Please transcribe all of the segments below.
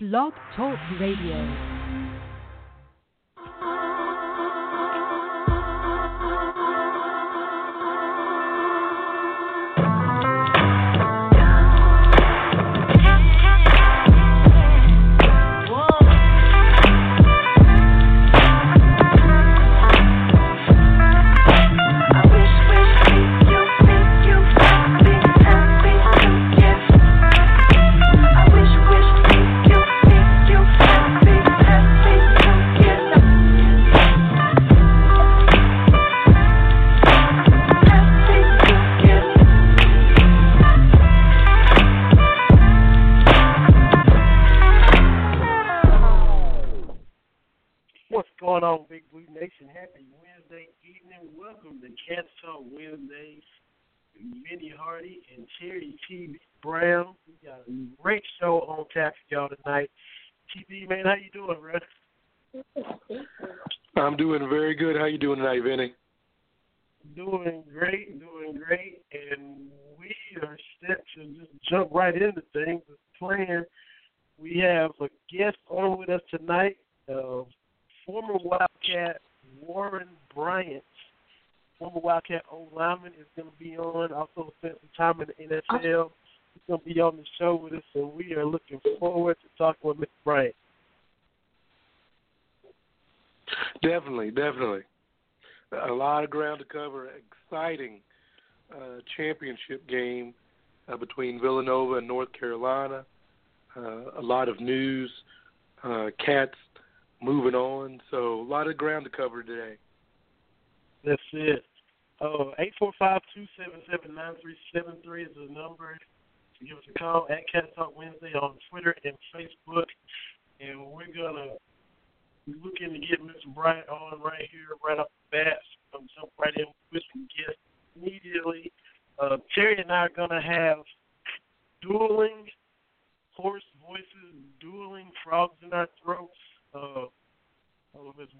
Blog Talk Radio. Welcome to Cats Talk Wednesdays. Vinny Hardy and Terry T. Brown. We got a great show on tap for y'all tonight. TB, man, how you doing, bro? I'm doing very good. How you doing tonight, Vinny? Doing great, doing great, and we are set to just jump right into things. The plan, we have a guest on with us tonight, uh, former Wildcat Warren Bryant, former Wildcat O lineman, is going to be on. Also spent some time in the NFL. He's going to be on the show with us, and we are looking forward to talking with Mr. Bryant. Definitely, definitely. A lot of ground to cover. Exciting uh, championship game uh, between Villanova and North Carolina. Uh, a lot of news. Uh, Cats moving on. So a lot of ground to cover today. That's it. Oh, eight four five two seven seven nine three seven three is the number to give us a call at Cat Talk Wednesday on Twitter and Facebook. And we're gonna we're looking to get Mr. Bryant on right here, right off the bat. So I'm jump right in with some guests immediately. Uh, Terry and I are gonna have dueling hoarse voices, dueling frogs in our throats. Uh, If it's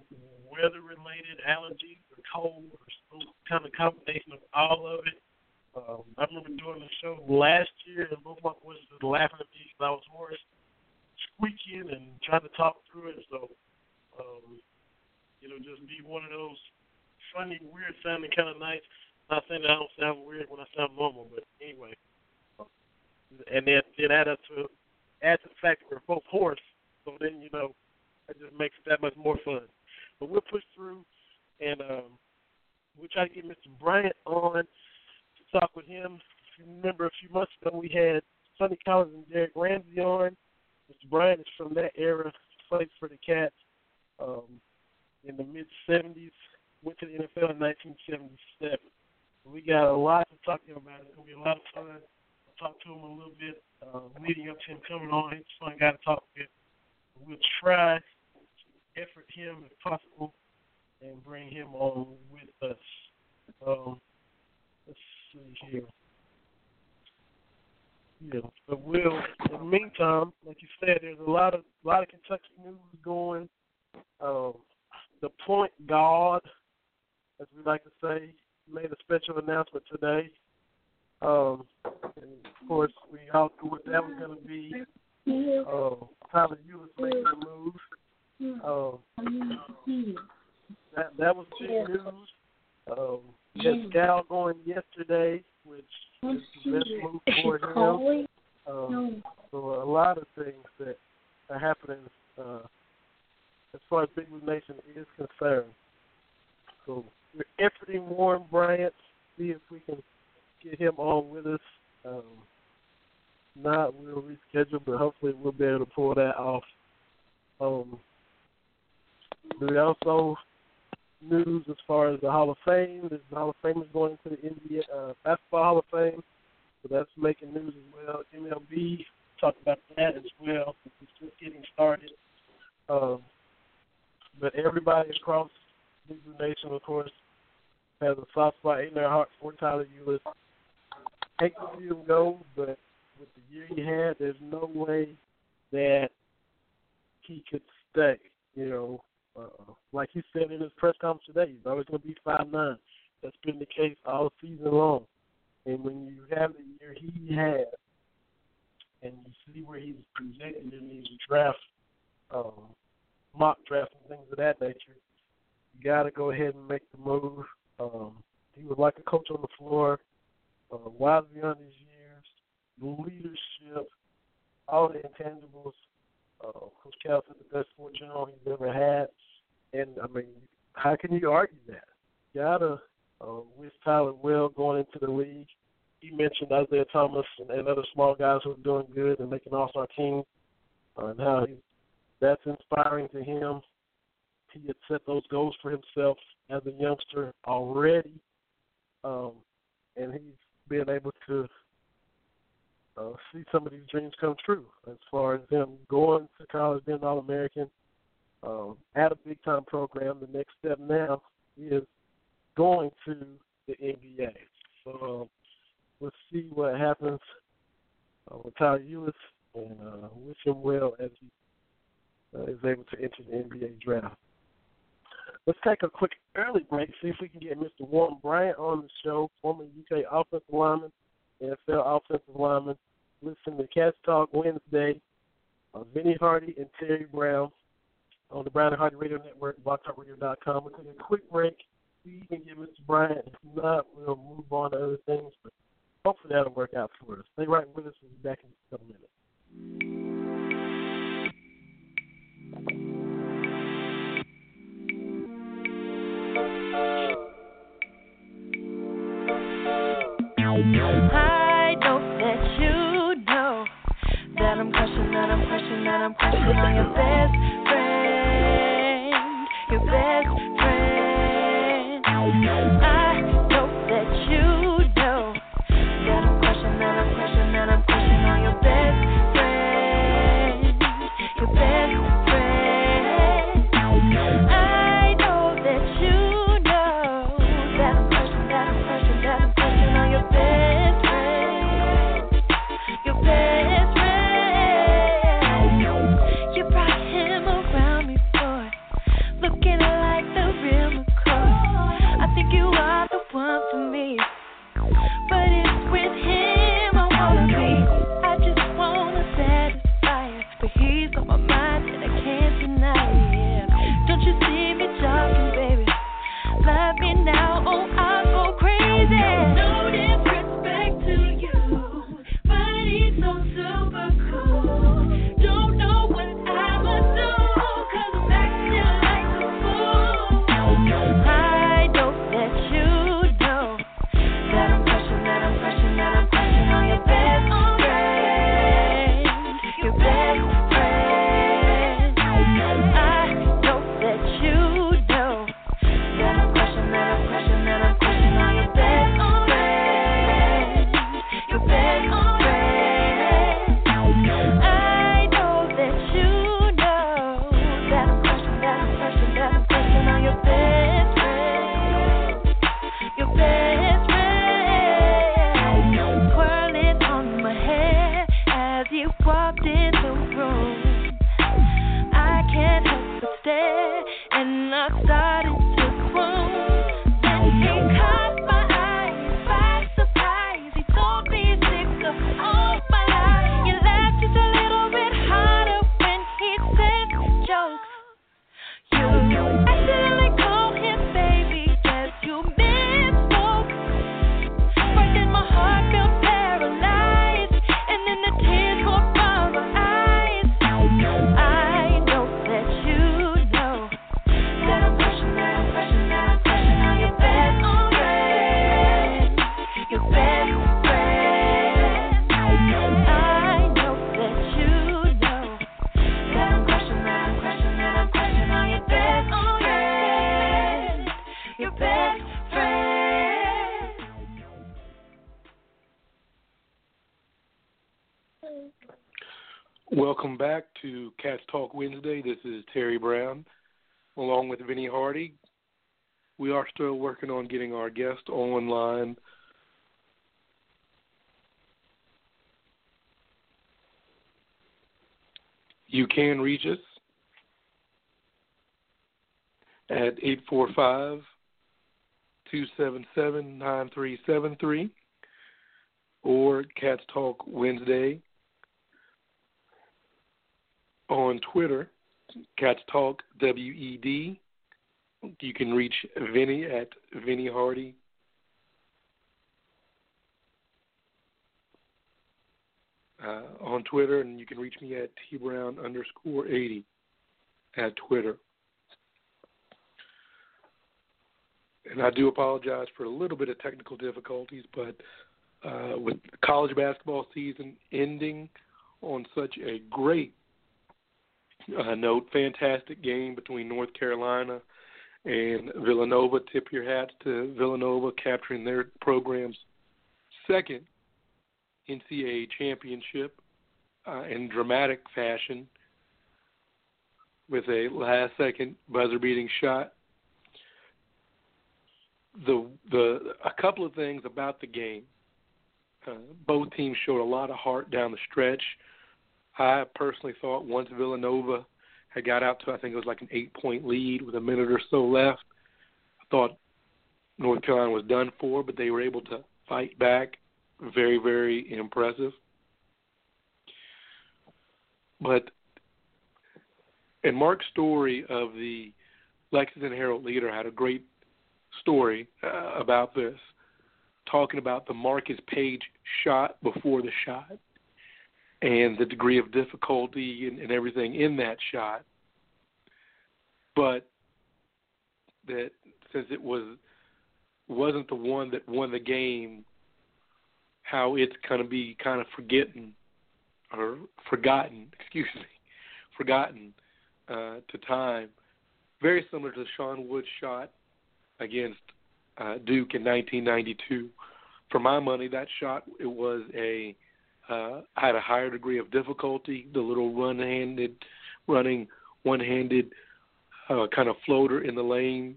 weather related, allergies, or cold, or some kind of combination of all of it. Um, I remember doing the show last year, and both boys was laughing at me because I was hoarse, squeaking, and trying to talk through it. So, um, you know, just be one of those funny, weird sounding kind of nights. Not saying that I don't sound weird when I sound normal, but anyway. And then, then add up to add to the fact that we're both hoarse, so then you know it just makes it that much more fun. But we'll push through, and um, we'll try to get Mr. Bryant on to talk with him. If you remember, a few months ago we had Sonny Collins and Derek Ramsey on. Mr. Bryant is from that era, played for the Cats um, in the mid '70s, went to the NFL in 1977. We got a lot to talk to him about. It's gonna be a lot of fun. I'll talk to him a little bit uh, leading up to him coming on. He's a fun guy to talk with. We'll try effort him if possible and bring him on with us. Um, let's see here. Yeah, but we'll. In the meantime, like you said, there's a lot of a lot of Kentucky news going. Um, the point guard, as we like to say, made a special announcement today. Um, and of course, we all knew what that was going to be. Uh, Tyler Ulis making the move. Um, that that was big news. Um, Skal going yesterday, which is the best move for him. Um, so a lot of things that are happening uh, as far as Big Blue Nation is concerned. So we're efforting Warren Bryant, see if we can get him on with us. Um, not, we'll reschedule, but hopefully we'll be able to pull that off. Um, there also news as far as the Hall of Fame. The Hall of Fame is going to the NBA uh, Basketball Hall of Fame, so that's making news as well. MLB talk about that as well. It's just getting started. Um, but everybody across the nation, of course, has a soft spot in their heart for Tyler Ulis. Hate to see him go, but with the year he had, there's no way that he could stay. You know, uh, like he said in his press conference today, he's always going to be five nine. That's been the case all season long. And when you have the year he had, and you see where he's presented in these draft, um, mock drafts and things of that nature, you got to go ahead and make the move. Um, he was like a coach on the floor, uh, wise beyond his years, leadership, all the intangibles. Uh, Coach Cal is the best four general he's ever had, and I mean, how can you argue that? You gotta uh, wish Tyler well going into the league. He mentioned Isaiah Thomas and, and other small guys who are doing good and making All-Star team, uh, and how he, that's inspiring to him. He had set those goals for himself as a youngster already, um, and he's been able to uh, see some of these dreams come true. As far as him going to college, being All American, um, at a big time program, the next step now is going to the NBA. So um, we'll see what happens uh, with Tyler Ulis, and uh, wish him well as he uh, is able to enter the NBA draft. Let's take a quick early break, see if we can get Mr. Warren Bryant on the show, former UK offensive lineman, NFL offensive lineman. Listen to Cats Talk Wednesday. Uh, Vinny Hardy and Terry Brown on the Brown and Hardy Radio Network, blogtalkradio.com. We'll take a quick break. We can get Mr. Bryant. If not, we'll move on to other things. But hopefully that'll work out for us. Stay right with us. We'll be back in a couple minutes. Crushing your best Wednesday. This is Terry Brown, along with Vinny Hardy. We are still working on getting our guest online. You can reach us at 845 277 9373 or Cats Talk Wednesday on Twitter, Cats Talk WED. You can reach Vinny at Vinny Hardy. Uh, on Twitter, and you can reach me at tbrown underscore 80 at Twitter. And I do apologize for a little bit of technical difficulties, but uh, with college basketball season ending on such a great uh, note, fantastic game between North Carolina and Villanova. Tip your hats to Villanova capturing their program's second NCAA championship uh, in dramatic fashion with a last second buzzer beating shot. The the a couple of things about the game. Uh, both teams showed a lot of heart down the stretch. I personally thought once Villanova had got out to I think it was like an eight point lead with a minute or so left, I thought North Carolina was done for, but they were able to fight back. Very, very impressive. But and Mark Story of the Lexington Herald Leader had a great story uh, about this, talking about the Marcus Paige shot before the shot and the degree of difficulty and, and everything in that shot. But that since it was wasn't the one that won the game, how it's to be kind of forgetting or forgotten, excuse me, forgotten uh, to time. Very similar to Sean Wood's shot against uh, Duke in 1992. For my money, that shot it was a uh, had a higher degree of difficulty. The little run-handed, running one-handed uh, kind of floater in the lane,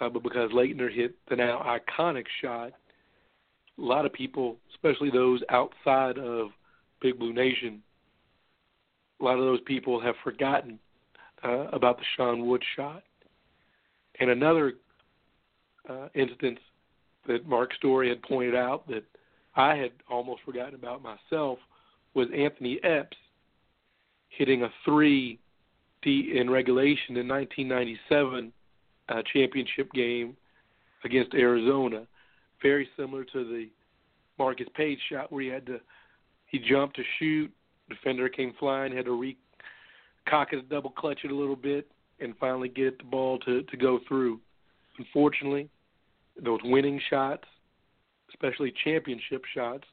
uh, but because Laettner hit the now iconic shot, a lot of people, especially those outside of Big Blue Nation, a lot of those people have forgotten uh, about the Sean Wood shot. And another uh, instance that Mark Story had pointed out that I had almost forgotten about myself was Anthony Epps hitting a three in regulation in 1997 uh, championship game against Arizona. Very similar to the Marcus Paige shot where he had to he jumped to shoot, defender came flying, had to re cock it, double clutch it a little bit, and finally get the ball to to go through. Unfortunately, those winning shots especially championship shots,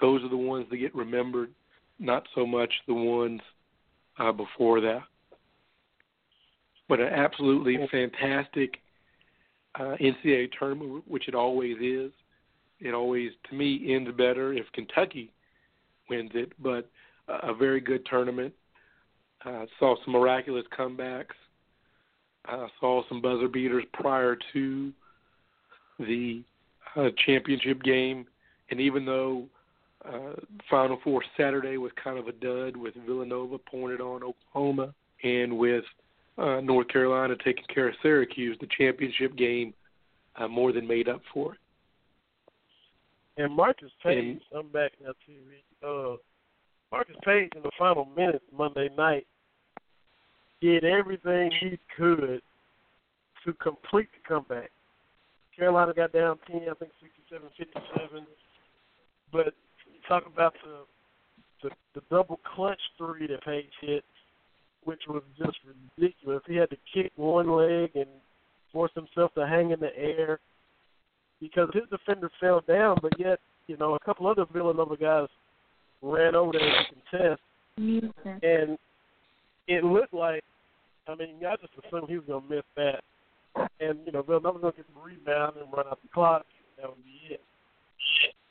those are the ones that get remembered, not so much the ones uh, before that. But an absolutely fantastic uh, NCAA tournament, which it always is. It always, to me, ends better if Kentucky wins it, but a very good tournament. Uh, saw some miraculous comebacks. Uh, saw some buzzer beaters prior to the uh, championship game, and even though uh, Final Four Saturday was kind of a dud with Villanova pointed on Oklahoma and with uh, North Carolina taking care of Syracuse, the championship game uh, more than made up for it. And Marcus Paige, and, I'm back now to uh, Marcus Paige in the final minutes Monday night did everything he could to complete the comeback. Carolina got down ten, I think sixty-seven, fifty-seven. But talk about the the, the double clutch three that Paige hit, which was just ridiculous. He had to kick one leg and force himself to hang in the air because his defender fell down, but yet, you know, a couple other Villanova guys ran over there to contest. And it looked like, I mean, I just assumed he was going to miss that and you know Villanova's gonna get the rebound and run out the clock. That would be it.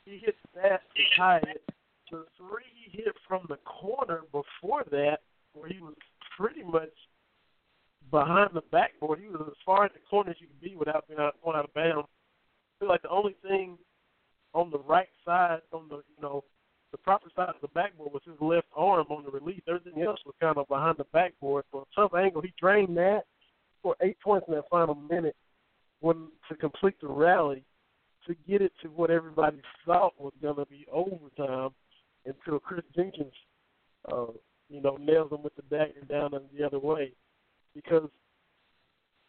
He hits that to tie it. The three he hit from the corner before that, where he was pretty much behind the backboard. He was as far at the corner as you could be without being out, going out of bounds. I feel like the only thing on the right side, on the you know the proper side of the backboard was his left arm on the release. Everything else was kind of behind the backboard. For a tough angle, he drained that scored eight points in that final minute when to complete the rally to get it to what everybody thought was going to be overtime until Kris Jenkins uh, you know, nails them with the dagger down and the other way. Because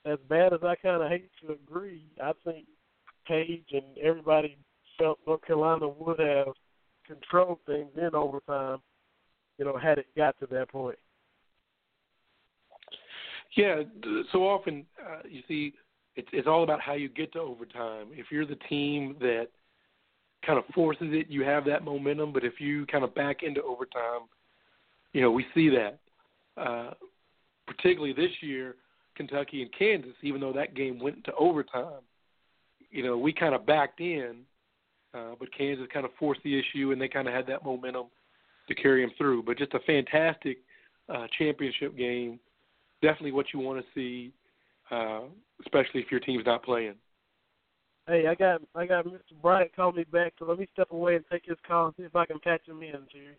as bad as I kind of hate to agree, I think Paige and everybody felt North Carolina would have controlled things in overtime, you know, had it got to that point. Yeah, so often uh, you see it's it's all about how you get to overtime. If you're the team that kind of forces it, you have that momentum. But if you kind of back into overtime, you know we see that. Uh, particularly this year, Kentucky and Kansas, even though that game went to overtime, you know we kind of backed in, uh, but Kansas kind of forced the issue, and they kind of had that momentum to carry them through. But just a fantastic uh, championship game definitely what you want to see, uh, especially if your team's not playing. Hey, I got I got Mr. Bryant calling me back, so let me step away and take his call and see if I can patch him in, Jerry.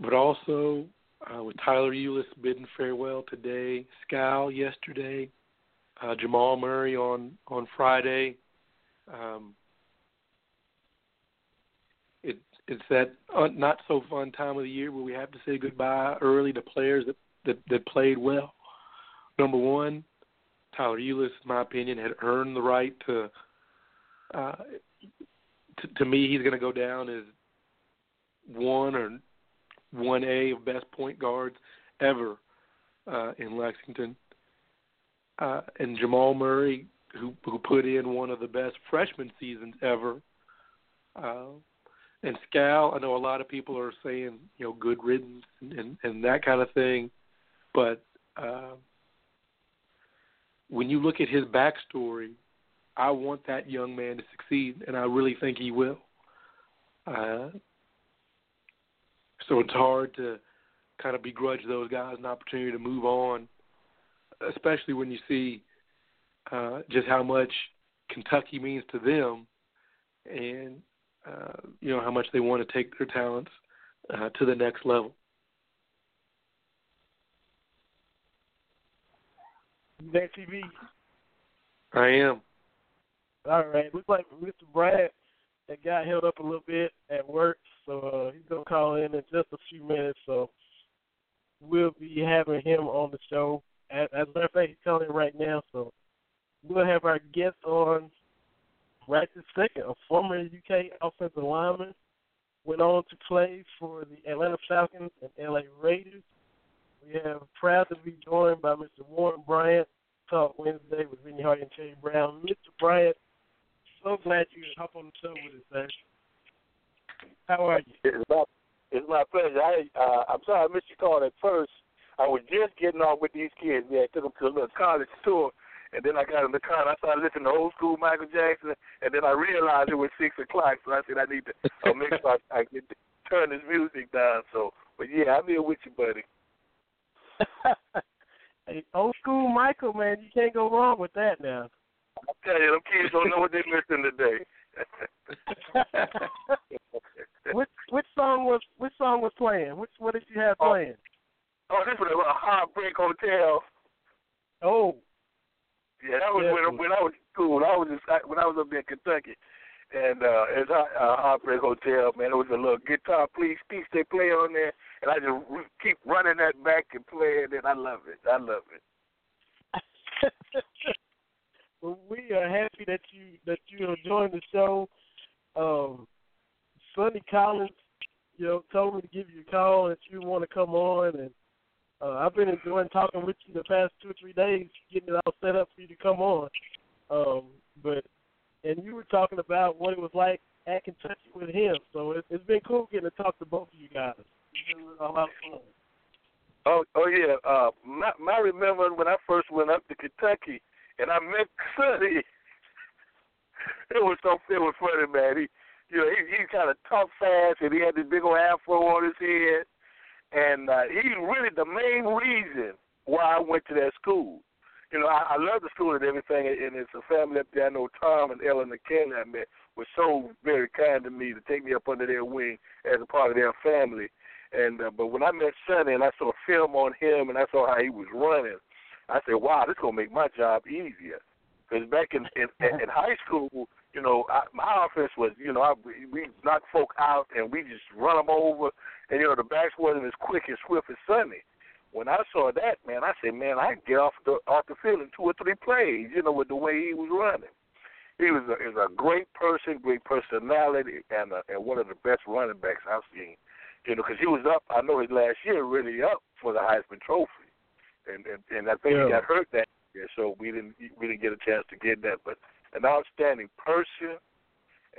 But also, uh, with Tyler Ulis bidding farewell today, Skal yesterday, uh, Jamal Murray on on Friday. Um, it's that not so fun time of the year where we have to say goodbye early to players that that, that played well. Number one, Tyler Ulis, in my opinion, had earned the right to. Uh, to, to me, he's going to go down as one or one A of best point guards ever uh, in Lexington. Uh, and Jamal Murray, who who put in one of the best freshman seasons ever. Uh, and Skal, I know a lot of people are saying, you know, good riddance and, and, and that kind of thing, but uh, when you look at his backstory, I want that young man to succeed, and I really think he will. Uh, so it's hard to kind of begrudge those guys an opportunity to move on, especially when you see uh, just how much Kentucky means to them, and uh, you know how much they want to take their talents uh, to the next level. That TV. I am. All right. Looks like Mr. Brad that got held up a little bit at work, so uh, he's gonna call in in just a few minutes. So we'll be having him on the show. As, as a matter of fact, he's calling right now, so we'll have our guest on this second, a former UK offensive lineman, went on to play for the Atlanta Falcons and LA Raiders. We have proud to be joined by Mr. Warren Bryant, Talk Wednesday with Vinny Hardy and Terry Brown. Mr. Bryant, so glad you could hop on the show with us, man. How are you? It's my, it's my pleasure. I, uh, I'm sorry I missed your call at first. I was just getting off with these kids. Yeah, I took them to a little college tour and then I got in the car and I started listening to old school Michael Jackson. And then I realized it was six o'clock, so I said I need to uh, make sure I, I get turn this music down. So, but yeah, I'm here with you, buddy. hey, old school Michael, man, you can't go wrong with that now. I tell you, them kids don't know what they're missing today. which which song was which song was playing? Which what did you have oh. playing? Oh, this was a Heartbreak Hotel. Oh, yeah, that was yeah. when when I was in school. I was in, when I was up in Kentucky, and uh, it's a uh, Heartbreak Hotel. Man, it was a little guitar please piece they play on there, and I just re- keep running that back and playing it. I love it. I love it. well, we are happy that you that you are joining the show. Um, Sonny Collins, you know, told me to give you a call if you want to come on and uh, I've been enjoying talking with you the past two or three days, getting it all set up for you to come on. Um, but and you were talking about what it was like at Kentucky with him, so it, it's been cool getting to talk to both of you guys. Oh, oh yeah. Uh, my, my remember when I first went up to Kentucky and I met Sonny. it was so it was funny, man. He, you know, he he kind of talked fast and he had this big old afro on his head and uh, he's really the main reason why I went to that school. You know, I, I love the school and everything, and it's a family up there. I know Tom and Ellen McKinley I met were so very kind to me to take me up under their wing as a part of their family. And uh, but when I met Sonny and I saw film on him and I saw how he was running, I said, "Wow, this gonna make my job easier." Because back in, in in high school, you know, I, my offense was, you know, I, we, we knock folk out and we just run them over, and you know, the backs wasn't as quick and swift as Sonny. When I saw that, man, I said, man, I can get off the off the field in two or three plays, you know, with the way he was running. He was a, is a great person, great personality, and a, and one of the best running backs I've seen. You know, because he was up. I know his last year really up for the Heisman Trophy, and and, and I think he got hurt that year, so we didn't we didn't get a chance to get that. But an outstanding person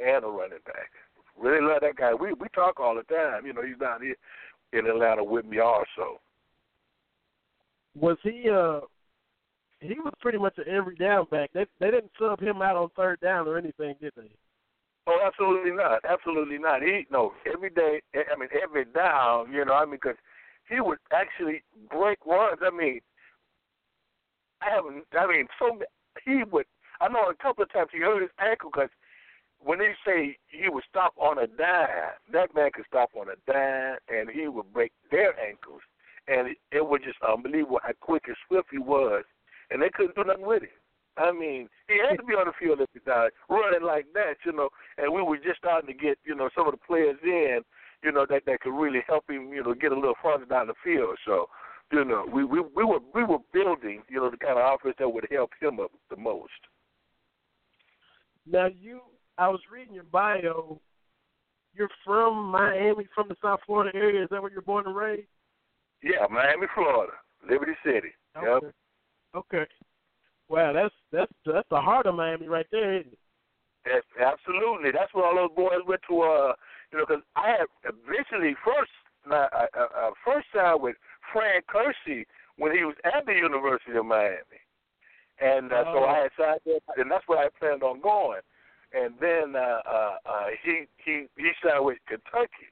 and a running back. Really love that guy. We we talk all the time. You know, he's down here in Atlanta with me also. Was he? uh He was pretty much an every down back. They they didn't sub him out on third down or anything, did they? Oh, absolutely not. Absolutely not. He no every day. I mean, every down. You know, I mean, because he would actually break runs. I mean, I haven't. I mean, so he would. I know a couple of times he hurt his ankle because when they say he would stop on a dime, that man could stop on a dime and he would break their ankles, and it, it was just unbelievable how quick and swift he was, and they couldn't do nothing with him. I mean, he had to be on the field every time, running like that, you know. And we were just starting to get, you know, some of the players in, you know, that that could really help him, you know, get a little farther down the field. So, you know, we we we were we were building, you know, the kind of offense that would help him up the most. Now you, I was reading your bio. You're from Miami, from the South Florida area. Is that where you're born and raised? Yeah, Miami, Florida, Liberty City. Yep. Okay. Okay. Wow, that's that's that's the heart of Miami right there, isn't it? That's, absolutely. That's where all those boys went to. Uh, you know, because I had eventually first uh, uh, uh, first signed with Fran Curci when he was at the University of Miami, and uh, so Oh. I had signed there, and that's where I planned on going. And then uh, uh, uh, he he he signed with Kentucky.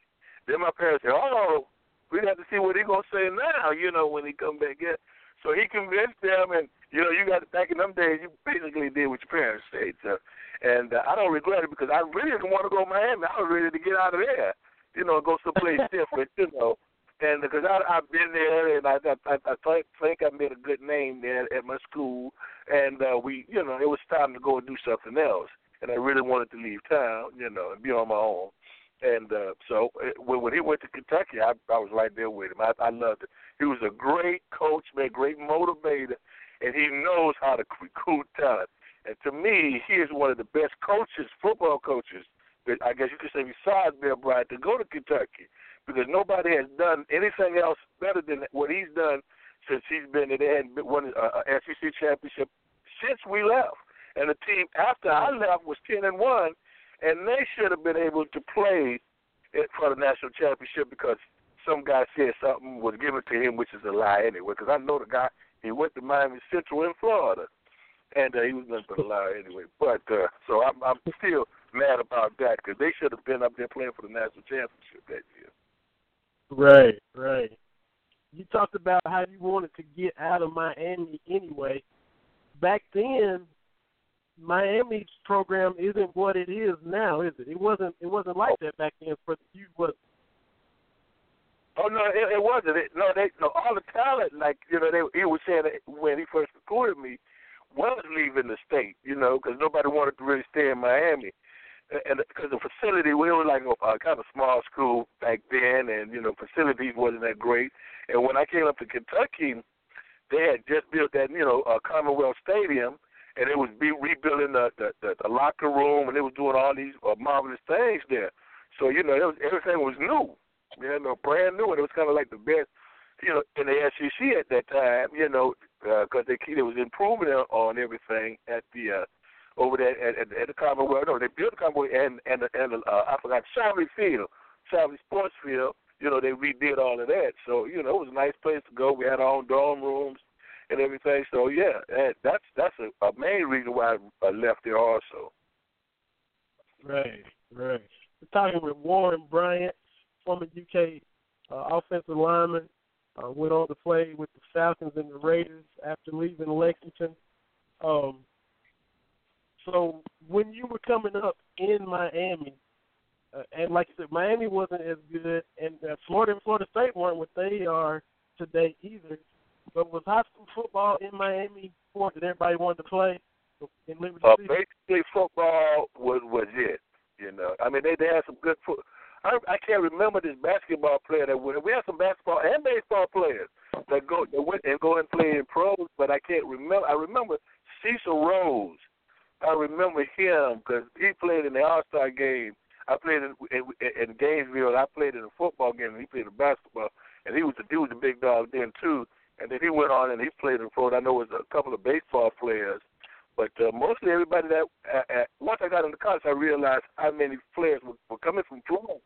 Then my parents said, "Oh, we got to see what he gonna say now." You know, when he come back in. So he convinced them, and you know, you got to back in them days, you basically did what your parents said. So, and uh, I don't regret it because I really didn't want to go to Miami. I was ready to get out of there, you know, and go someplace different, you know. And because I, I've been there, and I, I, I think, think I made a good name there at my school, and uh, we, you know, it was time to go and do something else. And I really wanted to leave town, you know, and be on my own. And uh, so when, when he went to Kentucky, I, I was right there with him. I, I loved it. He was a great coach, man, great motivator, and he knows how to recruit talent. And to me, he is one of the best coaches, football coaches, that I guess you could say besides Bill Bryant, to go to Kentucky because nobody has done anything else better than what he's done since he's been in there. Hadn't won a, a SEC championship since we left. And the team after I left was ten and one, and they should have been able to play for the national championship because some guy said something was given to him, which is a lie anyway. Because I know the guy, he went to Miami Central in Florida, and uh, he was nothing but a liar anyway. But uh, so I'm, I'm still mad about that because they should have been up there playing for the national championship that year. Right, right. You talked about how you wanted to get out of Miami anyway. Back then, Miami's program isn't what it is now, is it? It wasn't. It wasn't like that back then for you. Was Oh no, it, it wasn't. It, no, they no all the talent. Like you know, they he was saying that when he first recruited me was leaving the state. You know, because nobody wanted to really stay in Miami, and because the facility we were like a, a kind of small school back then, and you know facilities wasn't that great. And when I came up to Kentucky, they had just built that you know uh, Commonwealth Stadium, and it was be rebuilding the, the the the locker room, and they was doing all these uh, marvelous things there. So you know, it was, everything was new, you know, brand new, and it was kind of like the best, you know, in the SEC at that time, you know, because they they was improving on- on everything at the uh, over there at, at, at the Commonwealth. No, they built the Commonwealth and and and uh, I forgot Shively Field, Shively Sports Field. You know, they redid all of that, so you know, it was a nice place to go. We had our own dorm rooms and everything. So yeah, that, that's that's a, a main reason why I left there also. right, right. We're talking with Warren Bryant, former UK uh, offensive lineman. Uh, went on to play with the Falcons and the Raiders after leaving Lexington. Um, so when you were coming up in Miami, uh, and like I said, Miami wasn't as good, and uh, Florida and Florida State weren't what they are today either. But was high school football in Miami sport that everybody wanted to play? in Liberty Uh, City? basically, football was was it. You know, I mean, they they had some good foot. I I can't remember this basketball player that went. We had some basketball and baseball players that go that went and go and play in pros, but I can't remember. I remember Cecil Rose. I remember him because he played in the All Star game. I played in, in in Gainesville. I played in a football game, and he played in basketball. And he was the he was the big dog then too. And then he went on and he played in pro. I know it was a couple of baseball players, but uh, mostly everybody that uh, uh, once I got into college, I realized how many players were, were coming from pro.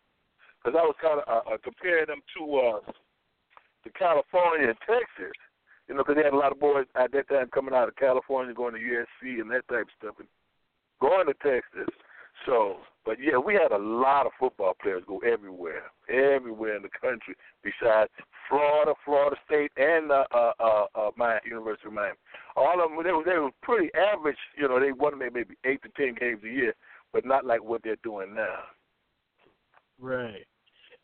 Because I was kind of uh, uh, comparing them to uh, to California and Texas. You know, because they had a lot of boys at that time coming out of California, going to USC and that type of stuff, and going to Texas. So, but yeah, we had a lot of football players go everywhere, everywhere in the country. Besides Florida, Florida State, and uh, uh, uh, uh, Miami, University of Miami. All of them, they were they were pretty average. You know, they won maybe eight to ten games a year, but not like what they're doing now. Right.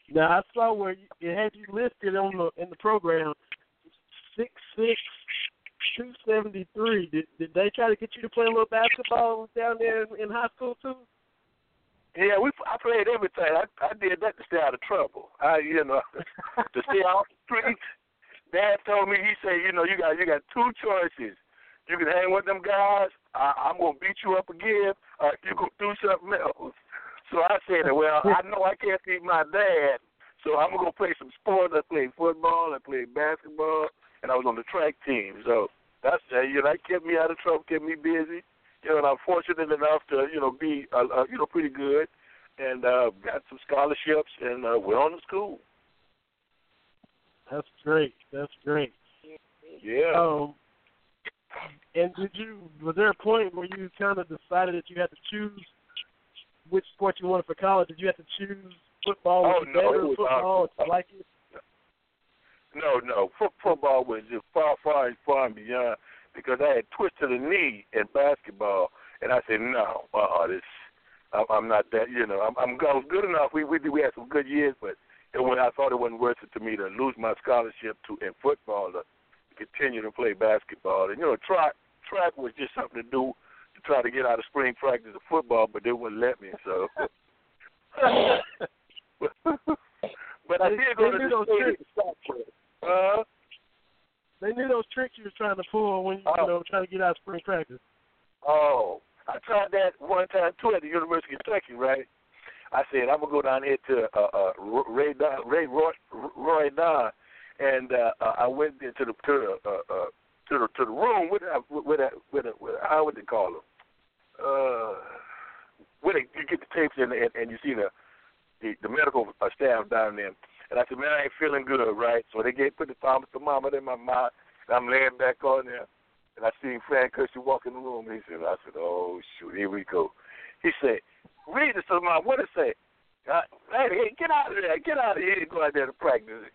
Now I saw where you, it had you listed on the in the program six six two seventy three. Did did they try to get you to play a little basketball down there in, in high school too? Yeah, we I played everything. I I did that to stay out of trouble. I you know to stay off the streets. Dad told me he said you know you got you got two choices. You can hang with them guys. I, I'm gonna beat you up again. Or you can do something else. So I said, well, I know I can't beat my dad, so I'm gonna go play some sports. I played football, I played basketball, and I was on the track team. So that's uh, you know that kept me out of trouble, kept me busy. You know, and I'm fortunate enough to you know be uh, uh, you know pretty good, and uh, got some scholarships, and uh, went on to school. That's great. That's great. Yeah. Um, and did you? Was there a point where you kind of decided that you had to choose which sport you wanted for college? Did you have to choose football? Oh, no, it was football? Did you like it? No, no. Foot, football was just far, far, and far and beyond because I had twisted a knee in basketball, and I said, no, uh, this, I'm, I'm not that. You know, I'm, I'm I was good enough. We we we had some good years, but it, when I thought it wasn't worth it to me to lose my scholarship to in football to continue to play basketball, and you know, track track was just something to do to try to get out of spring practice of football, but they wouldn't let me. So. but I did go to the state. Uh, They knew those tricks you was trying to pull when you, Oh. you know trying to get out of spring practice. Oh, I tried that one time too at the University of Kentucky, right? I said I'm gonna go down here to uh, uh, Ray Don, Ray Roy, Roy Don, and uh, uh, I went into the to the uh, uh, to the to the room with that with that with that with how would they call them? Uh, where they you get the tapes in and, and you see the the, the medical uh, staff down there. And I said, man, I ain't feeling good, right? So they gave put the thermometer in my mouth, and I'm laying back on there. And I seen Fran Curci walk in the room. He said, I said, oh, shoot, here we go. He said, read this to my, what it say? Uh, hey, hey, get out of there. Get out of here go out there to practice.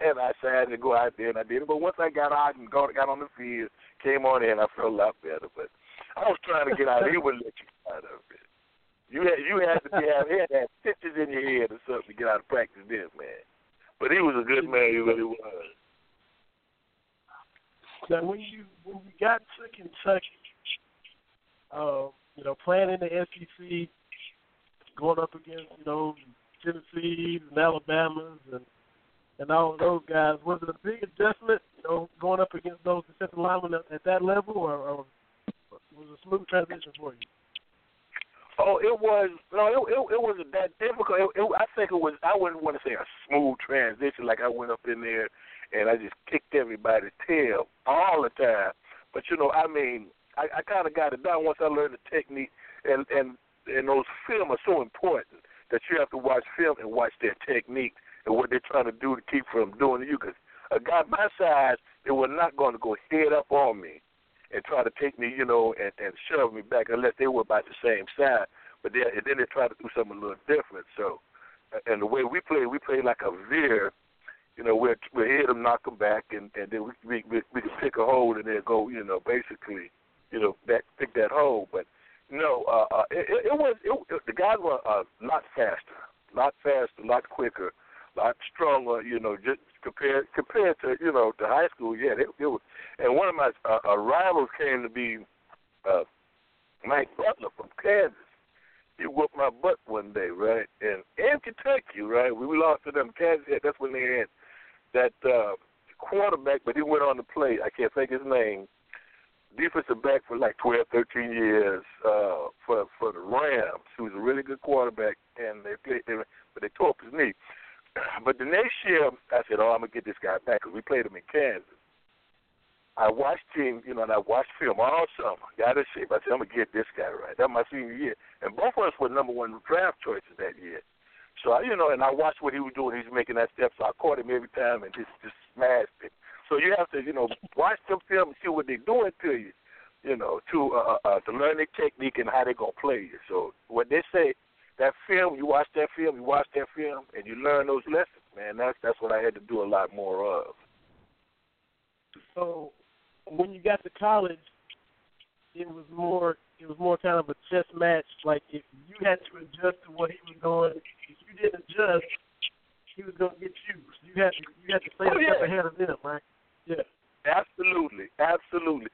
And I said, I had to go out there, and I did it. But once I got out and got, got on the field, came on in, I felt a lot better. But I was trying to get out. He wouldn't let you get out of it. You had you had to be have had have stitches in your head or something to get out of practice then, man. But he was a good man, he really was. Now, when you when you got to Kentucky, uh, you know, playing in the SEC, going up against you know Tennessee's and Alabama's and and all of those guys, was it a big adjustment? You know, going up against those defensive linemen at, at that level, or, or was it a smooth transition for you? Oh, it was no, it it, it wasn't that difficult. It, it, I think it was. I wouldn't want to say a smooth transition, like I went up in there and I just kicked everybody's tail all the time. But you know, I mean, I, I kind of got it down once I learned the technique, and and and those film are so important that you have to watch film and watch their technique and what they're trying to do to keep from doing to you. Because a guy my size, they were not going to go head up on me and try to take me, you know, and, and shove me back unless they were about the same size. But they, and then they try to do something a little different. So, and the way we play, we play like a veer. You know, we'll, we'll hit them, knock them back, and, and then we, we we we can pick a hole and then go, you know, basically, you know, back pick that hole. But no, uh, uh, it, it, it was it, it, the guys were a lot faster, a lot faster, a lot quicker, a lot stronger. You know, just compared compared to you know to high school. Yeah, it, it was. And one of my uh, uh, rivals came to be uh, Mike Butler from Kansas. He whooped my butt one day, right? And in Kentucky, right? We lost to them. Kansas. That's when they had that uh, quarterback, but he went on to play. I can't think his name. Defensive back for like 12, 13 years uh, for for the Rams. He was a really good quarterback, and they played, they, but they tore up his knee. But the next year, I said, "Oh, I'm gonna get this guy back," because we played him in Kansas. I watched him, you know, and I watched film all summer. Got in shape. I said, I'm gonna get this guy right. That was my senior year, and both of us were number one draft choices that year. So I, you know, and I watched what he was doing. He was making that step, so I caught him every time and just just smashed it. So you have to, you know, watch them film and see what they're doing to you, you know, to uh, uh, to learn their technique and how they're gonna play you. So what they say, that film, you watch that film, you watch that film, and you learn those lessons, man. That's that's what I had to do a lot more of. So when you got to college, it was more it was more kind of a chess match. Like if you had to adjust to what he was doing, if you didn't adjust, he was going to get you. You had to you had to stay Oh, a yeah. step ahead of them, right? Yeah. Absolutely, absolutely.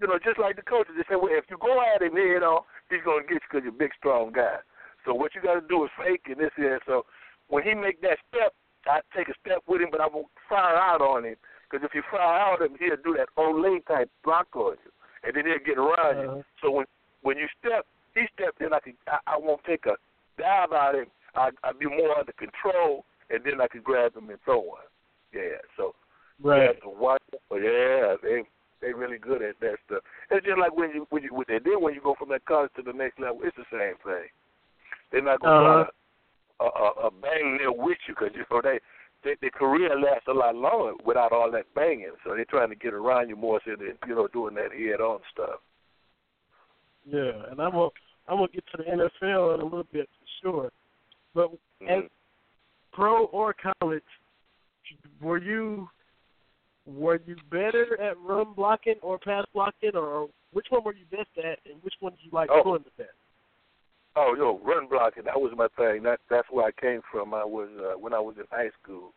You know, just like the coaches, they say, well, if you go at him head on, he's going to get you because you're a big, strong guy. So what you got to do is fake and this and so. When he make that step, I take a step with him, but I won't fire out on him because if you fire out on him, he'll do that olé type block on you, and then he'll get around you. Uh-huh. So when when you step, he stepped in. I can I, I won't take a dive at him. I I be more under control, and then I can grab him and throw him. Yeah. So Right. yeah, to watch. But yeah, they they really good at that stuff. It's just like when you when you when they then when you go from that college to the next level, it's the same thing. They're not gonna Uh-huh. try to uh, uh, uh, bang there with you because you know they. They, their career lasts a lot longer without all that banging, so they're trying to get around you more, so they're you know doing that head-on stuff. Yeah, and I'm gonna I'm gonna get to the NFL in a little bit for sure. But as Mhm. pro or college, were you were you better at run blocking or pass blocking, or which one were you best at, and which one did you like Oh. doing the best? Oh, yo, run blocking. That was my thing. That that's where I came from. I was uh, when I was in high school.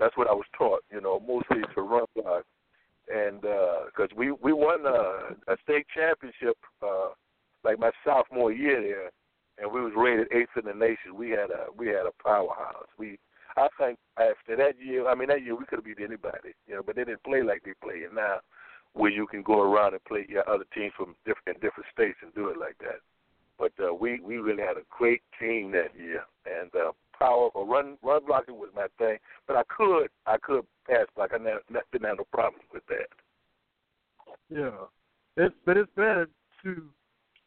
That's what I was taught. You know, mostly to run block, and because we we won a, a state championship uh, like my sophomore year there, and we was rated eighth in the nation. We had a we had a powerhouse. We I think after that year, I mean that year we could have beat anybody. You know, but they didn't play like they play it now, where you can go around and play your other teams from different different states and do it like that. But uh, we we really had a great team that year, and uh, power or run run blocking was my thing. But I could I could pass block. I never, didn't have no problem with that. Yeah, it's but it's better to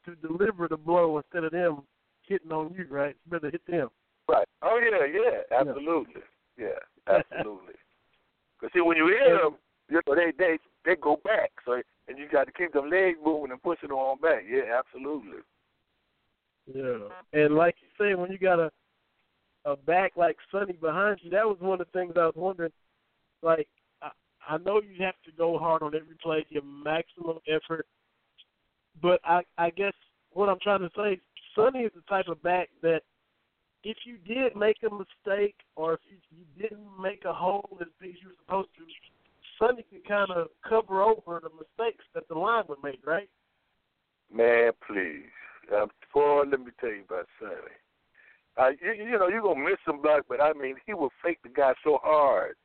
to deliver the blow instead of them hitting on you, right? It's better to hit them. Right. Oh yeah, yeah, absolutely, yeah, absolutely. Because see, when you hit them, you know they they they go back. So and you got to keep them legs moving and pushing them on back. Yeah, absolutely. Yeah, and like you say, when you got a a back like Sonny behind you, that was one of the things I was wondering. Like, I, I know you have to go hard on every play, give maximum effort, but I I guess what I'm trying to say, Sonny is the type of back that if you did make a mistake or if you, you didn't make a hole as big as you were supposed to, Sonny could kind of cover over the mistakes that the lineman made, right? Man, please. Um, boy, let me tell you about Sonny. Uh, you, you know, you're going to miss some block, but I mean, he will fake the guy so hard,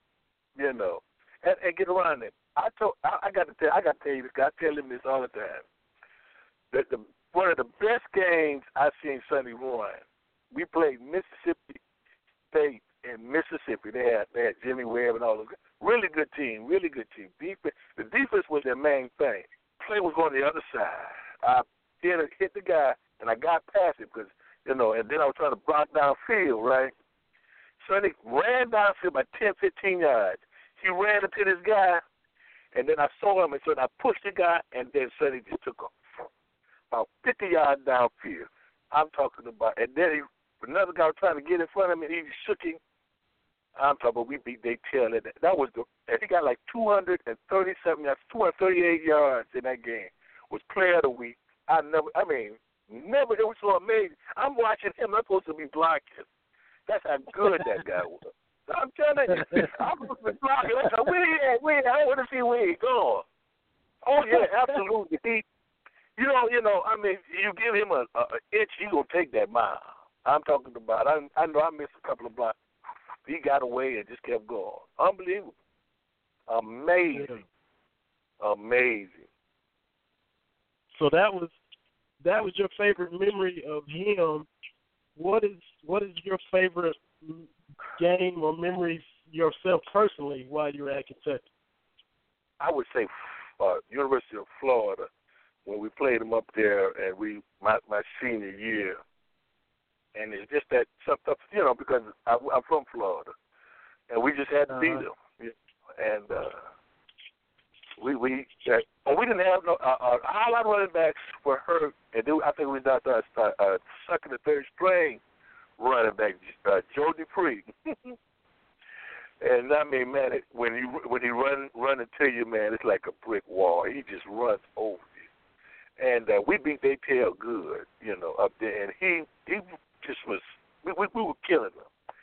you know, and, and get around it. I told, I, I got to tell, I got to tell you this. guy. I tell him this all the time. That the one of the best games I've seen Sonny run. We played Mississippi State in Mississippi. They had they had Jimmy Webb and all those. guys. Really good team. Really good team. Defense. The defense was their main thing. Play was going the other side. I hit hit the guy and I got past it because you know, and then I was trying to block downfield, right? Sonny ran downfield by 10, 15 yards. He ran into this guy, and then I saw him, and so I pushed the guy, and then Sonny just took off about 50 yards downfield. I'm talking about, and then he, another guy was trying to get in front of me, and he shook him. I'm talking about we beat they tail at that. That was the, and he got like 237 yards, 238 yards in that game. Was player of the week. I never, I mean, never. It was so amazing. I'm watching him. I'm supposed to be blocking. That's how good that guy was. I'm telling you, I'm supposed to be blocking. I said, where he at? Where? I want to see where he going. Oh yeah, absolutely. He You know, you know. I mean, you give him a, a, inch, he gonna take that mile. I'm talking about. I I know I missed a couple of blocks. He got away and just kept going. Unbelievable. Amazing. Amazing. So that was that was your favorite memory of him. What is what is your favorite game or memories yourself personally while you were at Kentucky? I would say uh, University of Florida when we played them up there, and we my my senior year, and it's just that something you know because I, I'm from Florida, and we just had to beat Uh-huh. them, and uh, we we and we didn't have no uh, uh, all our running backs were hurt, and then I think we got uh, uh, second or third string running back uh, Joe Dupree. And I mean, man, it, when he when he run run into you, man, it's like a brick wall. He just runs over you. And uh, we beat their tail good, you know, up there. And he he just was we we, we were killing them.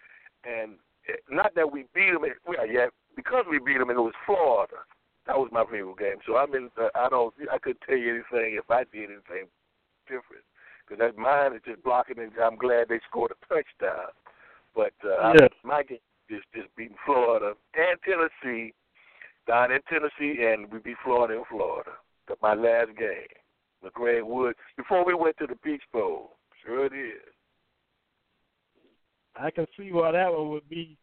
And eh, not that we beat him, well, yeah, because we beat him, and it was Florida. That was my favorite game. So I mean, uh, I don't, I couldn't tell you anything if I did anything different, because that mine is just blocking, and I'm glad they scored a touchdown. But uh, Yeah. I, my game is just beating Florida and Tennessee down in Tennessee, and we beat Florida in Florida. But my last game, McGregor Woods, before we went to the Peach Bowl. Sure it is. I can see why that one would be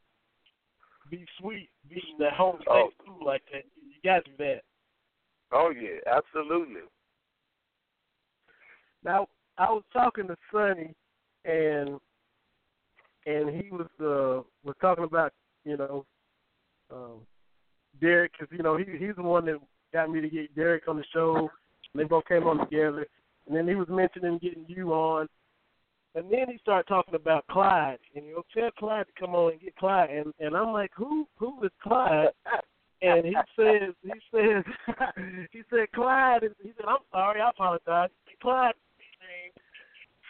be sweet, beating the home state Oh. school like that. You got to do that. Oh yeah, absolutely. Now I was talking to Sonny, and and he was uh was talking about you know um Derek because you know he he's the one that got me to get Derek on the show. And they both came on together, and then he was mentioning getting you on, and then he started talking about Clyde, and he'll tell Clyde to come on and get Clyde, and and I'm like, who who is Clyde? And he says he says he said Clyde. is- He said I'm sorry, I apologize. Clyde is name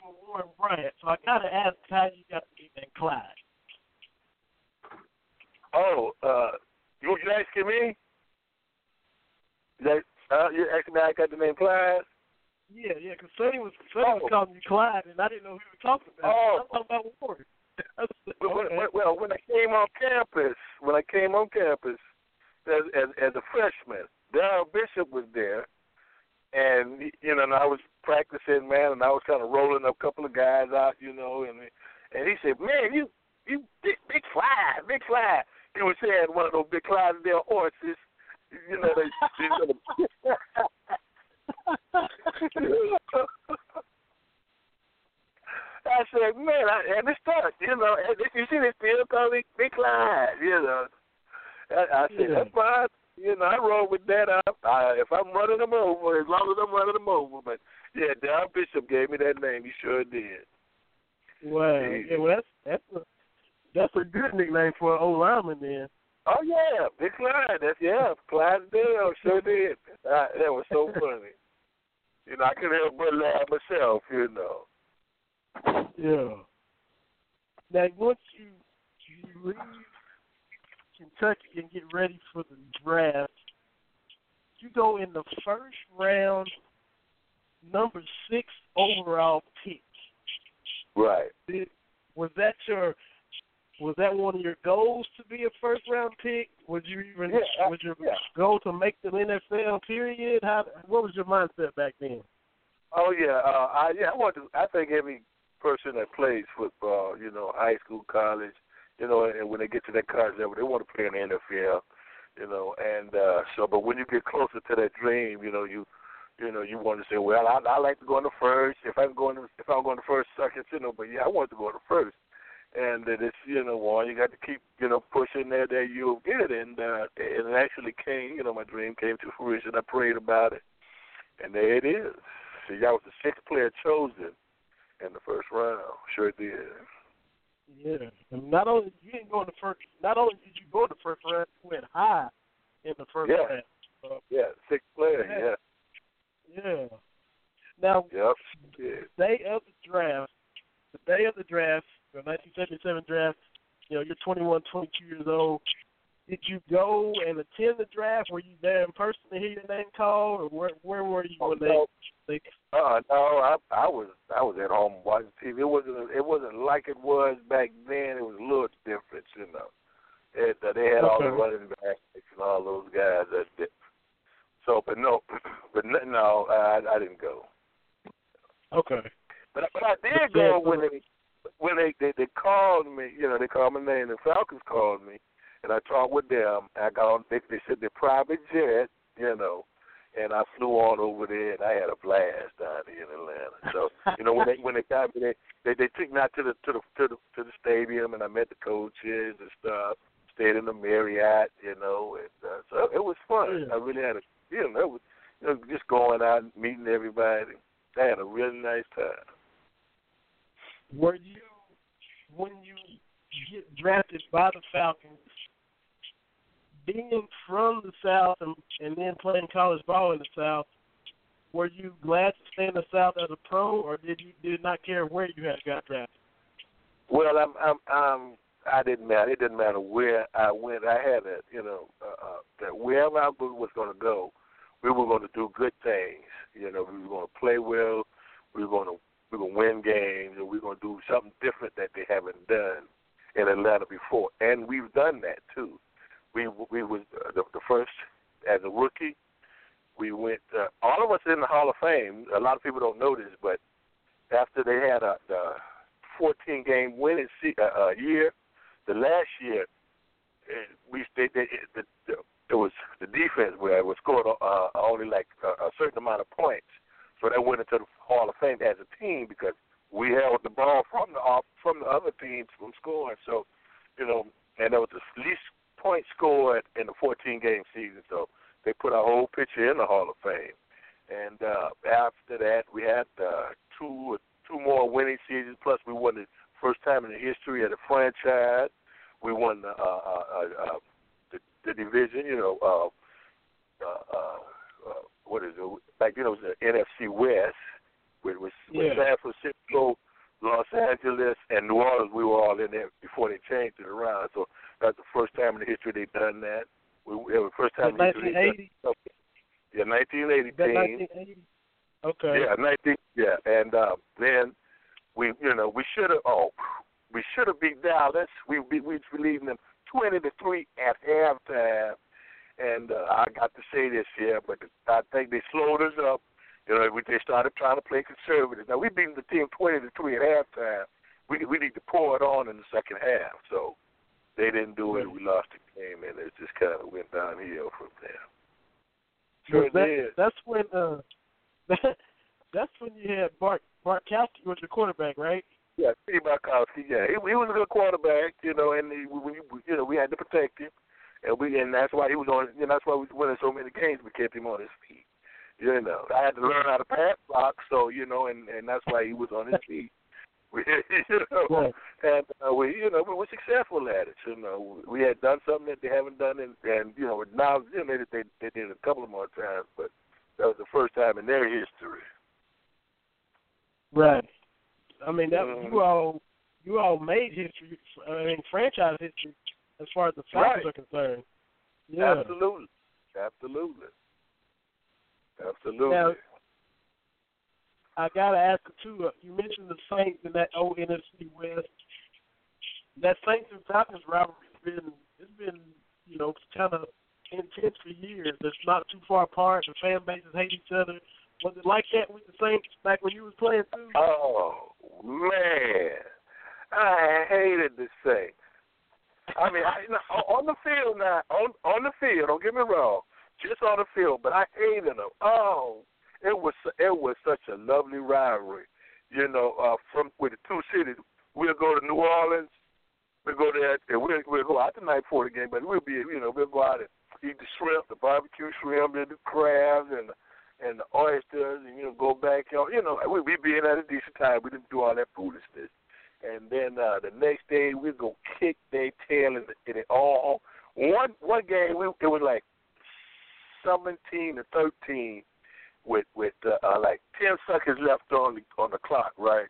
for Warren Bryant. So I gotta ask how you got the nickname Clyde. Oh, uh, you you asking me? That uh, you asking me how I got the name Clyde? Yeah, yeah, because Sonny was Sonny was Oh. calling you Clyde, and I didn't know who you were talking about. Oh. I'm talking about Warren. Well, when, when, well, when I came on campus, when I came on campus as as, as a freshman, Darrell Bishop was there, and you know, and I was practicing, man, and I was kind of rolling a couple of guys out, you know, and and he said, "Man, you you big big fly, big fly." He was saying one of those big Clydesdale horses, you know, they. they I said, man, I, and it's tough, you know. And if you see, this still call me Big Clyde, you know. I, I said, Yeah. that's fine. You know, I roll with that. I, I, if I'm running them over, as long as I'm running them over. But yeah, Don Bishop gave me that name. He sure did. Wow. Yeah. Yeah, well, that's that's a that's a good nickname for an old lineman then. Oh yeah, Big Clyde. That's yeah, Clydesdale sure did. Uh, that was so funny. You know, I couldn't help but laugh myself. You know. Yeah. Now, once you you leave Kentucky and get ready for the draft, you go in the first round, number six overall pick. Right. Did, was that your was that one of your goals to be a first round pick? Would you even Yeah, I- was your yeah. goal to make the NFL? Period. How what was your mindset back then? Oh yeah, uh, I yeah, I want to. I think every person that plays football, you know, high school, college, you know, and when they get to that college level, they want to play in the NFL, you know, and uh, so. But when you get closer to that dream, you know, you, you know, you want to say, well, I, I like to go in the first. If I'm going, to, if I'm going to first, second, you know, but yeah, I want to go in the first. And that it's you know, one you got to keep you know pushing there that you'll get it, and uh, it actually came. You know, my dream came to fruition. I prayed about it, and there it is. See, I was the sixth player chosen in the first round. Sure did. Yeah, and not only you didn't go in the first, not only did you go in the first round, you went high in the first Yeah. round. So, Yeah, sixth player. Yeah. yeah. Now, Yep. Yeah. the day of the draft, the day of the draft, the 1977 draft, you know, you're 21, 22 years old. Did you go and attend the draft? Were you there in person to hear your name called, or where where were you when they? they Uh, no, I I was I was at home watching TV. It wasn't it wasn't like it was back then. It was a little different, you know. It, uh, they had all the running backs and all those guys. That, that so, but no, but no, no I I didn't go. okay. But but I did go when they when they, they they called me. You know, they called my name. The Falcons called me, and I talked with them. I got on. They, they said their private jet. You know, and I flew on over there, and I had a blast down there in Atlanta. So you know when they when they got me, they they, they took me out to the to the to the to the stadium, and I met the coaches and stuff. Stayed in the Marriott, you know, and uh, so it was fun. Yeah. I really had a you know, it was you know just going out and meeting everybody. I had a really nice time. Were you when you get drafted by the Falcons? Being from the South and, and then playing college ball in the South, were you glad to stay in the South as a pro, or did you did not care where you had got drafted? Well, I'm, I'm, I'm, I didn't matter. It didn't matter where I went. I had a, you know, uh, that wherever I was going to go, we were going to do good things. You know, we were going to play well. We were going to, were to win games, and we were to do something different that they haven't done in Atlanta before. And we've done that too. We, we was uh, the, the first as a rookie. We went. Uh, all of us in the Hall of Fame. A lot of people don't know this, but after they had a the 14 game winning se- uh, uh, year, the last year uh, we they, they, the, the, it was the defense where it was scored uh, only like a, a certain amount of points, so they went into the Hall of Fame as a team because we held the ball from the off from the other teams from scoring. So, you know, and there was the least points scored in the 14 game season. So they put our whole picture in the Hall of Fame. And uh, after that, we had uh, two two more winning seasons. Plus, we won the first time in the history of the franchise. We won the uh, uh, uh, uh, the, the division. You know, uh, uh, uh, uh, what is it? Like you know, it was the NFC West with with, with Yeah. San Francisco, Los Angeles, and New Orleans. We were all in there before they changed it around. So that's the first time in the history they've done that. We, it was the first time That in history. done- 1980. Yeah, 1980 That 1980. Okay. Yeah, nineteen. Yeah, and uh, then we, you know, we should have. Oh, we should have beat Dallas. We we we leading them twenty to three at halftime, and uh, I got to say this here, but I think they slowed us up. You know, we, they started trying to play conservative. Now we beat the team twenty to three at halftime. We we need to pour it on in the second half. So they didn't do it. We lost the game, and it just kind of went downhill from there. Sure that, did. That's when uh, that, that's when you had Bart Bartkowski was your quarterback, right? Yeah, Steve Bartkowski. Yeah, he, he was a good quarterback, you know, and he, we, we, you know, we had to protect him, and we, and that's why he was on. Know, that's why we was winning so many games. We kept him on his feet. You know, I had to learn how to pass block, so you know, and and that's why he was on his feet. You know, Right. and uh, we, you know, we were successful at it. You know, we had done something that they haven't done, and and you know, now you know they they did it a couple of more times, but that was the first time in their history. Right. I mean that Mhm. you all you all made history. I mean franchise history as far as the Falcons Right. are concerned. Yeah. Absolutely, absolutely, absolutely. Now, I gotta ask you too. Uh, you mentioned the Saints in that old NFC West. That Saints and Falcons rivalry has been it's been you know kind of intense for years. It's not too far apart. The fan bases hate each other. Was it like that with the Saints back when you was playing too? Oh man, I hated this thing. I mean, I, on the field now, on on the field. Don't get me wrong, just on the field. But I hated them. Oh, it was it was such a lovely rivalry. You know, uh, from with the two cities, we'll go to New Orleans. We'll go there and we'll we'll go out the night for the game, but we'll be you know we'll go out and eat the shrimp, the barbecue shrimp, and the crabs, and and the oysters, and you know go back. You know, you know we we be in at a decent time. We didn't do all that foolishness. And then uh, the next day we go kick their tail in, the, in it all. One one game we it was like seventeen to thirteen with with uh, uh, like ten seconds left on the on the clock, right?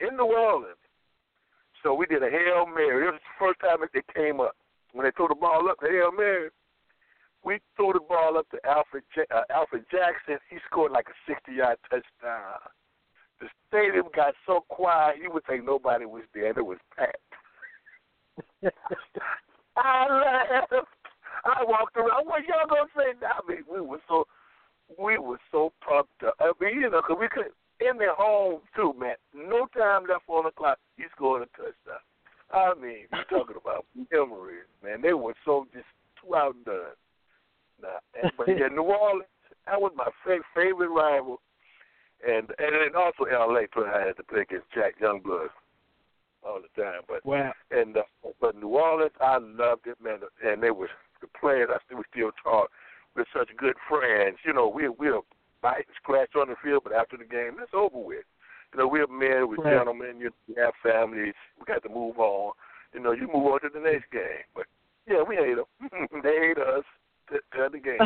In New Orleans. So we did a hail mary. It was the first time that they came up. when they threw the ball up Hail Mary, we threw the ball up to Alfred uh, Alfred Jackson. He scored like a 60-yard touchdown. The stadium got so quiet, you would think nobody was there. It was packed. I laughed. I walked around. What y'all gonna say? I mean, we were so we were so pumped up. I mean, you know, 'cause we could in their home too, man. No time left on the clock. He scored a touchdown. I mean, you talking about memories, man. They were so just too outdone. Nah, and, but yeah, New Orleans, that was my fa- favorite rival, and and then also L.A. Play I had to play against Jack Youngblood all the time. But Wow. and uh, but New Orleans, I loved it, man. And they were the players. I still we still talk. We're such good friends. You know, we we'll fight and scratch on the field, but after the game, it's over with. You know, we're men, we're Right. gentlemen. You we have families. We got to move on. You know, you move on to the next game. But yeah, we hate them. they hate us. Till the game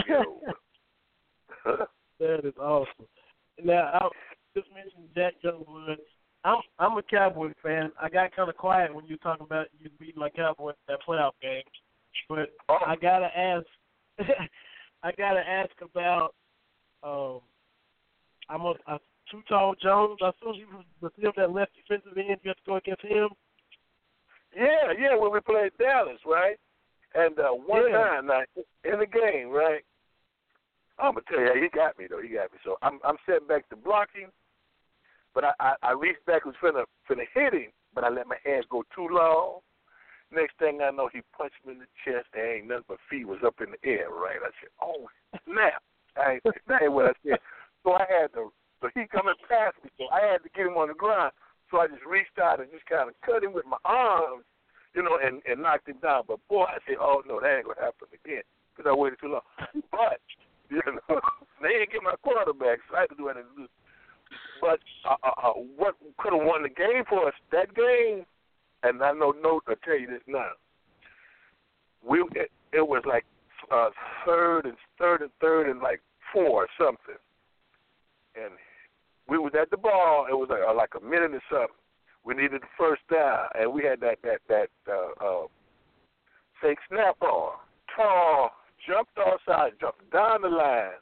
over. That is awesome. Now, I just mentioned Jack Youngblood. I'm I'm a Cowboy fan. I got kind of quiet when you talk about you beating my Cowboys in that playoff game, but Oh. I gotta ask. I gotta ask about. Um, I'm a, a Too Tall Jones. I saw he was the field that left defensive end. You have to go against him. Yeah, yeah, when we played Dallas, right? And uh one Yeah. time now in the game, right? I'm gonna tell you, he got me though. He got me. So I'm I'm setting back to blocking, but I I, I reached back was finna finna hit him, but I let my hands go too long. Next thing I know, he punched me in the chest. There ain't nothing but feet was up in the air, right? I said, "Oh snap!" I ain't, that ain't what I said. So I had to. So he coming past me, so I had to get him on the ground. So I just reached out and just kind of cut him with my arms, you know, and and knocked him down. But boy, I said, "Oh no, that ain't gonna happen again," because I waited too long. But you know, they didn't get my quarterback, so I had to do what I had to. But uh, uh, uh, what could have won the game for us that game? And I know, no, I tell you this now. We it, it was like uh, third and third and third and like four or something, and we was at the ball. It was like, uh, like a minute or something. We needed the first down, and we had that that that uh, uh, fake snap on. Tall jumped outside, jumped down the line.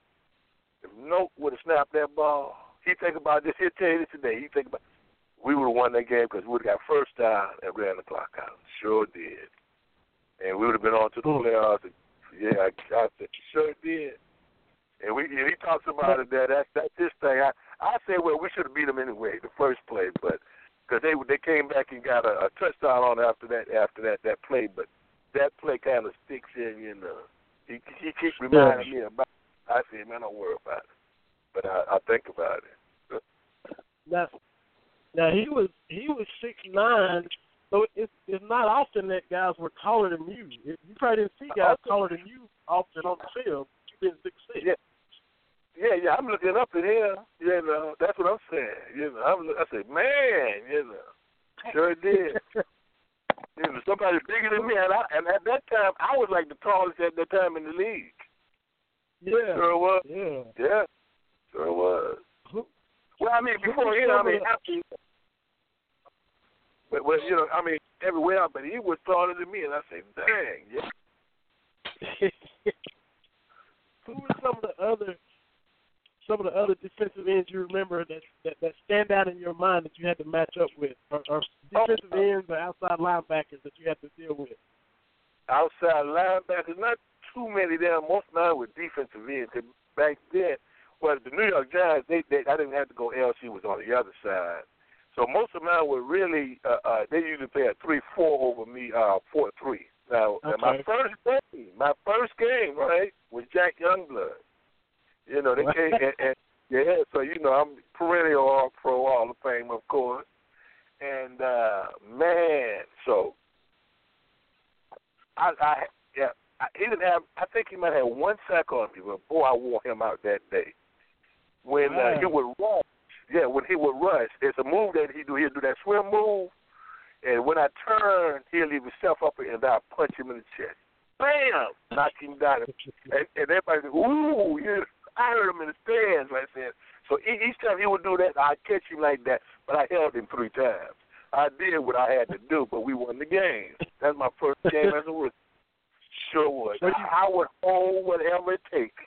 If Note would have snapped that ball, he think about this. He'll tell you this today. He think about we would have won that game because we would have got first down and ran the clock out. Sure did. And we would have been on to the hmm. playoffs. Yeah, I, I said, sure did. And we and he talks about it there. That's that's his thing. I I say well we should have beat them anyway the first play, but because they they came back and got a, a touchdown on after that after that that play, but that play kind of sticks in you know. He he keeps reminding me about. I say man, don't worry about it, but I I think about it. Now, now he was he was six nine, so it's it's not often that guys were taller than you. You probably didn't see guys taller than you often on the field. You've been six six. Yeah. Yeah, yeah, I'm looking up at him. You know, that's what I'm saying. You know, I'm, I said, man, you know, sure did. you know, somebody bigger than me, and, I, and at that time, I was like the tallest at that time in the league. Yeah. Sure was. Yeah. Yeah, sure was. Well, I mean, before him, I mean, after, but well, you know, I mean, everywhere, but he was taller than me, and I said, dang, yeah. Who were some of the other some of the other defensive ends you remember that that, that stand out in your mind that you had to match up with, or, or defensive oh, uh, ends or outside linebackers that you had to deal with? outside linebackers, not too many there. Most of mine were defensive ends. Back then, well, the New York Giants, they, they I didn't have to go LC was on the other side. So most of mine were really uh, uh they usually play a three four over me, uh four three. Now and my first game, my first game, right, was Jack Youngblood. You know, they came and, and yeah, so you know I'm perennial all pro Hall of Fame of course. And uh man, so I, I yeah, I, he didn't have. I think he might have one sack on me, but boy, I wore him out that day. When uh, he would rush, yeah, when he would rush, it's a move that he do. He'll do that swim move, and when I turn, he'll leave himself up, and I punch him in the chest. Bam! Knock him down, and, and everybody, said, ooh, you. I heard him in the stands right there. So e- each time he would do that, I'd catch him like that, but I held him three times. I did what I had to do, but we won the game. That's my first game as a rookie. sure. What I would hold whatever it takes.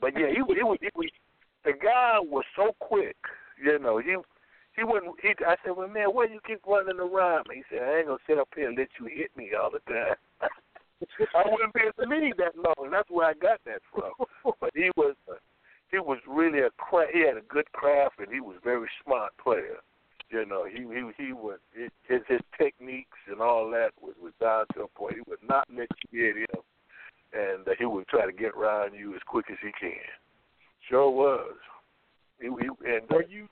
But yeah, he would. He would. He would the guy was so quick. You know, he he wouldn't. He, I said, well, man, why you keep running around? He said, I ain't gonna sit up here and let you hit me all the time. I wouldn't be able to leave that long. That's where I got that from. But he was. Uh, he was really a cra- he had a good craft and he was a very smart player. You know, he he he was his his techniques and all that was was down to a point. He would not let you get him, and uh, he would try to get around you as quick as he can. Sure was. He, he and Were you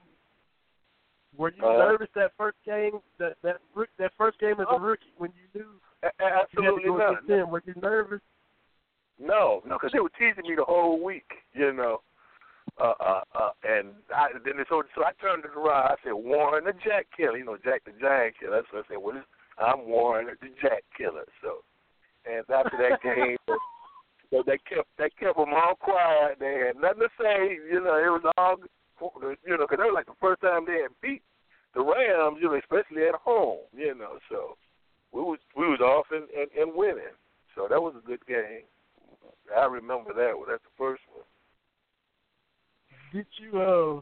were you Uh, nervous that first game that that that first game as a Oh. rookie when you knew a- you had to absolutely go not. Were you nervous? No, no, because they were teasing me the whole week, you know. Uh, uh, uh, and I, then so so I turned it around. I said Warren the Jack Killer, you know Jack the Giant Killer. So I said, well, this, I'm Warren the Jack Killer. So, and after that game, so they kept they kept them all quiet. They had nothing to say. You know, it was all you know because that was like the first time they had beat the Rams. You know, especially at home. You know, so we was we was off and, and, and winning. So that was a good game. I remember that one. That's the first one. Did you uh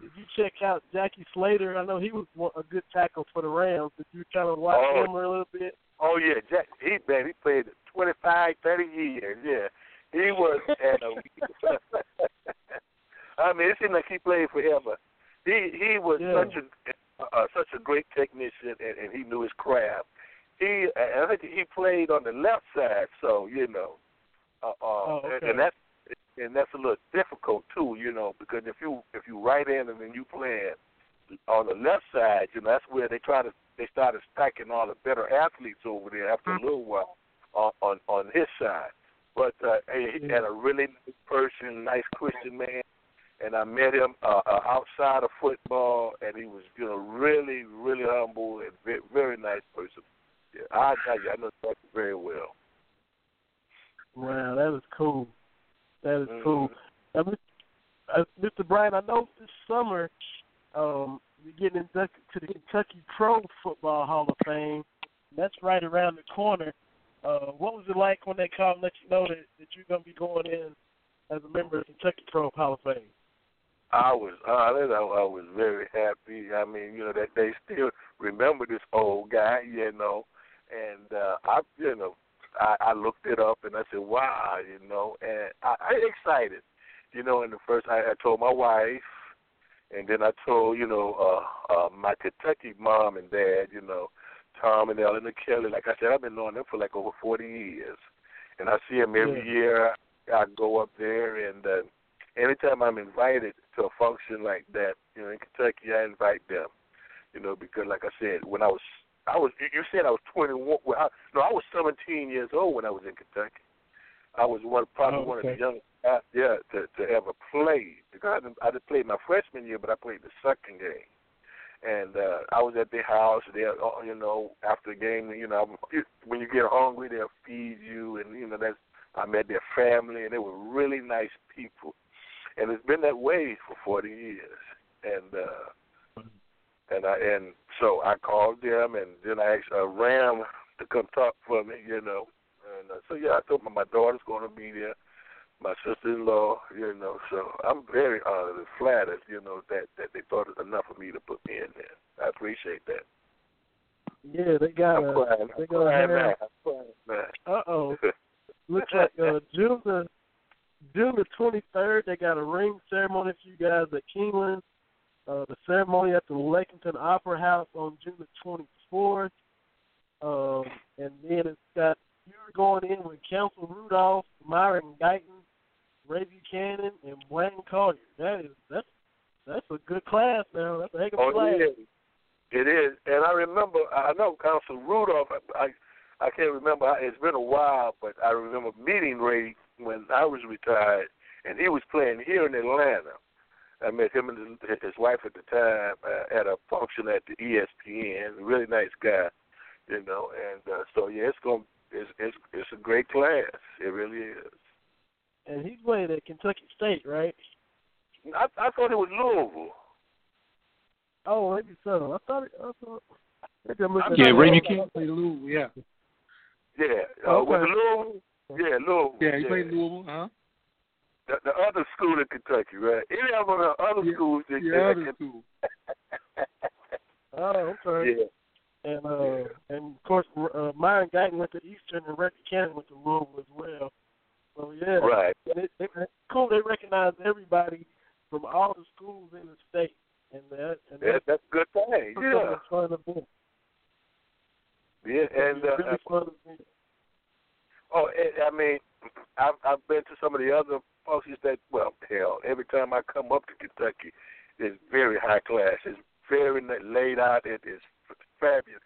did you check out Jackie Slater? I know he was a good tackle for the Rams. Did you kind of watch Oh. him a little bit? Oh yeah, Jack. He man, he played twenty five, thirty years. Yeah, he was. At a, I mean, it seemed like he played forever. He he was Yeah. such a uh, such a great technician, and, and he knew his craft. He I think he played on the left side, so you know, uh, uh, Oh, and, okay. and that's and that's a little difficult too, you know, because if you if you right in and then you playing on the left side, you know, that's where they try to they started stacking all the better athletes over there after a little while on on, on his side. But uh, he had a really nice person, nice Christian man, and I met him uh, uh, outside of football, and he was you know really really humble and very, very nice person. Yeah, I tell you, I know Jack very well. Wow, that is cool. That is Mhm. cool. Uh, Mr. Bryant, I know this summer um, you're getting inducted to the Kentucky Pro Football Hall of Fame. That's right around the corner. Uh, what was it like when they called and let you know that, that you're going to be going in as a member of the Kentucky Pro Hall of Fame? I was honored. I, I was very happy. I mean, you know that they still remember this old guy, you know, and uh, I, you know, I, I looked it up and I said, wow, you know, and I, I excited, you know. And the first, I, I told my wife, and then I told, you know, uh, uh, my Kentucky mom and dad, you know, Tom and Ellen and Kelly. Like I said, I've been knowing them for like over forty years, and I see them every Yeah. year. I go up there and. uh anytime I'm invited to a function like that, you know, in Kentucky, I invite them. You know, because like I said, when I was, I was, you said I was 21. Well, I, no, I was 17 years old when I was in Kentucky. I was one, probably Oh, one of the youngest, uh, yeah, to to ever play. Because I I didn't my freshman year, but I played the second game. And uh, I was at their house. They, uh, you know, after the game, you know, when you get hungry, they'll feed you, and you know that's. I met their family, and they were really nice people and it's been that way for 40 years. And uh, and I and so I called them, and then I asked uh, Ram to come talk for me, you know. And uh, so yeah, I told my my daughter's going to be there, my sister-in-law, you know. So I'm very honored and flattered, you know, that that they thought it enough for me to put me in there. I appreciate that. Yeah, they got I'm a. crying. they I'm gonna crying have- now. I'm crying. Uh oh. Looks like uh, June the June the twenty third. They got a ring ceremony for you guys at Keeneland. Uh, the ceremony at the Lexington Opera House on June the twenty fourth. Um, and then it's got you're going in with Council Rudolph, Myron Guyton, Ray Buchanan, and Wayne Collier. That is that's that's a good class now. That's a heck of a Oh, class. it is. It is. And I remember, I know Council Rudolph, I, I, I can't remember, how- it's been a while, but I remember meeting Ray when I was retired, and he was playing here in Atlanta. I met him and his, wife at the time uh, at a function at the ESPN. Really nice guy, you know. And uh, so yeah, it's going it's it's it's a great class. It really is. And he played at Kentucky State, right? I I thought it was Louisville. Oh, maybe so. I thought it. I thought. Maybe I'm looking I'm at Yeah, the not Ray wrong- played Lou. Yeah. Yeah, uh, Okay. was it Louisville? Yeah, Louisville. Yeah, he played in Louisville, huh? the, the other school in Kentucky, right? Any of the other Yeah, schools that Yeah, that other can- school. Oh, okay. yeah. And uh, and of course, uh, Myron Guyton went to Eastern, and Ricky Cannon went to Louisville as well. So yeah, Right. It, it's cool. They recognize everybody from all the schools in the state, and that and That, that's a good thing. Yeah. a fun event. Yeah, and It's uh, really fun event. oh, and, I mean, I've I've been to some of the other functions that well, hell, every time I come up to Kentucky, it's very high class. It's very laid out. It is fabulous.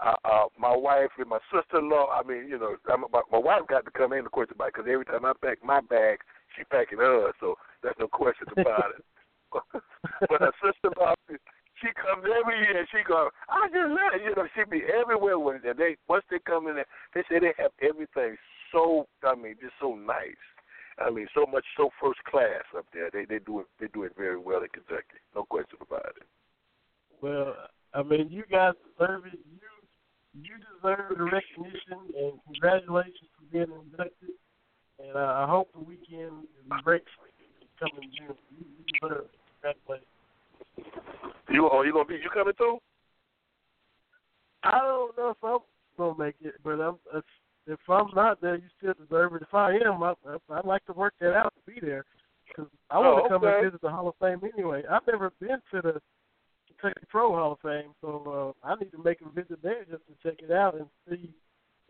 Uh, uh, my wife and my sister-in-law. I mean, you know, I'm, my, my wife got to come in, of course, because every time I pack my bag, she packing hers. So there's no question about it. but her sister-in-law, she comes every year. She go, I just love it. You know, she be everywhere with it. They once they come in there, they say they have everything so. I mean, just so nice. I mean, so much, so first class up there. They they do it. They do it very well in Kentucky. No question about it. Well, I mean, you guys deserve it. You you deserve the recognition, and congratulations for being inducted. And uh, I hope the weekend is great for you coming June. You, you deserve it. Congratulations. You oh, you gonna be? You coming too? I don't know if I'm gonna make it, but I'm. If, if I'm not there, you still deserve it. If I am, I, I'd like to work that out to be there because I want Oh, to come and visit the Hall of Fame anyway. I've never been to the Kentucky Pro Hall of Fame, so uh, I need to make a visit there just to check it out and see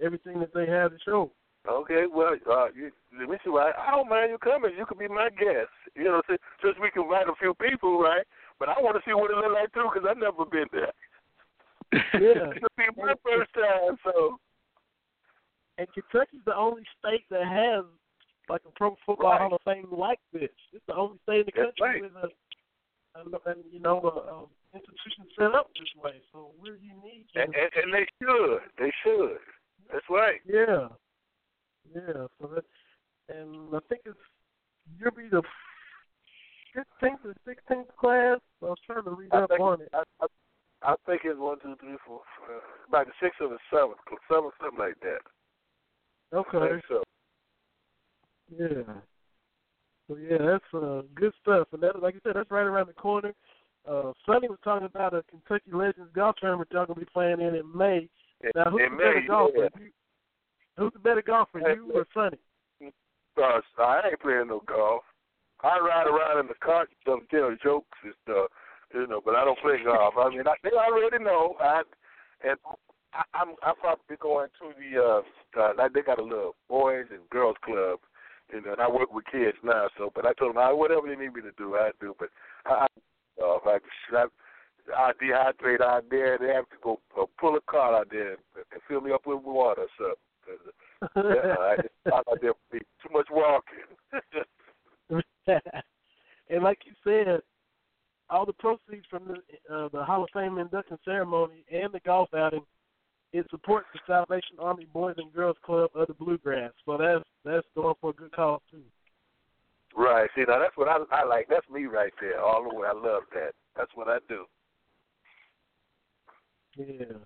everything that they have to show. Okay, well, uh, you, let me see. Right, I don't mind you coming. You could be my guest. You know, since, since we can invite a few people, right? But I want to see what it look like too, because I've never been there. Yeah. It'll be my first time, so And Kentucky's the only state that has like a Pro Football Right. Hall of Fame like this. It's the only state in the That's country right. with a, a, a you know a, a institution set up this way. So we're unique. and, and, and they should. They should. That's right. Yeah, yeah. So that, and I think it's you'll be the fifteenth or sixteenth class. I was trying to read I up on it. I, I, I think it's one, two, three, four, five, about the sixth or the seventh, seventh, something like that. I Okay. think so. Yeah. So yeah, that's uh, good stuff. And that, like I said, that's right around the corner. Uh, Sonny was talking about a Kentucky Legends golf tournament y'all gonna be playing in in May. Now, who's in the better May, golfer? yeah. You, who's the better golfer, you or Sonny? Uh, I ain't playing no golf. I ride around in the cart, some you know, jokes and stuff, you know, but I don't play golf. I mean, I, they already know. I and I, I'm I'm probably going to the uh, uh, like they got a little boys and girls club, you know, and I work with kids now. So, but I told them, I, whatever they need me to do, I do. But I uh, if I, I I dehydrate out there, they have to go uh, pull a cart out there and, and fill me up with water. So. Yeah, I just thought out there be too much walking. and like you said, all the proceeds from the uh, the Hall of Fame induction ceremony and the golf outing, it supports the Salvation Army Boys and Girls Club of the Bluegrass. So that's that's going for a good cause too. Right. See, now that's what I I like. That's me right there, all the way. I love that. That's what I do. Yeah.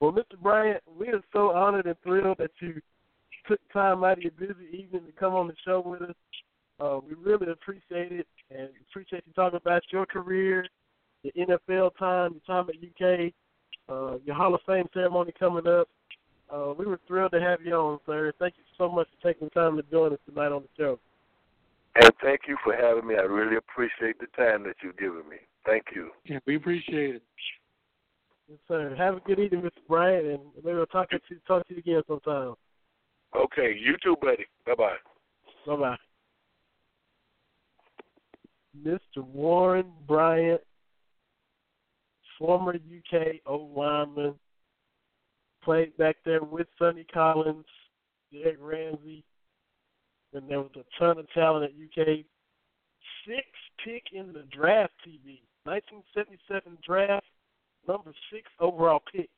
Well, Mr. Bryant, we are so honored and thrilled that you took time out of your busy evening to come on the show with us. Uh, we really appreciate it and appreciate you talking about your career, your NFL time, your time at UK, uh, your Hall of Fame ceremony coming up. Uh, we were thrilled to have you on, sir. Thank you so much for taking time to join us tonight on the show. And thank you for having me. I really appreciate the time that you've given me. Thank you. Yeah, we appreciate it. Yes, sir. Have a good evening, Mr. Bryant, and maybe we'll talk to you, talk to you again sometime. Okay, you too, buddy. Bye bye. Bye bye. Mr. Warren Bryant, former UK O lineman, played back there with Sonny Collins, Derek Ramsey, and there was a ton of talent at UK. Six pick in the draft TV, 1977 draft, number six overall pick.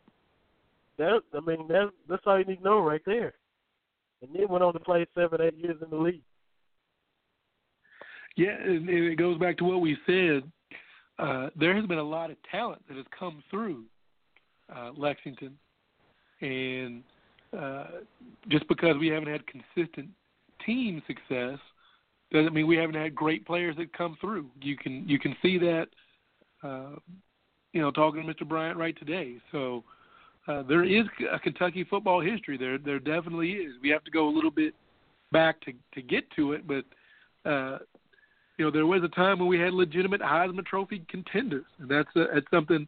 That I mean that that's all you need to know right there. And then went on to play seven, eight years in the league. Yeah, and, it goes back to what we said. Uh, there has been a lot of talent that has come through uh, Lexington, and uh, just because we haven't had consistent team success doesn't mean we haven't had great players that come through. You can you can see that, uh, you know, talking to Mr. Bryant right today. So uh, there is a Kentucky football history. There there definitely is. We have to go a little bit back to to get to it, but uh, you know there was a time when we had legitimate Heisman Trophy contenders, and that's a, that's something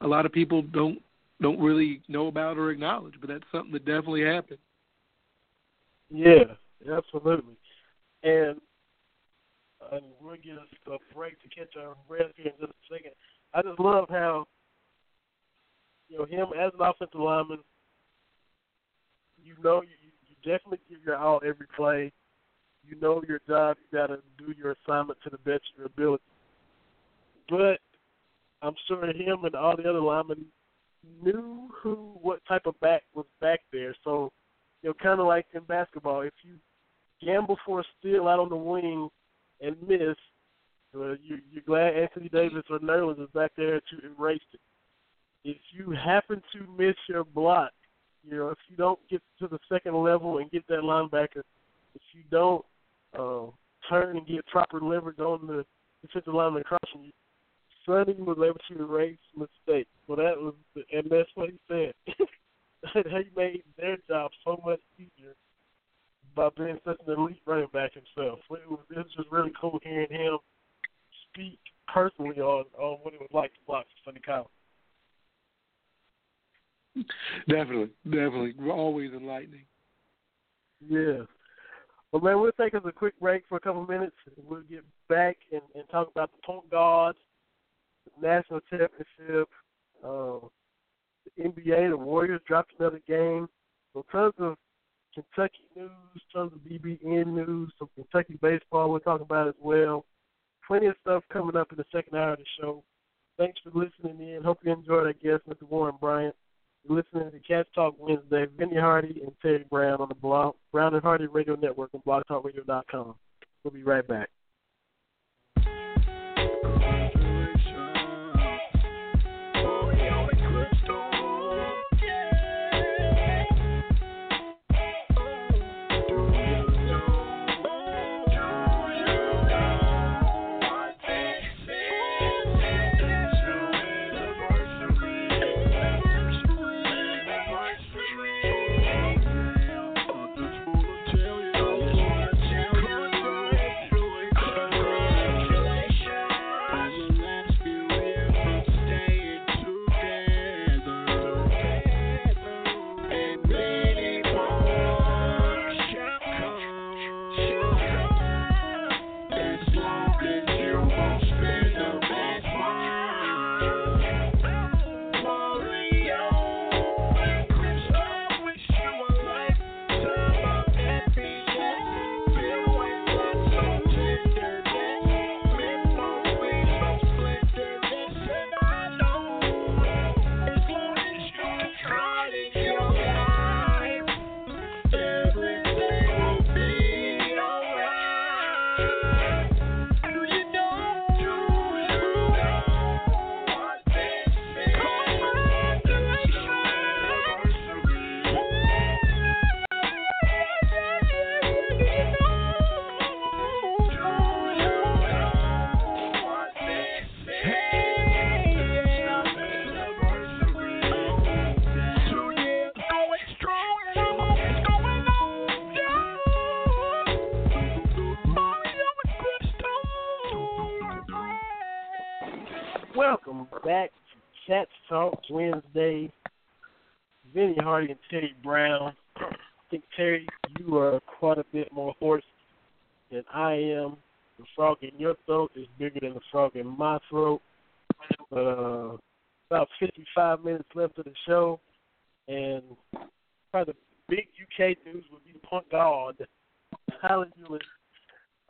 a lot of people don't don't really know about or acknowledge, but that's something that definitely happened. Yeah, absolutely. And and we'll get a, a break to catch our breath here in just a second. I just love how you know him as an offensive lineman. You know, you, you definitely give your all every play. You know your job. You got to do your assignment to the best of your ability. But I'm sure him and all the other linemen knew who, what type of back was back there. So, kind of like in basketball, if you gamble for a steal out on the wing and miss, well, you, you're glad Anthony Davis or Nerlens is back there to erase it. If you happen to miss your block, you know, if you don't get to the second level and get that linebacker, if you don't uh, turn and get proper leverage on the defensive lineman crossing you, Sonny was able to erase mistakes. Well, that was, and that's what he said. he made their job so much easier by being such an elite running back himself. It was, it was just really cool hearing him speak personally on on what it was like to block for Sonny Collins. Definitely, definitely, always enlightening. Yeah. Well, man, we'll take us a quick break for a couple of minutes. And we'll get back and, and talk about the point guards, the national championship, uh, the NBA. The Warriors dropped another game. So tons of Kentucky news, tons of BBN news, some Kentucky baseball we'll talk about as well. Plenty of stuff coming up in the second hour of the show. Thanks for listening in. Hope you enjoyed our guest, Mr. Warren Bryant. You're listening to Cats Talk Wednesday. Vinny Hardy and Terry Brown on the Brown and Hardy Radio Network on BlogTalkRadio.com. We'll be right back. Talk Wednesday. Vinny Hardy and Teddy Brown. I think Terry, you are quite a bit more hoarse than I am. The frog in your throat is bigger than the frog in my throat. Uh, about 55 minutes left of the show, and probably the big UK news would be the point guard, Tyler Ulis,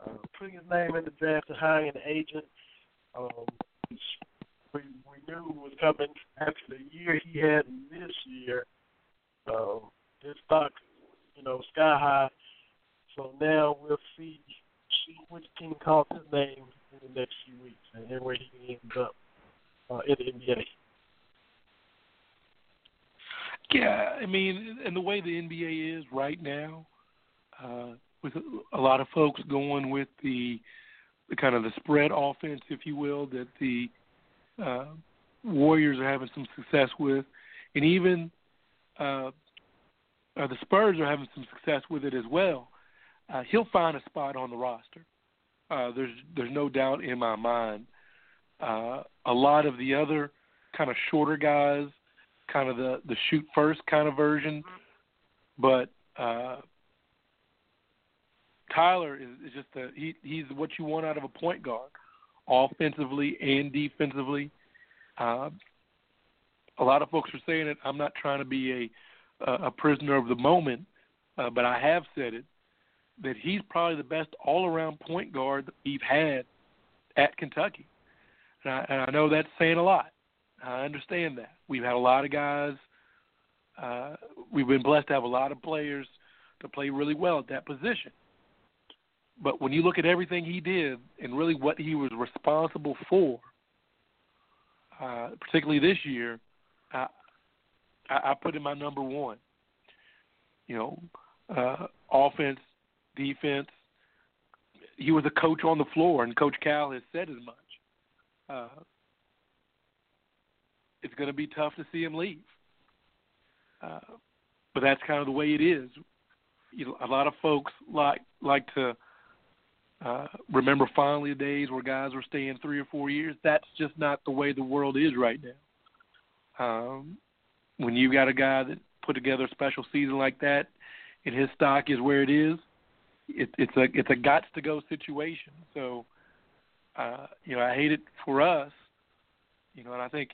uh, putting his name in the draft and hiring an agent. Um, we we knew was coming after the year he had this year. Um, his stock, you know, sky high. So now we'll see see which team calls his name in the next few weeks and, and where he ends up uh, in the NBA. Yeah, I mean, and the way the NBA is right now, uh, with a lot of folks going with the, the kind of the spread offense, if you will, that the uh, Warriors are having some success with, and even uh, uh, the Spurs are having some success with it as well. Uh, he'll find a spot on the roster. Uh, there's there's no doubt in my mind. Uh, a lot of the other kind of shorter guys, kind of the the shoot first kind of version, but uh, Tyler is, is just a he he's what you want out of a point guard, offensively and defensively. Uh, a lot of folks are saying it. I'm not trying to be a a prisoner of the moment, uh, but I have said it that he's probably the best all around point guard that we've had at Kentucky. And I, and I know that's saying a lot. I understand that. We've had a lot of guys. Uh, we've been blessed to have a lot of players to play really well at that position. But when you look at everything he did and really what he was responsible for, uh, particularly this year, I, I put him my number one. You know, uh, offense, defense. He was a coach on the floor, and Coach Cal has said as much. Uh, it's going to be tough to see him leave. Uh, but that's kind of the way it is. You know, a lot of folks like like to uh, remember finally the days where guys were staying three or four years. That's just not the way the world is right now. Um, when you got a guy that put together a special season like that, and his stock is where it is, it, it's a it's a gots to go situation. So, uh, you know, I hate it for us. You know, and I think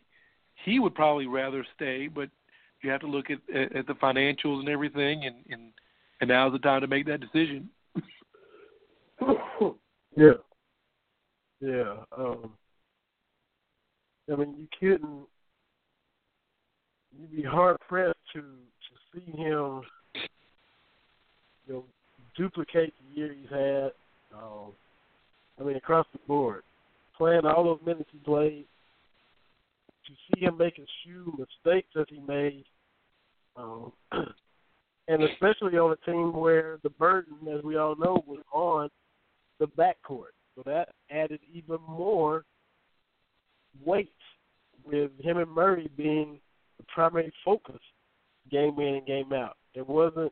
he would probably rather stay, but you have to look at at, at the financials and everything, and and and now's the time to make that decision. yeah, yeah. Um, I mean, you couldn't. You'd be hard pressed to to see him, you know, duplicate the year he's had. Um, I mean, across the board, playing all those minutes he played, to see him make a few mistakes that he made, um, and especially on a team where the burden, as we all know, was on the backcourt. So that added even more weight with him and Murray being the primary focus game in and game out. It wasn't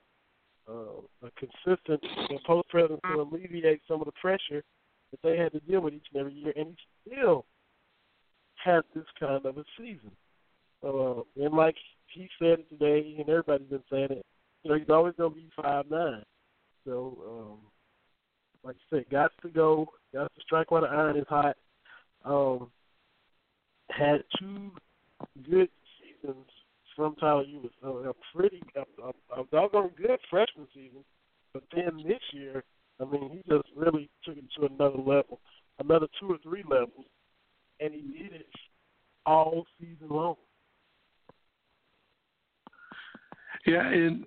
uh, a consistent post presence to alleviate some of the pressure that they had to deal with each and every year, and he still had this kind of a season. Uh, and like he said it today, and everybody's been saying it, you know, he's always going to be five nine. So, um, like I said, got to go, got to strike while the iron is hot. Um, had two good seasons from Tyler Ulis. So a pretty, a, a, a doggone good freshman season. But then this year, I mean, he just really took it to another level, another two or three levels, and he did it all season long. Yeah, and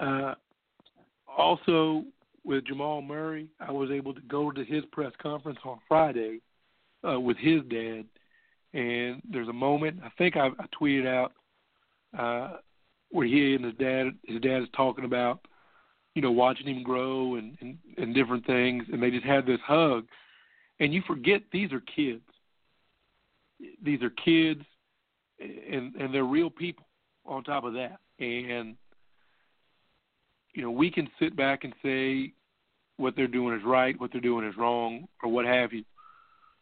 uh, also with Jamal Murray, I was able to go to his press conference on Friday uh, with his dad, and there's a moment I think I, I tweeted out uh, where he and his dad his dad is talking about you know watching him grow and, and and different things, and they just had this hug, and you forget these are kids. These are kids, and and they're real people. On top of that, and you know we can sit back and say what they're doing is right, what they're doing is wrong, or what have you.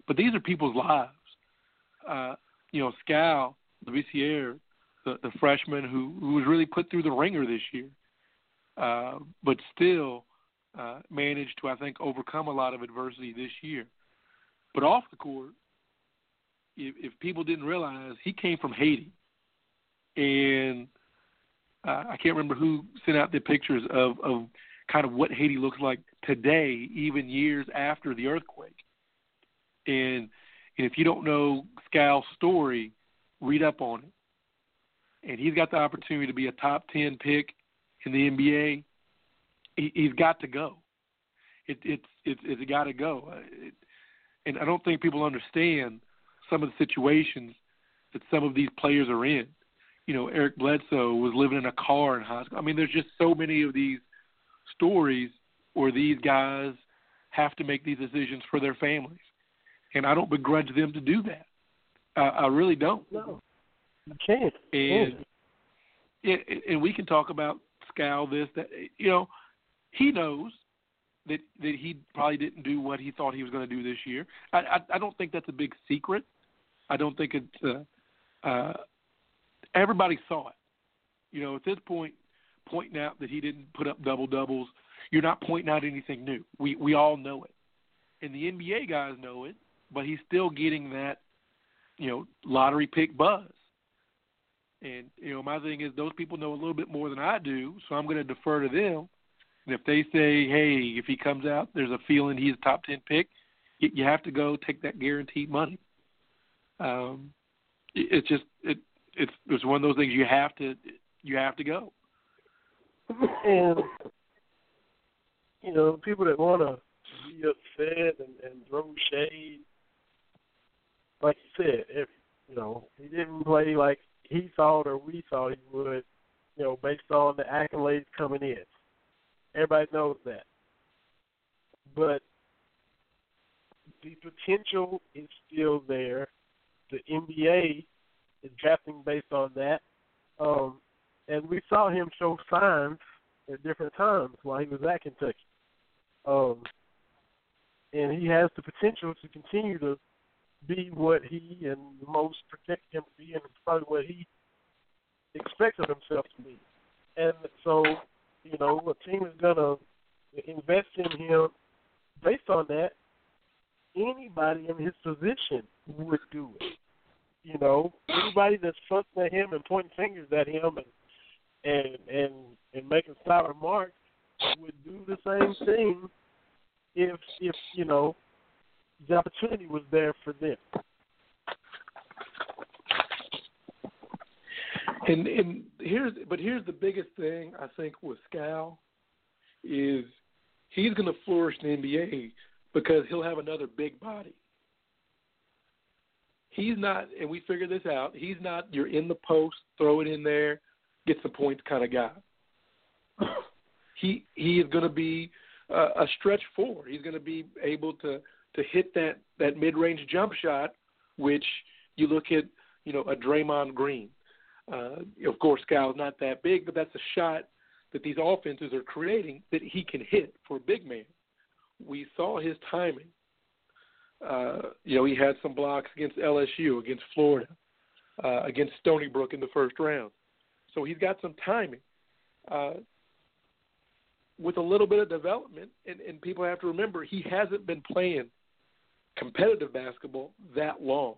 But these are people's lives. Uh, you know, Skal, Labissiere, the, the freshman who, who was really put through the ringer this year, uh, but still uh, managed to, I think, overcome a lot of adversity this year. But off the court, if, if people didn't realize, he came from Haiti, and uh, I can't remember who sent out the pictures of of kind of what Haiti looks like today, even years after the earthquake. And, and if you don't know Skal's story, read up on it and he's got the opportunity to be a top ten pick in the NBA, he, he's got to go. It, it's it's it's got to go. Uh, it, and I don't think people understand some of the situations that some of these players are in. you know, Eric Bledsoe was living in a car in high school. I mean, there's just so many of these stories where these guys have to make these decisions for their families, and I don't begrudge them to do that. I, I really don't. No, you can't. And yeah, and we can talk about Skal this that you know he knows that that he probably didn't do what he thought he was going to do this year. I, I I don't think that's a big secret. I don't think it's uh, uh, everybody saw it. You know, at this point, pointing out that he didn't put up double doubles, you're not pointing out anything new. We we all know it, and the NBA guys know it, but he's still getting that, you know, lottery pick buzz. And you know, my thing is those people know a little bit more than I do, so I'm going to defer to them. And if they say, "Hey, if he comes out, there's a feeling he's a top ten pick," you have to go take that guaranteed money. Um, it's just it it's it's one of those things you have to you have to go. And you know, people that want to be upset and, and throw shade, like you said, if you know he didn't play like he thought or we thought he would, you know, based on the accolades coming in. Everybody knows that. But the potential is still there. The NBA is drafting based on that. Um, and we saw him show signs at different times while he was at Kentucky. Um, and he has the potential to continue to be what he and most project him to be, and probably what he expects of himself to be. And so, you know, a team is going to invest in him based on that. Anybody in his position would do it. You know, anybody that's fussing at him and pointing fingers at him and and and and making sour remarks would do the same thing if if you know the opportunity was there for them. And and here's but here's the biggest thing I think with Skal is he's going to flourish in the NBA because he'll have another big body. He's not, and we figured this out. He's not. You're in the post, throw it in there, get some points kind of guy. He he is going to be uh, a stretch four. He's going to be able to to hit that that mid range jump shot, which you look at, you know, a Draymond Green. Uh, of course, Skal's not that big, but that's a shot that these offenses are creating that he can hit for a big man. We saw his timing. Uh, you know, he had some blocks against LSU, against Florida, uh, against Stony Brook in the first round. So he's got some timing. Uh, with a little bit of development, and, and people have to remember he hasn't been playing competitive basketball that long,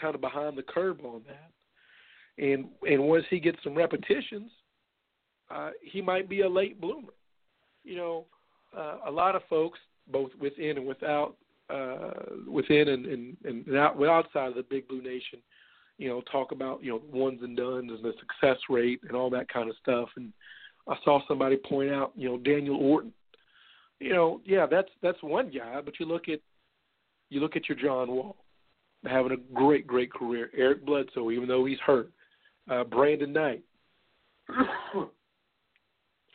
kind of behind the curve on that. And and once he gets some repetitions, uh, he might be a late bloomer. You know, uh, a lot of folks, both within and without, uh, within and, and, and out, outside of the Big Blue Nation, you know, talk about you know ones and dones and the success rate and all that kind of stuff. And I saw somebody point out, you know, Daniel Orton. You know, yeah, that's that's one guy, but you look at you look at your John Wall having a great, great career. Eric Bledsoe, even though he's hurt. Uh, Brandon Knight.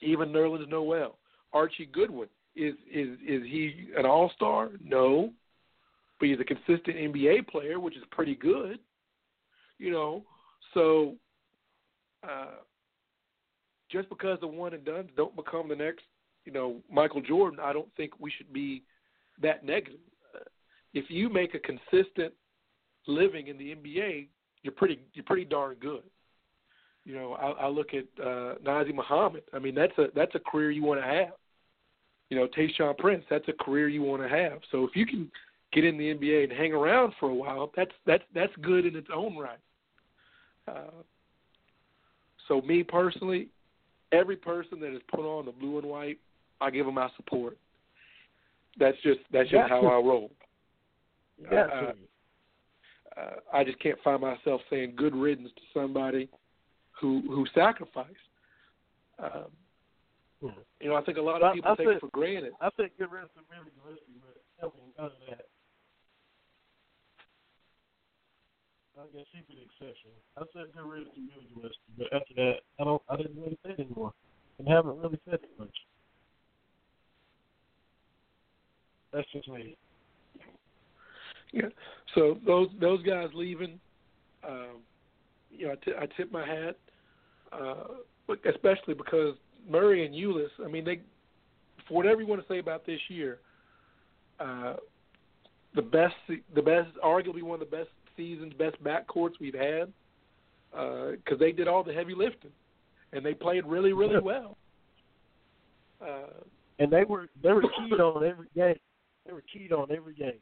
even Nerlens Noel. Archie Goodwin. Is is is he an all star? No. But he's a consistent NBA player, which is pretty good. You know, so uh, just because the one and done don't become the next, you know, Michael Jordan, I don't think we should be that negative. Uh, if you make a consistent living in the NBA, you're pretty you're pretty darn good. You know, I, I look at uh, Nazr Muhammad. I mean, that's a that's a career you want to have. You know, Tayshaun Prince, that's a career you want to have. So if you can get in the NBA and hang around for a while, that's that's that's good in its own right. Uh, so me personally, every person that is put on the blue and white, I give them my support. That's just that's just how I roll. Yeah. Uh, uh, I just can't find myself saying good riddance to somebody who who sacrificed. Um, mm-hmm. You know, I think a lot of people I, I take said, it for granted. I think good riddance to Billy Gillispie, but me none of that. I guess he'd the exception. I said good riddance to Billy Gillispie, but after that, I don't. I didn't really say anymore, and haven't really said it much. That's just me. Yeah. So those those guys leaving, um, you know, I, t- I tip my hat, uh, especially because Murray and Ulis. I mean, they for whatever you want to say about this year, uh, the best, the best, arguably one of the best seasons, best backcourts we've had, because uh, they did all the heavy lifting, and they played really, really well. Uh, and they were they were keyed on every game. They were keyed on every game.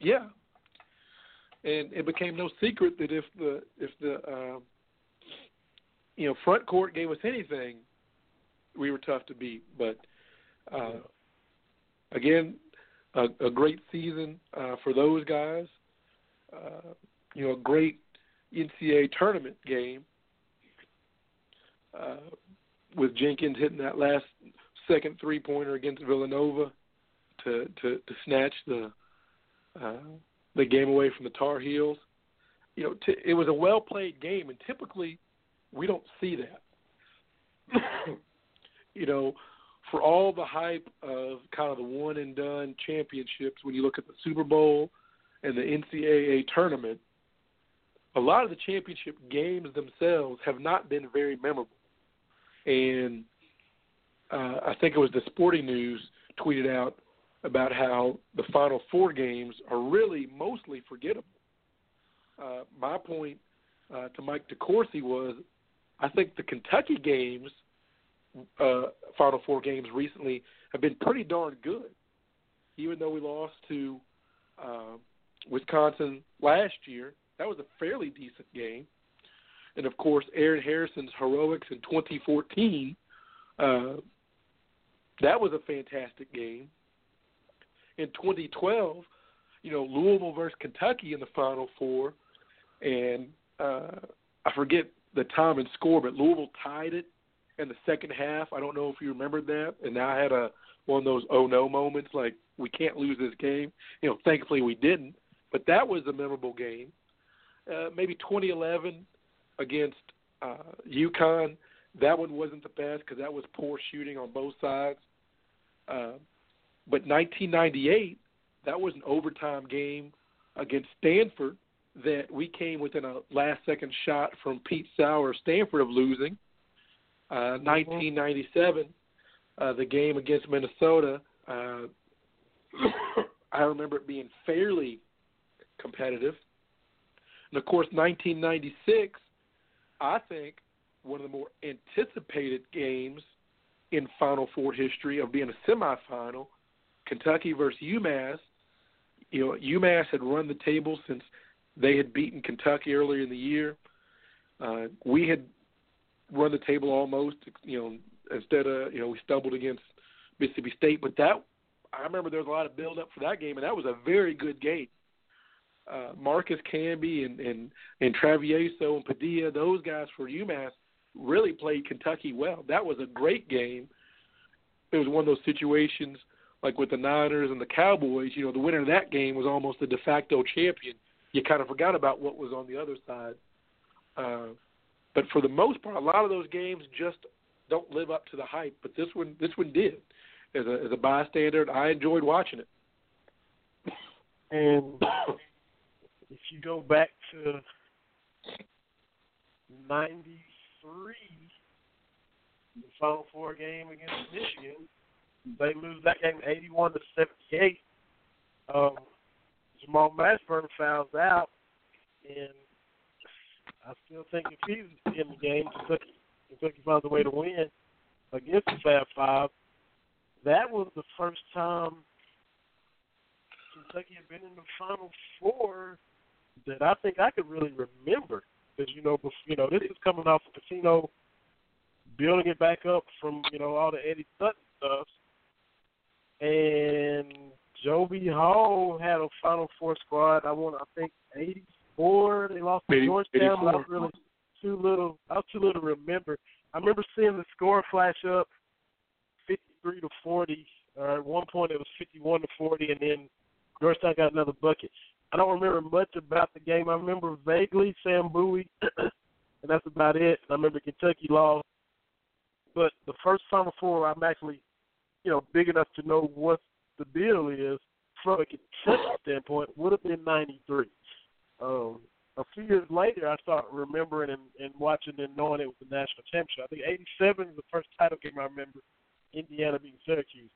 Yeah, and it became no secret that if the if the uh, you know front court gave us anything, we were tough to beat. But uh, again, a, a great season uh, for those guys. Uh, you know, a great NCAA tournament game uh, with Jenkins hitting that last second three pointer against Villanova to to, to snatch the uh, the game away from the Tar Heels. You know, t- it was a well played game, and typically we don't see that. you know, for all the hype of kind of the one and done championships, when you look at the Super Bowl and the NCAA tournament, a lot of the championship games themselves have not been very memorable. And uh, I think it was the Sporting News tweeted out about how the Final Four games are really mostly forgettable. Uh, my point uh, to Mike DeCourcy was, I think the Kentucky games – uh, Final Four games recently have been pretty darn good. Even though we lost to uh, Wisconsin last year, that was a fairly decent game. And of course, Aaron Harrison's heroics in 2014, uh, that was a fantastic game. In 2012, you know, Louisville versus Kentucky in the Final Four, and uh, I forget the time and score, but Louisville tied it in the second half. I don't know if you remembered that, and now I had a one of those oh no moments, like we can't lose this game. You know, thankfully we didn't, but that was a memorable game. Uh, maybe 2011 against uh, UConn. That one wasn't the best because that was poor shooting on both sides. Uh, but 1998, that was an overtime game against Stanford that we came within a last second shot from Pete Sauer, Stanford, of losing. 1997, uh, the game against Minnesota, uh, I remember it being fairly competitive. And of course, 1996, I think one of the more anticipated games in Final Four history of being a semifinal, Kentucky versus UMass. You know, UMass had run the table since they had beaten Kentucky earlier in the year. Uh, we had run the table almost. You know, instead of you know we stumbled against Mississippi State, but that I remember there was a lot of build up for that game, and that was a very good game. Uh, Marcus Camby and and and Travieso and Padilla, those guys for UMass really played Kentucky well. That was a great game. It was one of those situations like with the Niners and the Cowboys. You know, the winner of that game was almost the de facto champion. You kind of forgot about what was on the other side. Uh, but for the most part, a lot of those games just don't live up to the hype. But this one, this one did. As a as a bystander, I enjoyed watching it. And if you go back to '93, the Final Four game against Michigan, they lose that game 81 to 78. Um, Jamal Mashburn fouls out, and I still think if he's in the game, Kentucky, Kentucky finds a way to win against the Fab Five. That was the first time Kentucky had been in the Final Four that I think I could really remember. Because you know, you know, this is coming off of Pitino building it back up from you know all the Eddie Sutton stuff, and Joe B. Hall had a Final Four squad. I want, I think, eighty four. They lost to Georgetown. I was really too little. I was too little to remember. I remember seeing the score flash up, fifty-three to forty. Or at one point it was fifty-one to forty, and then Georgetown got another bucket. I don't remember much about the game. I remember vaguely Sam Bowie, and that's about it. I remember Kentucky lost, but the first Final Four, I'm actually, you know, big enough to know what the deal is from a Kentucky standpoint would have been '93. Um, a few years later, I start remembering and, and watching and knowing it was the national championship. I think '87 is the first title game I remember. Indiana beating Syracuse,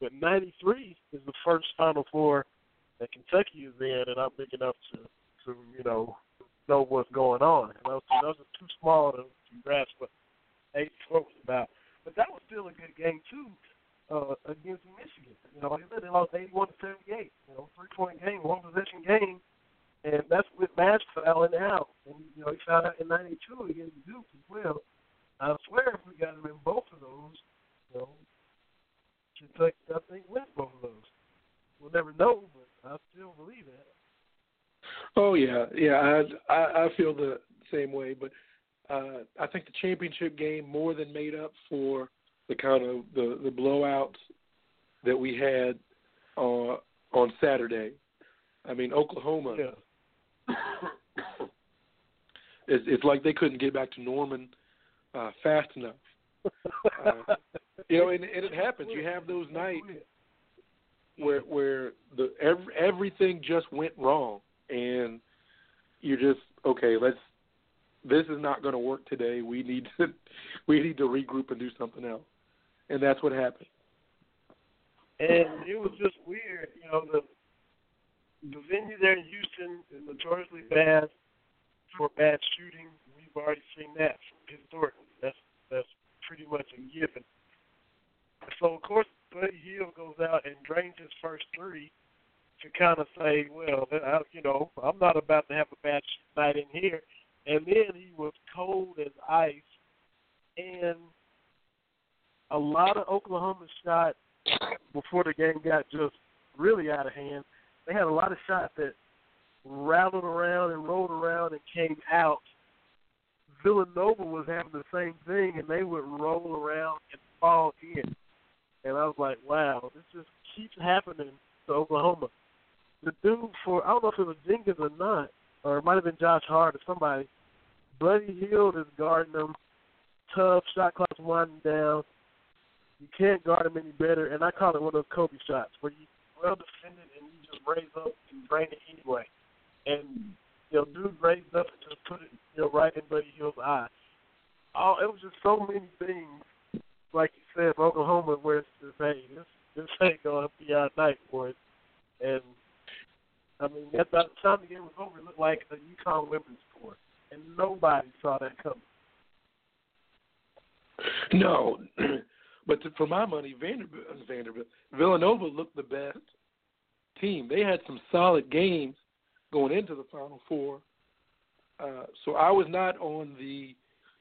but '93 is the first Final Four that Kentucky is in, and I'm big enough to to you know know what's going on. And those those are too small to, grasp what '84 was about. But that was still a good game too uh, against Michigan. You know, like I said, they lost 81 to 78. You know, three point game, one possession game, and that's with Mash fouling out. And you know, he fouled out in '92 against Duke as well. I swear, if we got him in both of those, you know, Kentucky, I think, wins both of those. We'll never know, but I still believe that. Oh yeah, yeah. I I, I feel the same way, but uh, I think the championship game more than made up for the kind of the the blowouts that we had uh, on Saturday. I mean, Oklahoma. Yeah. it's, it's like they couldn't get back to Norman uh, fast enough. Uh, you know, and, and it happens. You have those nights where where the every, everything just went wrong, and you're just okay. Let's. This is not going to work today. We need to we need to regroup and do something else, and that's what happened. And it was just weird, you know, the the venue there in Houston is notoriously bad for bad shooting. We've already seen that historically. That's that's pretty much a given. So of course Buddy Hield goes out and drains his first three to kind of say, well, I, you know, I'm not about to have a bad night in here. And then he was cold as ice, and a lot of Oklahoma shots before the game got just really out of hand. They had a lot of shots that rattled around and rolled around and came out. Villanova was having the same thing, and they would roll around and fall in. And I was like, wow, this just keeps happening to Oklahoma. The dude for, I don't know if it was Jenkins or not, or it might have been Josh Hart or somebody, Buddy Hield is guarding them. Tough, shot clock's winding down. You can't guard him any better. And I call it one of those Kobe shots where you well defended and you just raise up and drain it anyway. And you know, dude raised up and just put it, you know, right in Buddy Hield's eye. Oh, it was just so many things, like said, Oklahoma, it's just, this ain't gonna be our night it. And I mean, at the time the game was over, it looked like a UConn women's score, and nobody saw that coming. No, but to, for my money, Vanderbilt, Vanderbilt, Villanova looked the best team. They had some solid games going into the Final Four. Uh, so I was not on the,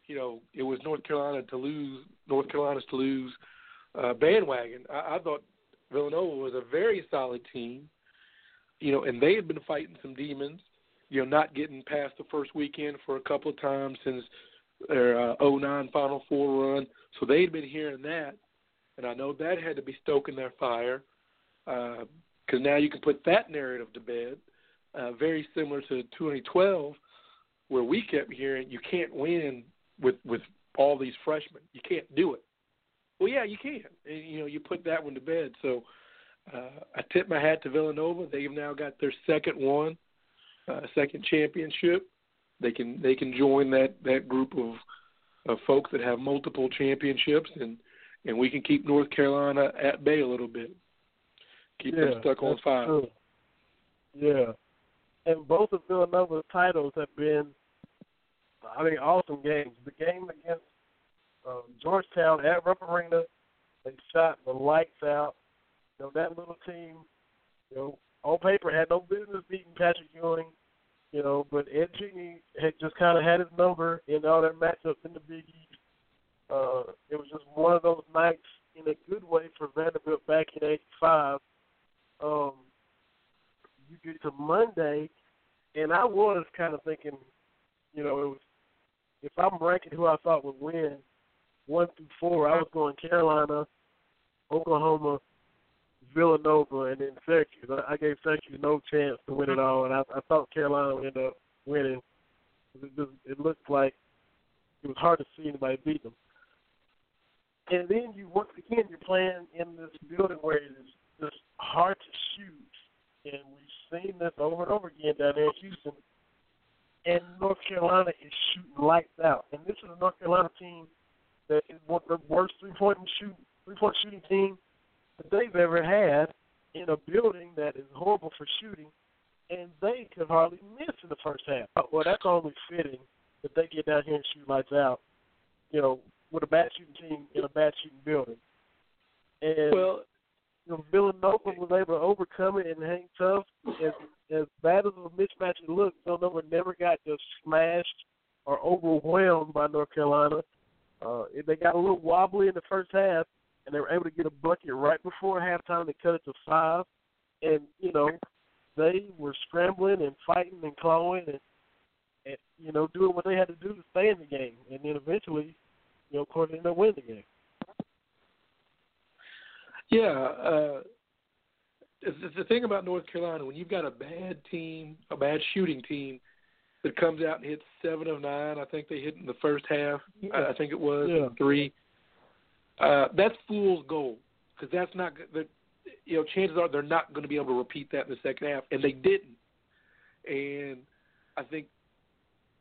you know, it was North Carolina to lose, North Carolina's to lose uh, bandwagon. I, I thought Villanova was a very solid team, you know, and they had been fighting some demons, you know, not getting past the first weekend for a couple of times since their uh, 09 Final Four run. So they'd been hearing that, and I know that had to be stoking their fire because uh, now you can put that narrative to bed. Uh, very similar to 2012, where we kept hearing you can't win with with all these freshmen. You can't do it. Well, yeah, you can. And, you know, you put that one to bed. So uh, I tip my hat to Villanova. They've now got their second one, uh, second championship. They can they can join that that group of of folks that have multiple championships, and and we can keep North Carolina at bay a little bit. Keep yeah, them stuck on five. True. Yeah, and both of Villanova's titles have been, I mean, awesome games. The game against um, Georgetown at Rupp Arena, they shot the lights out. You know that little team, you know, on paper had no business beating Patrick Ewing. You know, but Ed Genie had just kind of had his number in all their matchups in the Big East. Uh, it was just one of those nights in a good way for Vanderbilt back in '85. Um, you get to Monday, and I was kind of thinking, you know, it was if I'm ranking who I thought would win one through four, I was going Carolina, Oklahoma, Villanova and then Syracuse. I, gave Syracuse no chance to win it all, and I, I thought Carolina would end up winning. It, just, it looked like it was hard to see anybody beat them. And then you once again you're playing in this building where it is just hard to shoot, and we've seen this over and over again down there in Houston. And North Carolina is shooting lights out, and this is a North Carolina team that is one of the worst three point shooting three point shooting team that they've ever had in a building that is horrible for shooting, and they could hardly miss in the first half. Uh, well, that's only fitting that they get down here and shoot lights out. You know, with a bad shooting team in a bad shooting building. And Well, know, Villanova was able to overcome it and hang tough. As as bad as a mismatch it looked, Villanova never got just smashed or overwhelmed by North Carolina. Uh, they got a little wobbly in the first half, and they were able to get a bucket right before halftime. They cut it to five, and you know they were scrambling and fighting and clawing and, and you know doing what they had to do to stay in the game. And then eventually, you know, of course, they ended up winning the game. Yeah, uh, it's, the thing about North Carolina when you've got a bad team, a bad shooting team that comes out and hits seven of nine. I think they hit in the first half. I, I think it was Yeah. three. Uh, that's fool's gold because that's not the you know chances are they're not going to be able to repeat that in the second half, and they didn't. And I think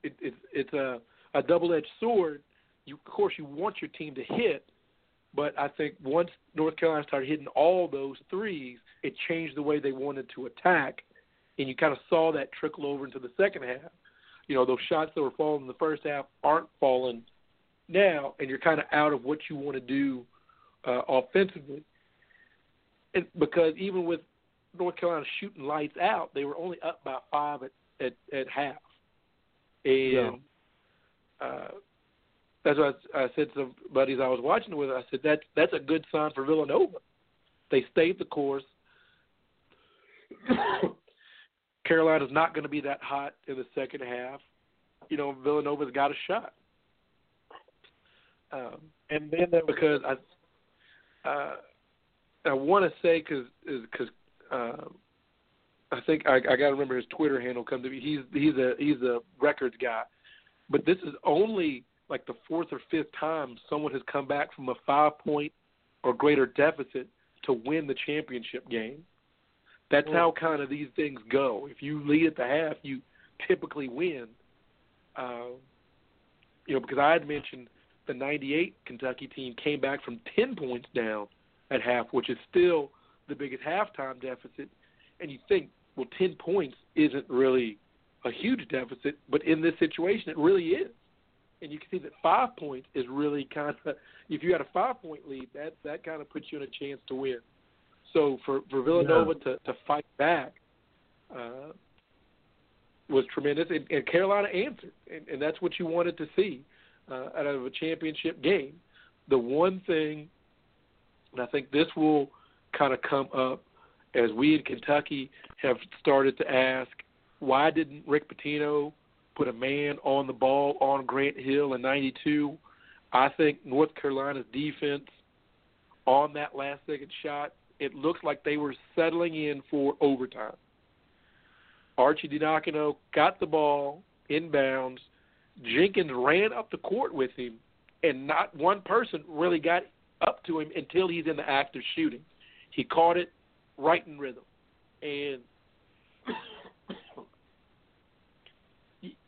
it, it, it's a a double-edged sword. You, of course, you want your team to hit, but I think once North Carolina started hitting all those threes, it changed the way they wanted to attack, and you kind of saw that trickle over into the second half. You know, those shots that were falling in the first half aren't falling now, and you're kind of out of what you want to do uh, offensively. And because even with North Carolina shooting lights out, they were only up by five at at, at half, and Yeah. uh, that's what I, I said to some buddies I was watching with. I said that that's a good sign for Villanova. They stayed the course. Carolina's not going to be that hot in the second half. You know, Villanova's got a shot. Um, And then there was because I uh, I want to say because because uh, I think I, I got to remember his Twitter handle. Come to me, he's he's a he's a records guy, but this is only like the fourth or fifth time someone has come back from a five point or greater deficit to win the championship game. That's Mm. how kind of these things go. If you lead at the half, you typically win. Uh, you know, because I had mentioned the 98 Kentucky team came back from 10 points down at half, which is still the biggest halftime deficit. And you think, well, 10 points isn't really a huge deficit, but in this situation, it really is. And you can see that five points is really kind of, if you had a five point lead, that that kind of puts you in a chance to win. So for for Villanova to to fight back uh, was tremendous, and, and Carolina answered, and, and that's what you wanted to see uh, out of a championship game. The one thing, and I think this will kind of come up as we in Kentucky have started to ask, why didn't Rick Pitino put a man on the ball on Grant Hill in '92? I think North Carolina's defense on that last second shot, it looks like they were settling in for overtime. Arcidiacono got the ball inbounds. Jenkins ran up the court with him, and not one person really got up to him until he's in the act of shooting. He caught it right in rhythm, and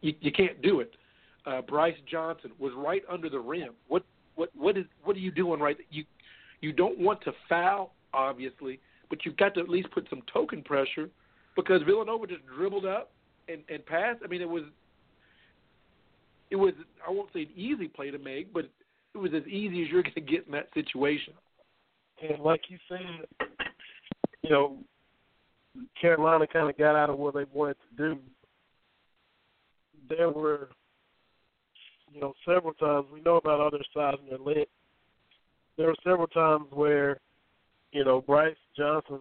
you, you, can't do it. Uh, Brice Johnson was right under the rim. What what what is what are you doing right? You you don't want to foul, obviously, but you've got to at least put some token pressure because Villanova just dribbled up and and passed. I mean, it was it was I won't say an easy play to make, but it was as easy as you're going to get in that situation. and like you said, you know, Carolina kind of got out of what they wanted to do. There were, you know, several times we know about other sides and their length. There were several times where, you know, Brice Johnson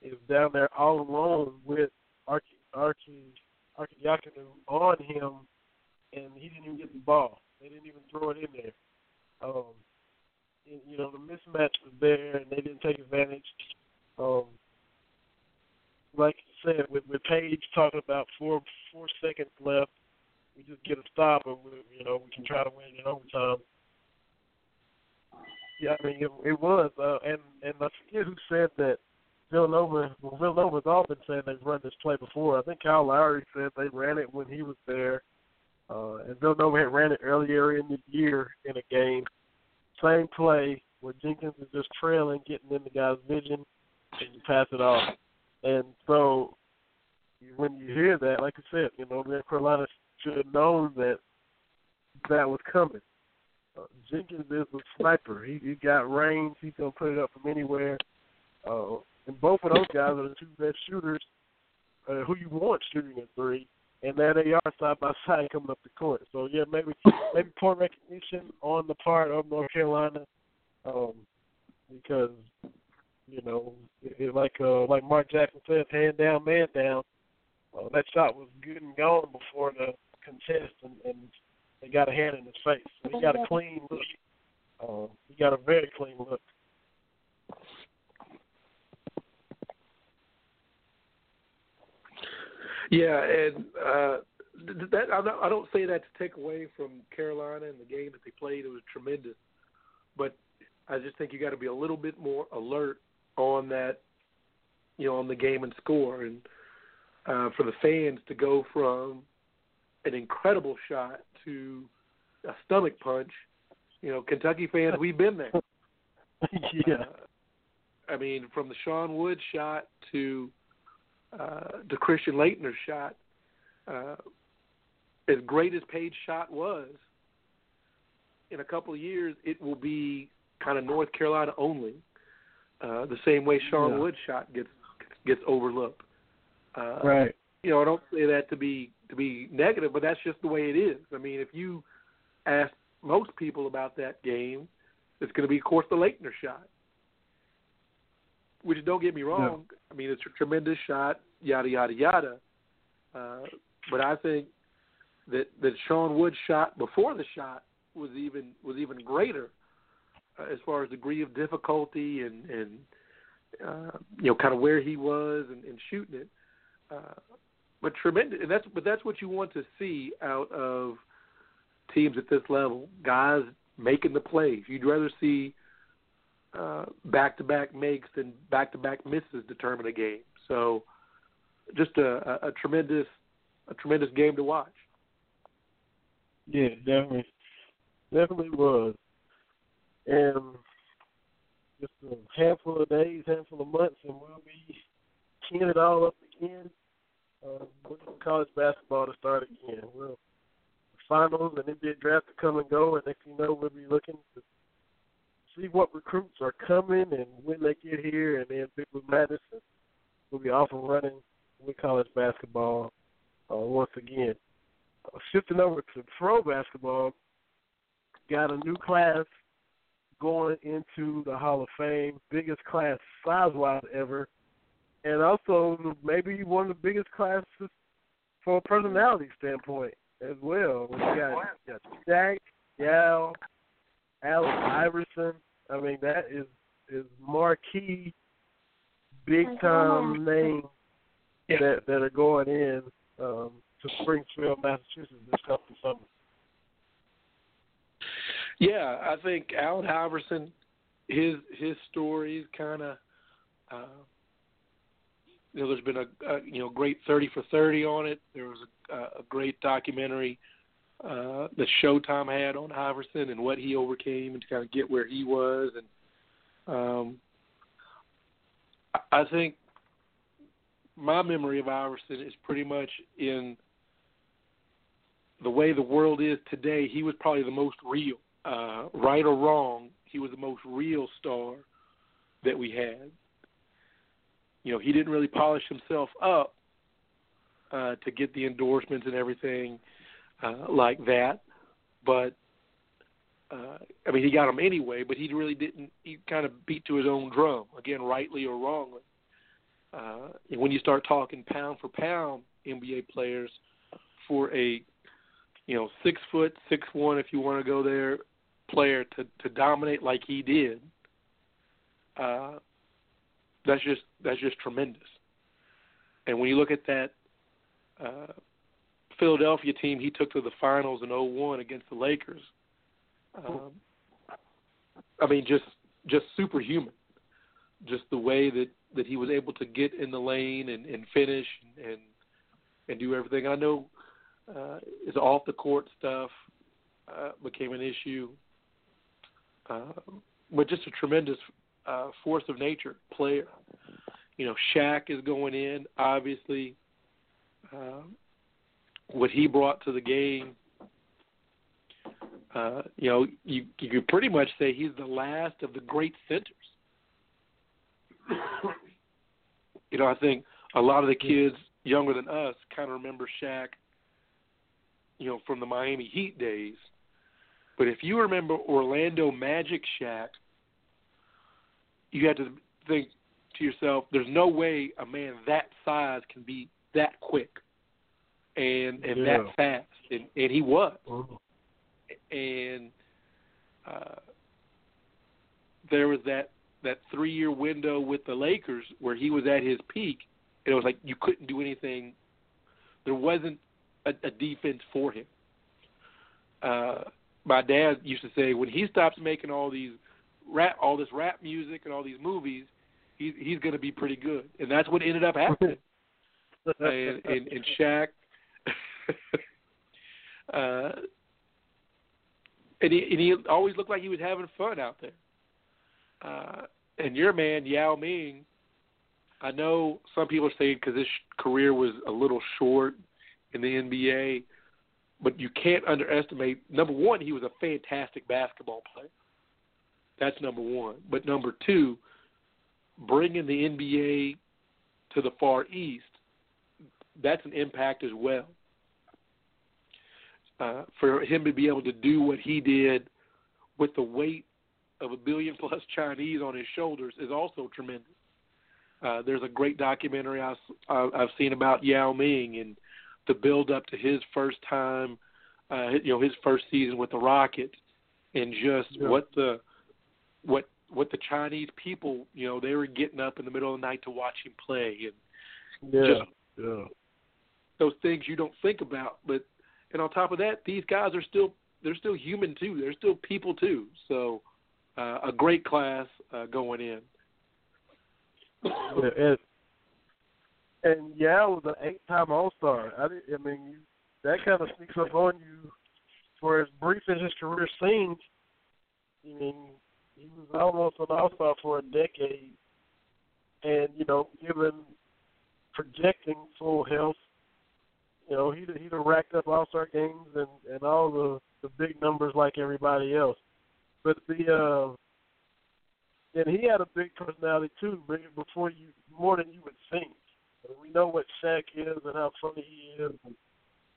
is down there all alone with Archie Archie Archie on him, and he didn't even get the ball. They didn't even throw it in there. Um, you know the mismatch was there and they didn't take advantage. Paige talking about four four seconds left. We just get a stop, and we, you know we can try to win in overtime. Yeah, I mean it, it was, uh, and and I forget who said that Villanova. Well, Villanova's all been saying they've run this play before. I think Kyle Lowry said they ran it when he was there, uh, and Villanova had ran it earlier in the year in a game. Same play where Jenkins is just trailing, getting in the guy's vision, and you pass it off. And so when you hear that, like I said, you know, North Carolina should have known that that was coming. Uh, Jenkins is a sniper. He, he got range. He's gonna put it up from anywhere. Uh, and both of those guys are the two best shooters uh, who you want shooting at three. And there they are side by side coming up the court. So yeah, maybe maybe poor recognition on the part of North Carolina, um, because you know, it, it, like uh, like Mark Jackson says, hand down, man down. Uh, that shot was good and gone before the contest, and, and they got a hand in his face. So he got a clean look. Uh, he got a very clean look. Yeah, and uh, that I don't, I don't say that to take away from Carolina and the game that they played. It was tremendous, but I just think you got to be a little bit more alert on that, you know, on the game and score, and uh, for the fans to go from an incredible shot to a stomach punch. You know, Kentucky fans, we've been there. yeah. Uh, I mean, from the Sean Wood shot to uh, the Christian Laettner shot, uh, as great as Paige's shot was, in a couple of years it will be kind of North Carolina only. Uh, the same way Sean yeah. Wood's shot gets gets overlooked. Uh, right. You know, I don't say that to be to be negative, but that's just the way it is. I mean, if you ask most people about that game, it's going to be, of course, the Laettner shot. Which don't get me wrong. Yeah. I mean, it's a tremendous shot, yada yada yada. Uh, but I think that that Sean Wood's shot before the shot was even was even greater as far as degree of difficulty and and uh, you know kind of where he was and, and shooting it. Uh, but tremendous, and that's but that's what you want to see out of teams at this level. Guys making the plays. You'd rather see uh, back-to-back makes than back-to-back misses determine a game. So, just a, a, a tremendous, a tremendous game to watch. Yeah, definitely, definitely was. And just a handful of days, handful of months, and we'll be keying it all up again. Uh, waiting for college basketball to start again. Well, finals and NBA draft to come and go, and thing you know, we'll be looking to see what recruits are coming and when they get here, and then Big Blue Madness will be off and running with college basketball uh, once again. Uh, shifting over to pro basketball, got a new class going into the Hall of Fame, biggest class size-wise ever, and also maybe one of the biggest classes from a personality standpoint as well. We got, got Shaq, Yao, Allen Iverson. I mean, that is is marquee, big time names that that are going in um, to Springfield, Massachusetts this coming summer. Yeah, I think Allen Iverson, his his story is kind of, uh, you know, there's been a, a you know great thirty for thirty on it. There was a, a great documentary uh, that Showtime had on Iverson and what he overcame and to kind of get where he was, and um, I think my memory of Iverson is pretty much in the way the world is today. He was probably the most real uh, right or wrong, he was the most real star that we had. You know, he didn't really polish himself up uh, to get the endorsements and everything uh, like that, but uh, I mean, he got them anyway. But he really didn't. He kind of beat to his own drum again, rightly or wrongly. Uh, and when you start talking pound for pound NBA players for a you know six foot six one if you want to go there player to to dominate like he did, uh, that's just that's just tremendous. And when you look at that uh, Philadelphia team he took to the finals in '01 against the Lakers. Um, I mean, just just superhuman. Just the way that that he was able to get in the lane and, and finish and and do everything. I know uh, his off the court stuff uh, became an issue, but just a tremendous uh, force of nature player. You know, Shaq is going in. Obviously, uh, what he brought to the game. Uh, you know, you you could pretty much say he's the last of the great centers. you know, I think a lot of the kids younger than us kind of remember Shaq, you know, from the Miami Heat days. But if you remember Orlando Magic Shaq, you had to think to yourself, there's no way a man that size can be that quick and and Yeah. that fast, and and he was. And uh, there was that that three year window with the Lakers where he was at his peak, and it was like you couldn't do anything. There wasn't a, a defense for him. Uh, my dad used to say when he stops making all these rap, all this rap music and all these movies, he's he's going to be pretty good, and that's what ended up happening. and, and and Shaq, uh, and he and he always looked like he was having fun out there. Uh, and your man Yao Ming, I know some people are saying because his career was a little short in the NBA, but you can't underestimate. Number one, he was a fantastic basketball player. That's number one. But number two, bringing the NBA to the Far East, that's an impact as well. Uh, for him to be able to do what he did with the weight of a billion plus Chinese on his shoulders is also tremendous. Uh, there's a great documentary I, have seen about Yao Ming and the build up to his first time, uh, you know, his first season with the Rockets, and just Yeah. what the what what the Chinese people, you know, they were getting up in the middle of the night to watch him play, and Yeah. just yeah. those things you don't think about. But and on top of that, these guys are still they're still human too. They're still people too. So uh, a great class uh, going in. yeah, and and Yao was an eight-time All-Star. I, I mean, you, that kind of sneaks up on you. For as brief as his career seems, I mean, he was almost an All-Star for a decade, and you know, given projecting full health, you know, he'd he'd have racked up All-Star games and and all the the big numbers like everybody else. But the uh and he had a big personality too, before you more than you would think. And we know what Shaq is and how funny he is, and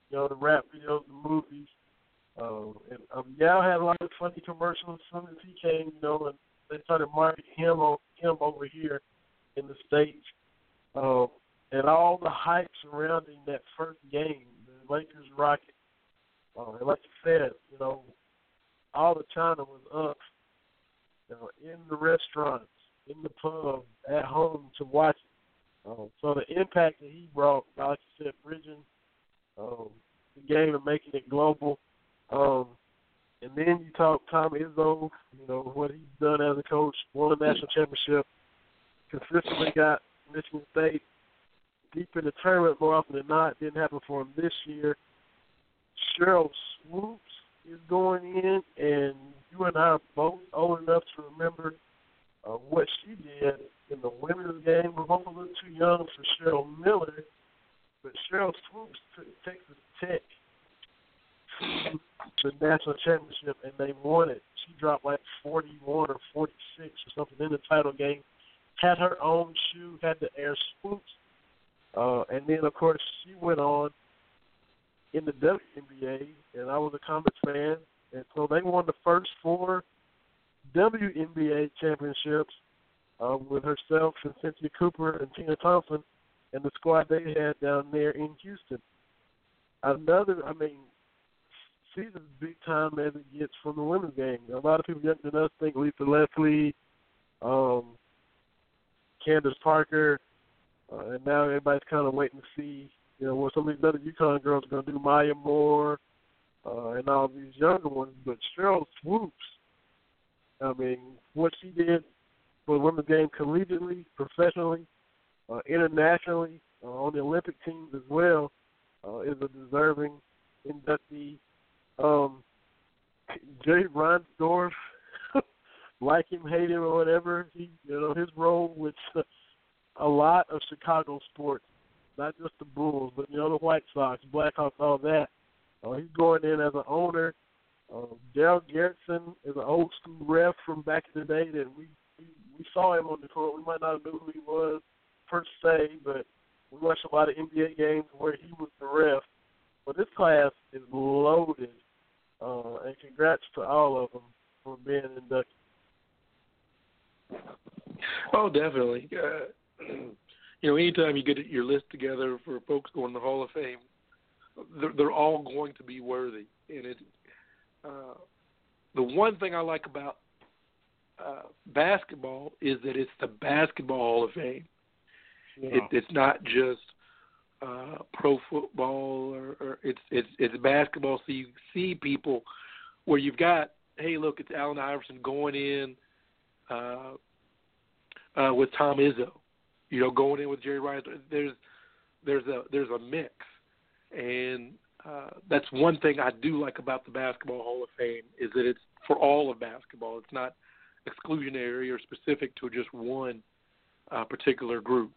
you know the rap videos, the movies. Um, and um, Yao had a lot of funny commercials as soon he came, you know, and they started marketing him on him over here in the states. Um, and all the hype surrounding that first game, the Lakers Rockets. Uh, and like you said, you know, all the China was up you know, in the restaurants, in the pub, at home to watch it. Um, so the impact that he brought, like you said, bridging um, the game and making it global. Um, and then you talk Tom Izzo, you know, what he's done as a coach, won a national championship, consistently got Michigan State deep in the tournament more often than not. Didn't happen for him this year. Sheryl Swoopes is going in, and you and I are both old enough to remember uh, what she did in the women's game. We're both a little too young for Cheryl Miller, but Sheryl Swoopes took Texas Tech the national championship, and they won it. She dropped like 41 or 46 or something in the title game. Had her own shoe, had the Air Swoopes, uh, and then of course she went on in the WNBA, and I was a Comets fan, and so they won the first four WNBA championships uh, with herself and Cynthia Cooper and Tina Thompson and the squad they had down there in Houston. Another, I mean, she's as big time as it gets from the women's game. A lot of people younger than us think Lisa Leslie, um, Candace Parker, uh, and now everybody's kind of waiting to see you know, what some of these other UConn girls are going to do, Maya Moore, uh, and all these younger ones. But Sheryl Swoopes, I mean, what she did for the women's game collegiately, professionally, uh, internationally, uh, on the Olympic teams as well, uh, is a deserving inductee. Um, Jay Reinsdorf, like him, hate him, or whatever, he, you know, his role with a lot of Chicago sports, not just the Bulls, but you know the White Sox, Blackhawks, all that. Uh, he's going in as an owner. Uh, Dale Garretson is an old school ref from back in the day that we, we saw him on the court. We might not have knew who he was per se, but we watched a lot of NBA games where he was the ref. But this class is loaded, uh, and congrats to all of them for being inducted. Oh, definitely. Uh, you know, anytime you get your list together for folks going to the Hall of Fame, they're, they're all going to be worthy. And it, uh, the one thing I like about uh, basketball is that it's the Basketball Hall of Fame. Yeah. It, it's not just uh, pro football or, or it's it's it's basketball. So you see people where you've got, hey, look, it's Allen Iverson going in uh, uh, with Tom Izzo, you know, going in with Jerry Rice. There's there's a there's a mix, and uh, that's one thing I do like about the Basketball Hall of Fame is that it's for all of basketball. It's not exclusionary or specific to just one uh, particular group.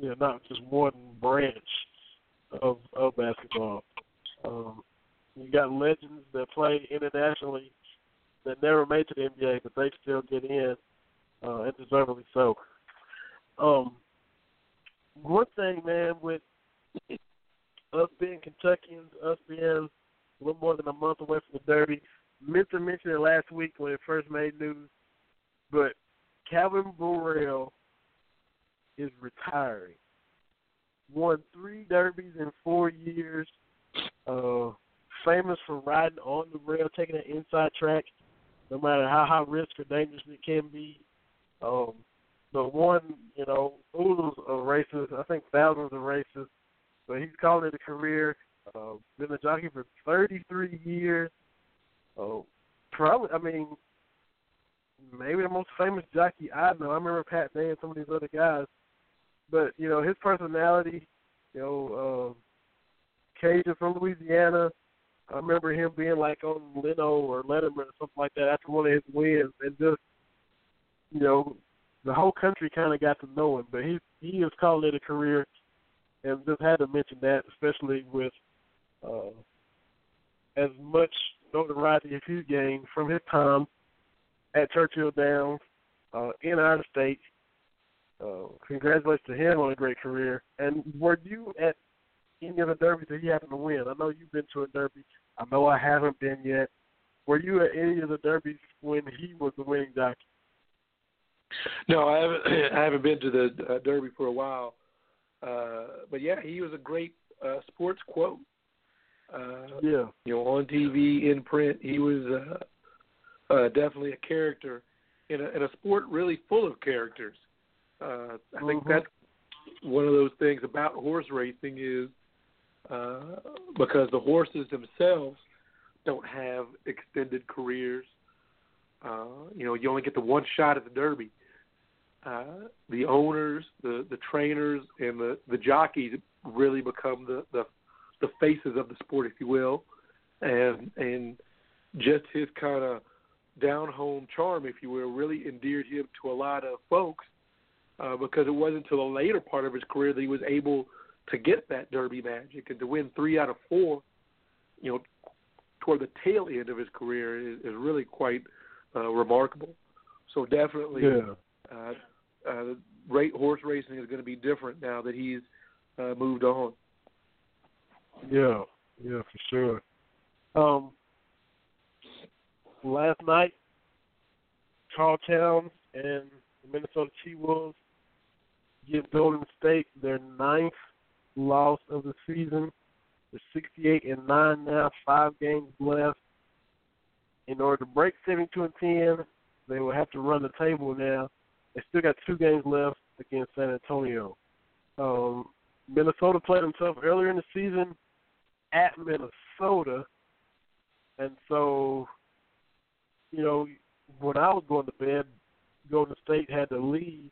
Yeah, not just one branch of of basketball. Um, you got legends that play internationally that never made to the NBA, but they still get in, uh, and deservedly so. Um, one thing, man, with us being Kentuckians, us being a little more than a month away from the Derby, meant to mention it last week when it first made news, but Calvin Borel is retiring. Won three derbies in four years. Uh, famous for riding on the rail, taking an inside track, no matter how high risk or dangerous it can be. Um, but won, you know, oodles of races. I think thousands of races. But he's calling it a career. Uh, been a jockey for 33 years. Oh, probably. I mean, maybe the most famous jockey I know. I remember Pat Day and some of these other guys. But you know, his personality. You know, uh, Cajun from Louisiana. I remember him being like on Leno or Letterman or something like that after one of his wins, and just you know, the whole country kind of got to know him. But he he is calling it a career, and just had to mention that, especially with uh, as much notoriety as he's gained from his time at Churchill Downs uh, in our state. Uh, congratulations to him on a great career. And were you at any of the derbies that he happened to win? I know you've been to a derby. I know I haven't been yet. Were you at any of the derbies when he was the winning jockey? No, I haven't. I haven't been to the uh, Derby for a while. Uh, but yeah, he was a great uh, sports quote. Uh, Yeah. you know, on TV, in print, he was uh, uh, definitely a character in a, in a sport really full of characters. Uh, I think Mhm. that's one of those things about horse racing is uh, because the horses themselves don't have extended careers. Uh, you know, you only get the one shot at the Derby. Uh, the owners, the the trainers, and the the jockeys really become the the the faces of the sport, if you will, and and just his kind of down home charm, if you will, really endeared him to a lot of folks uh, because it wasn't until the later part of his career that he was able to get that Derby magic and to win three out of four. You know, toward the tail end of his career is, is really quite uh, remarkable. So definitely, Yeah. uh, uh, rate horse racing is going to be different now that he's uh, moved on. Yeah, yeah, for sure. Um, last night, Karl Towns and the Minnesota T-Wolves give Golden State their ninth loss of the season. They're 68 and nine now, five games left. In order to break 72 and 10, they will have to run the table now. They still got two games left against San Antonio. Um, Minnesota played themselves earlier in the season at Minnesota, and so you know when I was going to bed, Golden State had the lead.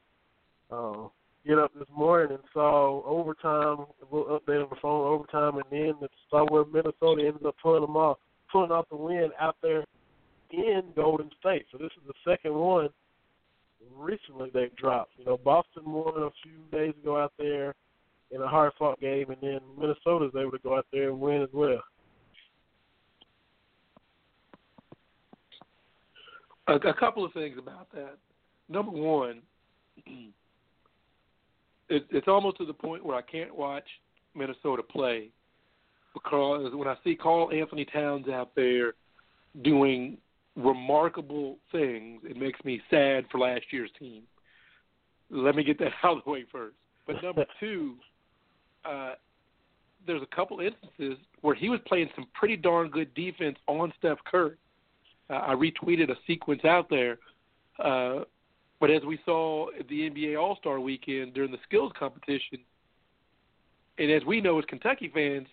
Uh, get up this morning and saw overtime, little update on the phone, overtime, and then saw where Minnesota ended up pulling them off, pulling off the win out there in Golden State. So this is the second one recently they've dropped. You know, Boston won a few days ago out there in a hard fought game, and then Minnesota's able to go out there and win as well. A, a couple of things about that. Number one, it, it's almost to the point where I can't watch Minnesota play because when I see Karl-Anthony Towns out there doing remarkable things, it makes me sad for last year's team. Let me get that out of the way first. But number two, uh, there's a couple instances where he was playing some pretty darn good defense on Steph Curry. Uh, I retweeted a sequence out there, uh, but as we saw at the NBA All Star Weekend during the skills competition, and as we know as Kentucky fans,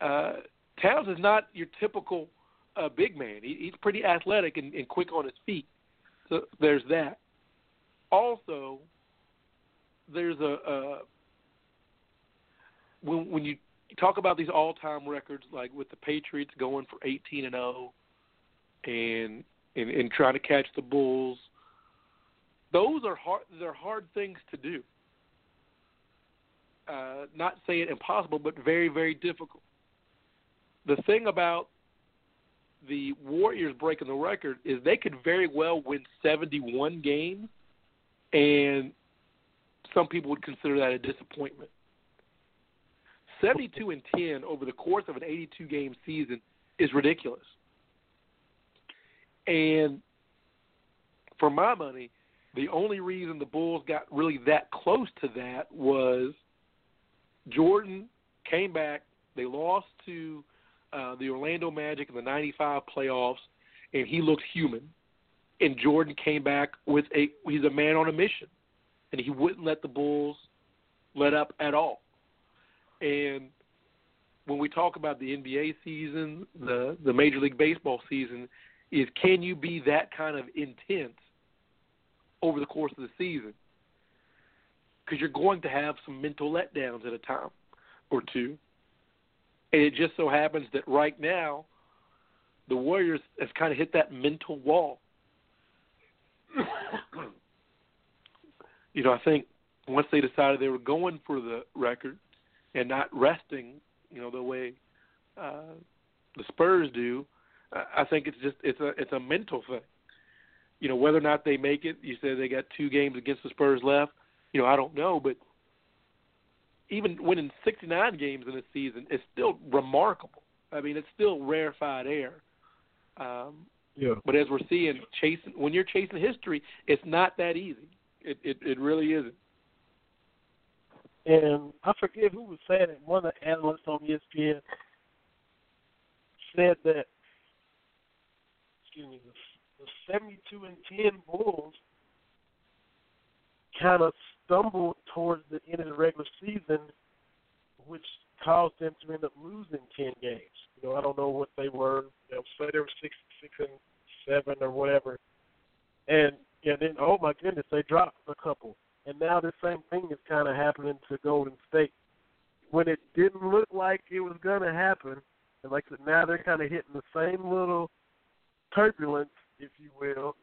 uh, Towns is not your typical uh, big man. He, he's pretty athletic and, and quick on his feet. So there's that. Also, there's a, a when when you talk about these all-time records, like with the Patriots going for 18 and 0, and and, and trying to catch the Bulls, those are hard. They're hard things to do. Uh, not saying impossible, but very very difficult. The thing about the Warriors breaking the record is they could very well win 71 games, and some people would consider that a disappointment. 72 and 10 over the course of an 82 game season is ridiculous. And for my money, the only reason the Bulls got really that close to that was Jordan came back. They lost to uh, the Orlando Magic in the '95 playoffs, and he looked human. And Jordan came back with a he's a man on a mission, and he wouldn't let the Bulls let up at all. And when we talk about the NBA season, the the Major League Baseball season, is can you be that kind of intense over the course of the season? Because you're going to have some mental letdowns at a time or two. And it just so happens that right now, the Warriors has kind of hit that mental wall. you know, I think once they decided they were going for the record and not resting, you know, the way uh, the Spurs do, I think it's just it's a it's a mental thing. You know, whether or not they make it, you said they got two games against the Spurs left. You know, I don't know, but even winning 69 games in a season is still remarkable. I mean, it's still rarefied air. Um, yeah. But as we're seeing, chasing when you're chasing history, it's not that easy. It it, it really isn't. And I forget who was saying it. One of the analysts on ESPN said that, excuse me, the, the 72 and 10 Bulls kind of stumbled towards the end of the regular season, which caused them to end up losing ten games. You know, I don't know what they were. Know, say they were six, six and seven or whatever, and yeah, then oh my goodness, they dropped a couple, and now the same thing is kind of happening to Golden State. When it didn't look like it was going to happen, and like I said, now they're kind of hitting the same little turbulence, if you will,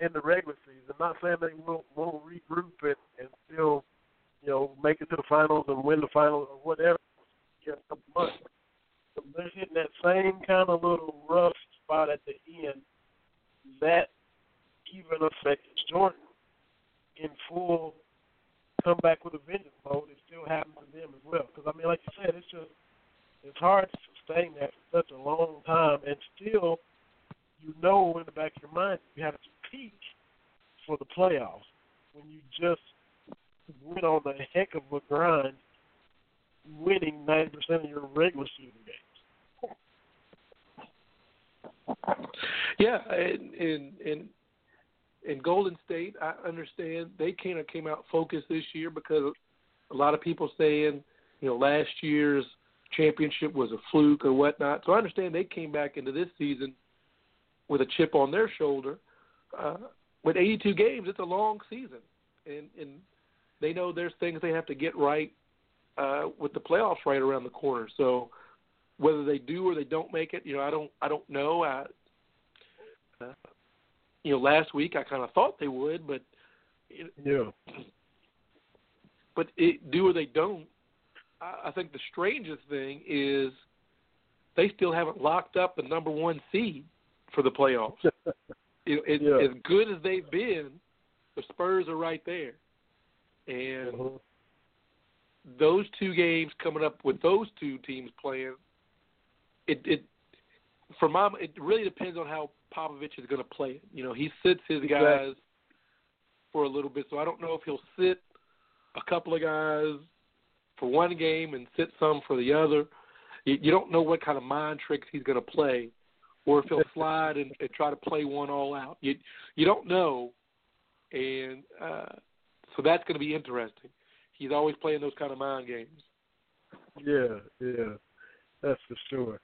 in the regular season. I'm not saying they won't, won't regroup it and still, you know, make it to the finals and win the finals or whatever couple months. But they're hitting that same kind of little rough spot at the end. That even affects Jordan in full come back with a vengeance mode. It still happens to them as well. Because I mean, like you said, it's just it's hard to sustain that for such a long time, and still, you know, in the back of your mind, you have to peak for the playoffs when you just went on a heck of a grind, winning ninety percent of your regular season games. Yeah, and and and in Golden State, I understand they kind of came out focused this year because a lot of people saying, you know, last year's championship was a fluke or whatnot. So I understand they came back into this season with a chip on their shoulder. Uh, with 82 games, it's a long season, and and they know there's things they have to get right uh, with the playoffs right around the corner. So whether they do or they don't make it, you know, I don't I don't know. I, uh, you know, last week I kind of thought they would, but Yeah. but it, do or they don't. I, I think the strangest thing is they still haven't locked up the number one seed for the playoffs. it, it, Yeah. As good as they've been, the Spurs are right there, and Mhm. those two games coming up with those two teams playing, it it for mom it really depends on how Popovich is going to play. You know, he sits his Exactly. guys for a little bit, so I don't know if he'll sit a couple of guys for one game and sit some for the other. You, you don't know what kind of mind tricks he's going to play, or if he'll slide and, and try to play one all out. You you don't know, and uh, so that's going to be interesting. He's always playing those kind of mind games. Yeah, yeah, that's for sure.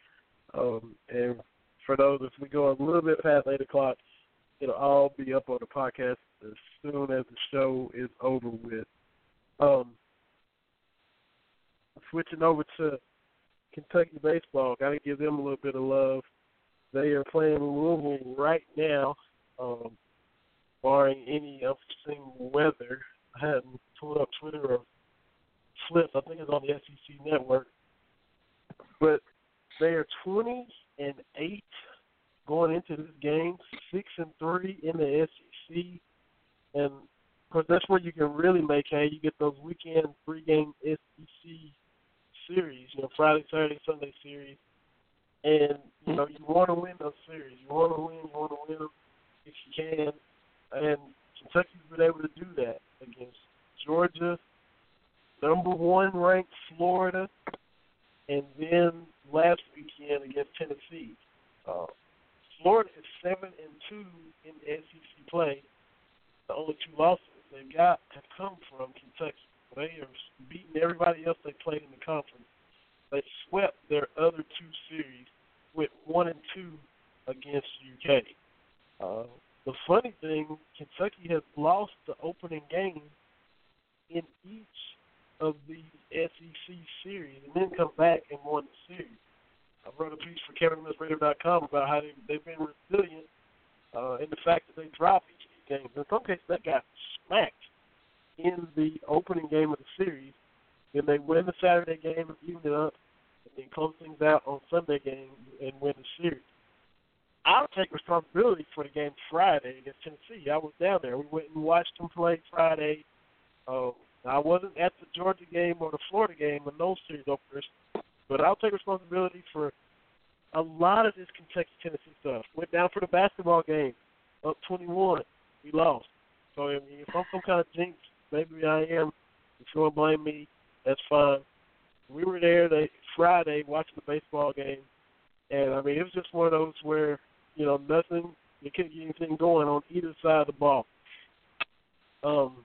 Um, and for those, if we go a little bit past eight o'clock, it'll all be up on the podcast as soon as the show is over with. Um, switching over to Kentucky baseball, got to give them a little bit of love. They are playing Louisville right now, um, barring any unforeseen weather. I hadn't pulled up Twitter or Flips. I think it's on the SEC network. But they are twenty and eight going into this game, six and three in the SEC, and of course that's where you can really make hay. You get those weekend three game SEC series, you know, Friday, Saturday, Sunday series, and you know you want to win those series. You want to win. You want to win them if you can, and Kentucky's been able to do that against Georgia, number one ranked Florida, and then last weekend against Tennessee. Uh, Florida is seven and two in SEC play. The only two losses they've got have come from Kentucky. They are beating everybody else they played in the conference. They swept their other two series with one and two against UK. Uh, the funny thing, Kentucky has lost the opening game in each of the SEC series and then come back and won the series. I wrote a piece for KevinMillsRadio.com about how they, they've been resilient uh, in the fact that they dropped each of these games. In some cases, that got smacked in the opening game of the series. Then they win the Saturday game and even it up, and then close things out on Sunday game and win the series. I'll take responsibility for the game Friday against Tennessee. I was down there. We went and watched them play Friday. Uh, I wasn't at the Georgia game or the Florida game in those series openers, but I'll take responsibility for a lot of this Kentucky Tennessee stuff. Went down for the basketball game, up 21. We lost. So I mean, if I'm some kind of jinx, maybe I am. If you want to blame me, that's fine. We were there they, Friday watching the baseball game, and I mean it was just one of those where you know nothing, you couldn't get anything going on either side of the ball. Um,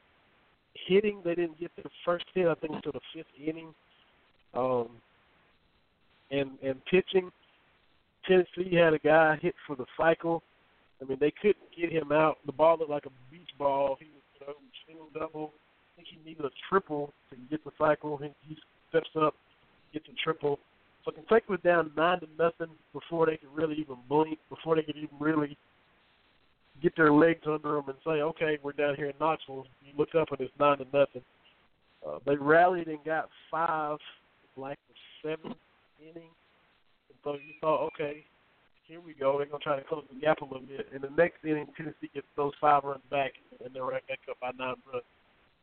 hitting, they didn't get to the first hit. I think until the fifth inning. Um, and and pitching, Tennessee had a guy hit for the cycle. I mean, they couldn't get him out. The ball looked like a beach ball. He was you know, single double. I think he needed a triple to get the cycle. He, he steps up, gets a triple. So Kentucky was down nine to nothing before they could really even blink, before they could even really get their legs under them and say, "Okay, we're down here in Knoxville." You look up and it's nine to nothing. Uh, they rallied and got five, like the seventh inning, and so you thought, "Okay, here we go. They're gonna try to close the gap a little bit." In the next inning, Tennessee gets those five runs back, and they're right back up by nine runs.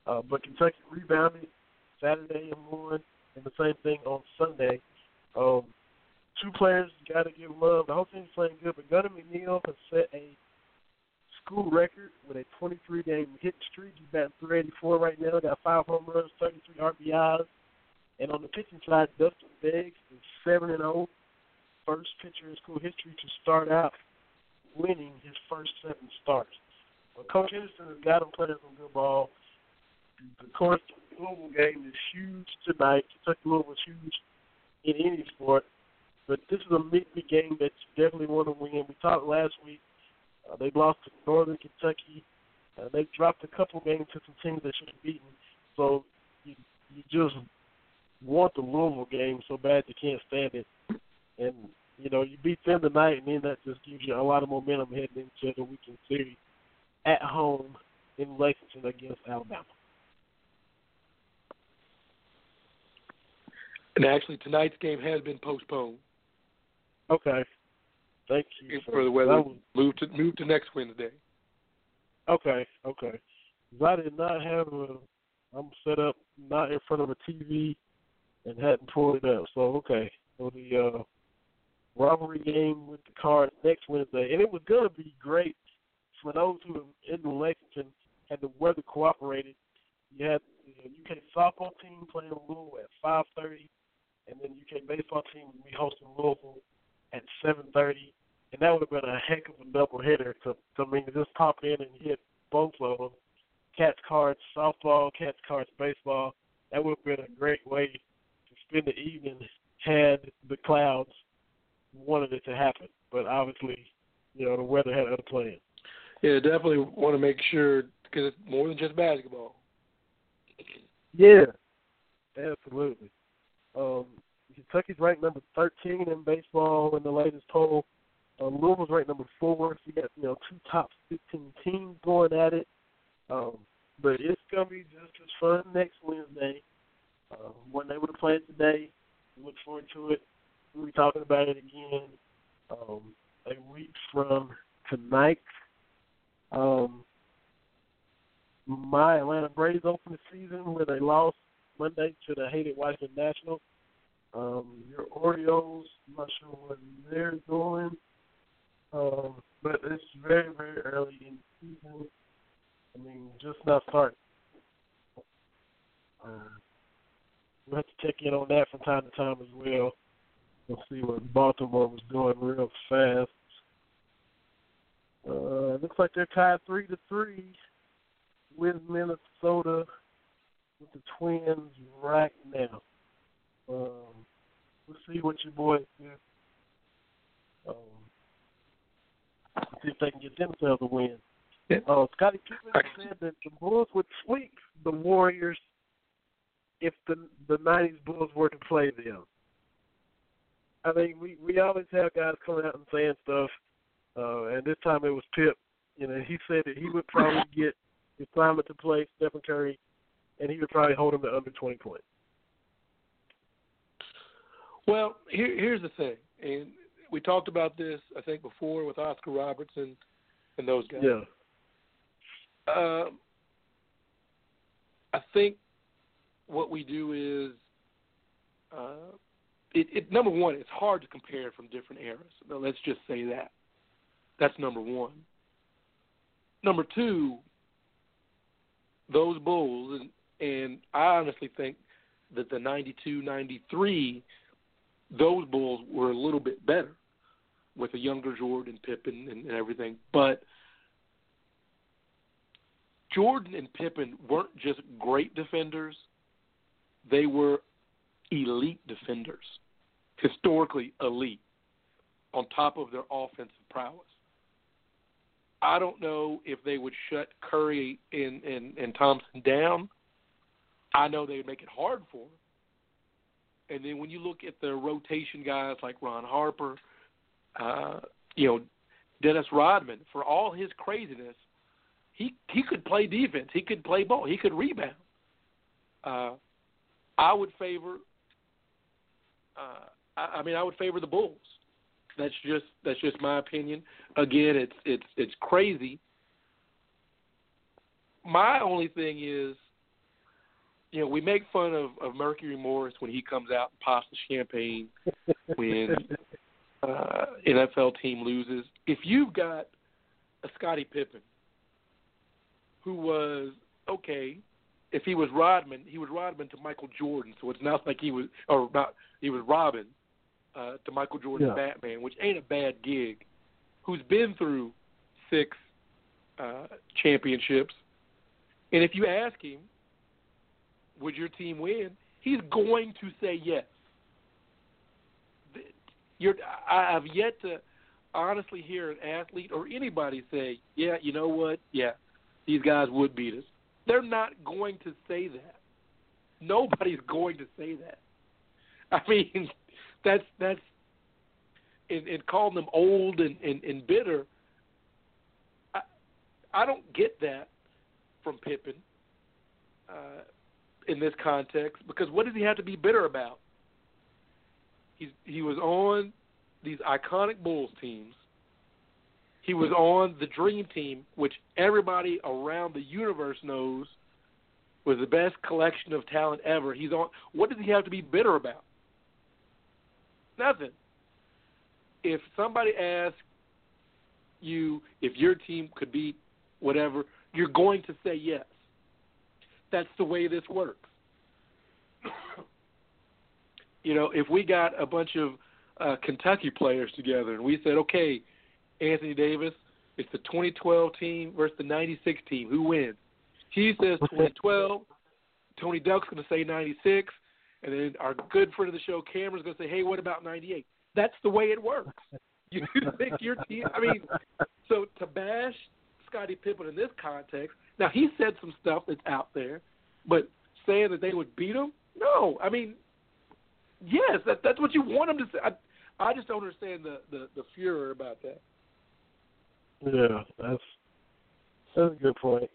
Uh, but Kentucky rebounded Saturday and won, and the same thing on Sunday. Um, two players got to give love. The whole team's playing good, but Gunnar McNeil has set a school record with a 23 game hit streak. He's batting 384 right now. Got five home runs, 33 RBIs. And on the pitching side, Dustin Beggs is 7 and 0. First pitcher in school history to start out winning his first seven starts. Well, Coach Henderson has got him playing some good ball. Of course, Louisville game is huge tonight. Kentucky Louisville is huge in any sport, but this is a midweek game that you definitely want to win. We talked last week. Uh, they lost to Northern Kentucky. Uh, they dropped a couple games to some teams that should have beaten. So you you just want the Louisville game so bad you can't stand it, and you know you beat them tonight, and then that just gives you a lot of momentum heading into the weekend series at home in Lexington against Alabama. And actually, tonight's game has been postponed. Okay. Thank you for the weather. was- Move to move to next Wednesday. Okay, okay. I did not have a. I'm set up not in front of a TV, and hadn't pulled it up. So okay, so the uh, rivalry game with the Cards next Wednesday, and it was gonna be great for those who are in Lexington had the weather cooperated. You had the UK softball team playing Louisville at 5:30, and then UK baseball team would be hosting Louisville at 7:30 and that would have been a heck of a doubleheader to, to I mean, just pop in and hit both of them. Cats cards softball, cats cards baseball. That would have been a great way to spend the evening had the clouds wanted it to happen. But obviously, you know, the weather had other plans. Yeah, definitely want to make sure because it's more than just basketball. Yeah, absolutely. Um, Kentucky's ranked number 13 in baseball in the latest poll. Uh, Louisville's ranked number four. So you got you know two top 15 teams going at it. Um, but it's gonna be just as fun next Wednesday. Uh, when they have played today, look forward to it. We'll be talking about it again um, a week from tonight. Um, my Atlanta Braves opened the season where they lost Monday to the hated Washington Nationals. Um, your Orioles, I'm not sure what they're doing, um, but it's very, very early in the season. I mean, just not starting. Uh, we'll have to check in on that from time to time as well. We'll see what Baltimore was doing real fast. Uh, looks like they're tied three to three with Minnesota with the Twins right now. Um, we'll see what your boys do. Um, see if they can get themselves a win. Yeah. Uh, Scottie Pippen said that the Bulls would sweep the Warriors if the the '90s Bulls were to play them. I mean, we we always have guys coming out and saying stuff, uh, and this time it was Pip. You know, he said that he would probably get the assignment to play Stephen Curry, and he would probably hold him to under 20 points. Well, here, here's the thing, and we talked about this I think before with Oscar Robertson and those guys. Yeah. Um, I think what we do is, uh, it, it number one, it's hard to compare from different eras. Now, let's just say that. That's number one. Number two, those Bulls, and, and I honestly think that the 92 93, those Bulls were a little bit better with a younger Jordan, and Pippen, and, and everything. But Jordan and Pippen weren't just great defenders, they were elite defenders, historically elite, on top of their offensive prowess. I don't know if they would shut Curry and, and, and Thompson down. I know they would make it hard for them. And then when you look at the rotation guys like Ron Harper, uh, you know, Dennis Rodman, for all his craziness, he he could play defense. He could play ball. He could rebound. Uh, I would favor. Uh, I, I mean, I would favor the Bulls. That's just that's just my opinion. Again, it's it's it's crazy. My only thing is, you know, we make fun of, of Mercury Morris when he comes out and pops the champagne when uh, NFL team loses. If you've got a Scottie Pippen who was okay, if he was Rodman, he was Rodman to Michael Jordan, so it's not like he was or not he was Robin uh, to Michael Jordan's Yeah. Batman, which ain't a bad gig. Who's been through six uh, championships, and if you ask him, would your team win? He's going to say yes. You're, I have yet to honestly hear an athlete or anybody say, "Yeah, you know what? Yeah, these guys would beat us." They're not going to say that. Nobody's going to say that. I mean, that's that's and, and calling them old and, and, and bitter. I I don't get that from Pippen uh, in this context because what does he have to be bitter about? He's he was on these iconic Bulls teams. He was on the Dream Team, which everybody around the universe knows was the best collection of talent ever. He's on. What does he have to be bitter about? Nothing. If somebody asks you if your team could beat whatever, you're going to say yes. That's the way this works. you know, if we got a bunch of uh, Kentucky players together and we said, okay, Anthony Davis, it's the 2012 team versus the 96 team. Who wins? He says 2012. Tony Delk's going to say 96. And then our good friend of the show, Cameron's going to say, hey, what about 98? That's the way it works. You think your team, I mean, so to bash Scottie Pippen in this context, now he said some stuff that's out there, but saying that they would beat him, no. I mean, yes, that, that's what you want them to say. I, I just don't understand the, the, the furor about that. Yeah, that's that's a good point.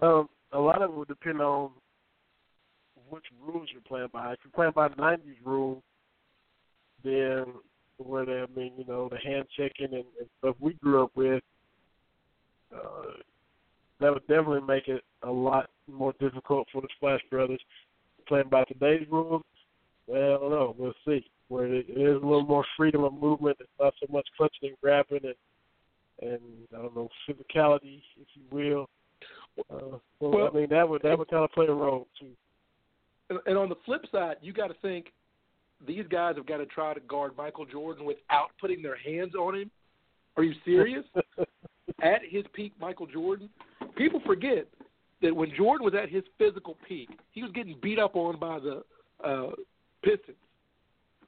Um, a lot of it will depend on which rules you're playing by. If you're playing by the '90s rule, then where they, I mean, you know, the hand checking and, and stuff we grew up with, uh, that would definitely make it a lot more difficult for the Splash Brothers. Playing by today's rules, well, I don't know. We'll see. Where it is a little more freedom of movement, it's not so much clutching and grabbing and and I don't know physicality, if you will. Uh, well, well, I mean that would that would kind of play a role too. And, and on the flip side, you got to think these guys have got to try to guard Michael Jordan without putting their hands on him. Are you serious? at his peak, Michael Jordan, people forget that when Jordan was at his physical peak, he was getting beat up on by the uh, Pistons.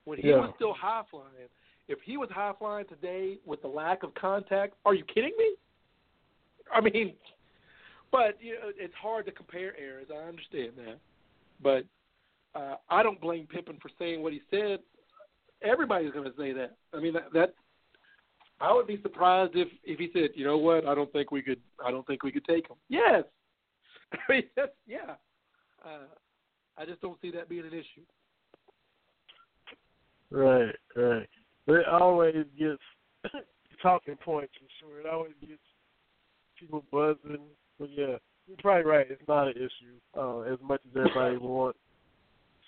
When he yeah. was still high flying, if he was high flying today with the lack of contact, are you kidding me? I mean, but you know, it's hard to compare eras. I understand that, but uh, I don't blame Pippen for saying what he said. Everybody's going to say that. I mean, that, that I would be surprised if if he said, you know what, I don't think we could, I don't think we could take him. Yes, I mean, that's, yeah. Uh, I just don't see that being an issue. Right, right. But it always gets talking points for sure. It always gets people buzzing. But yeah, you're probably right. It's not an issue uh, as much as everybody wants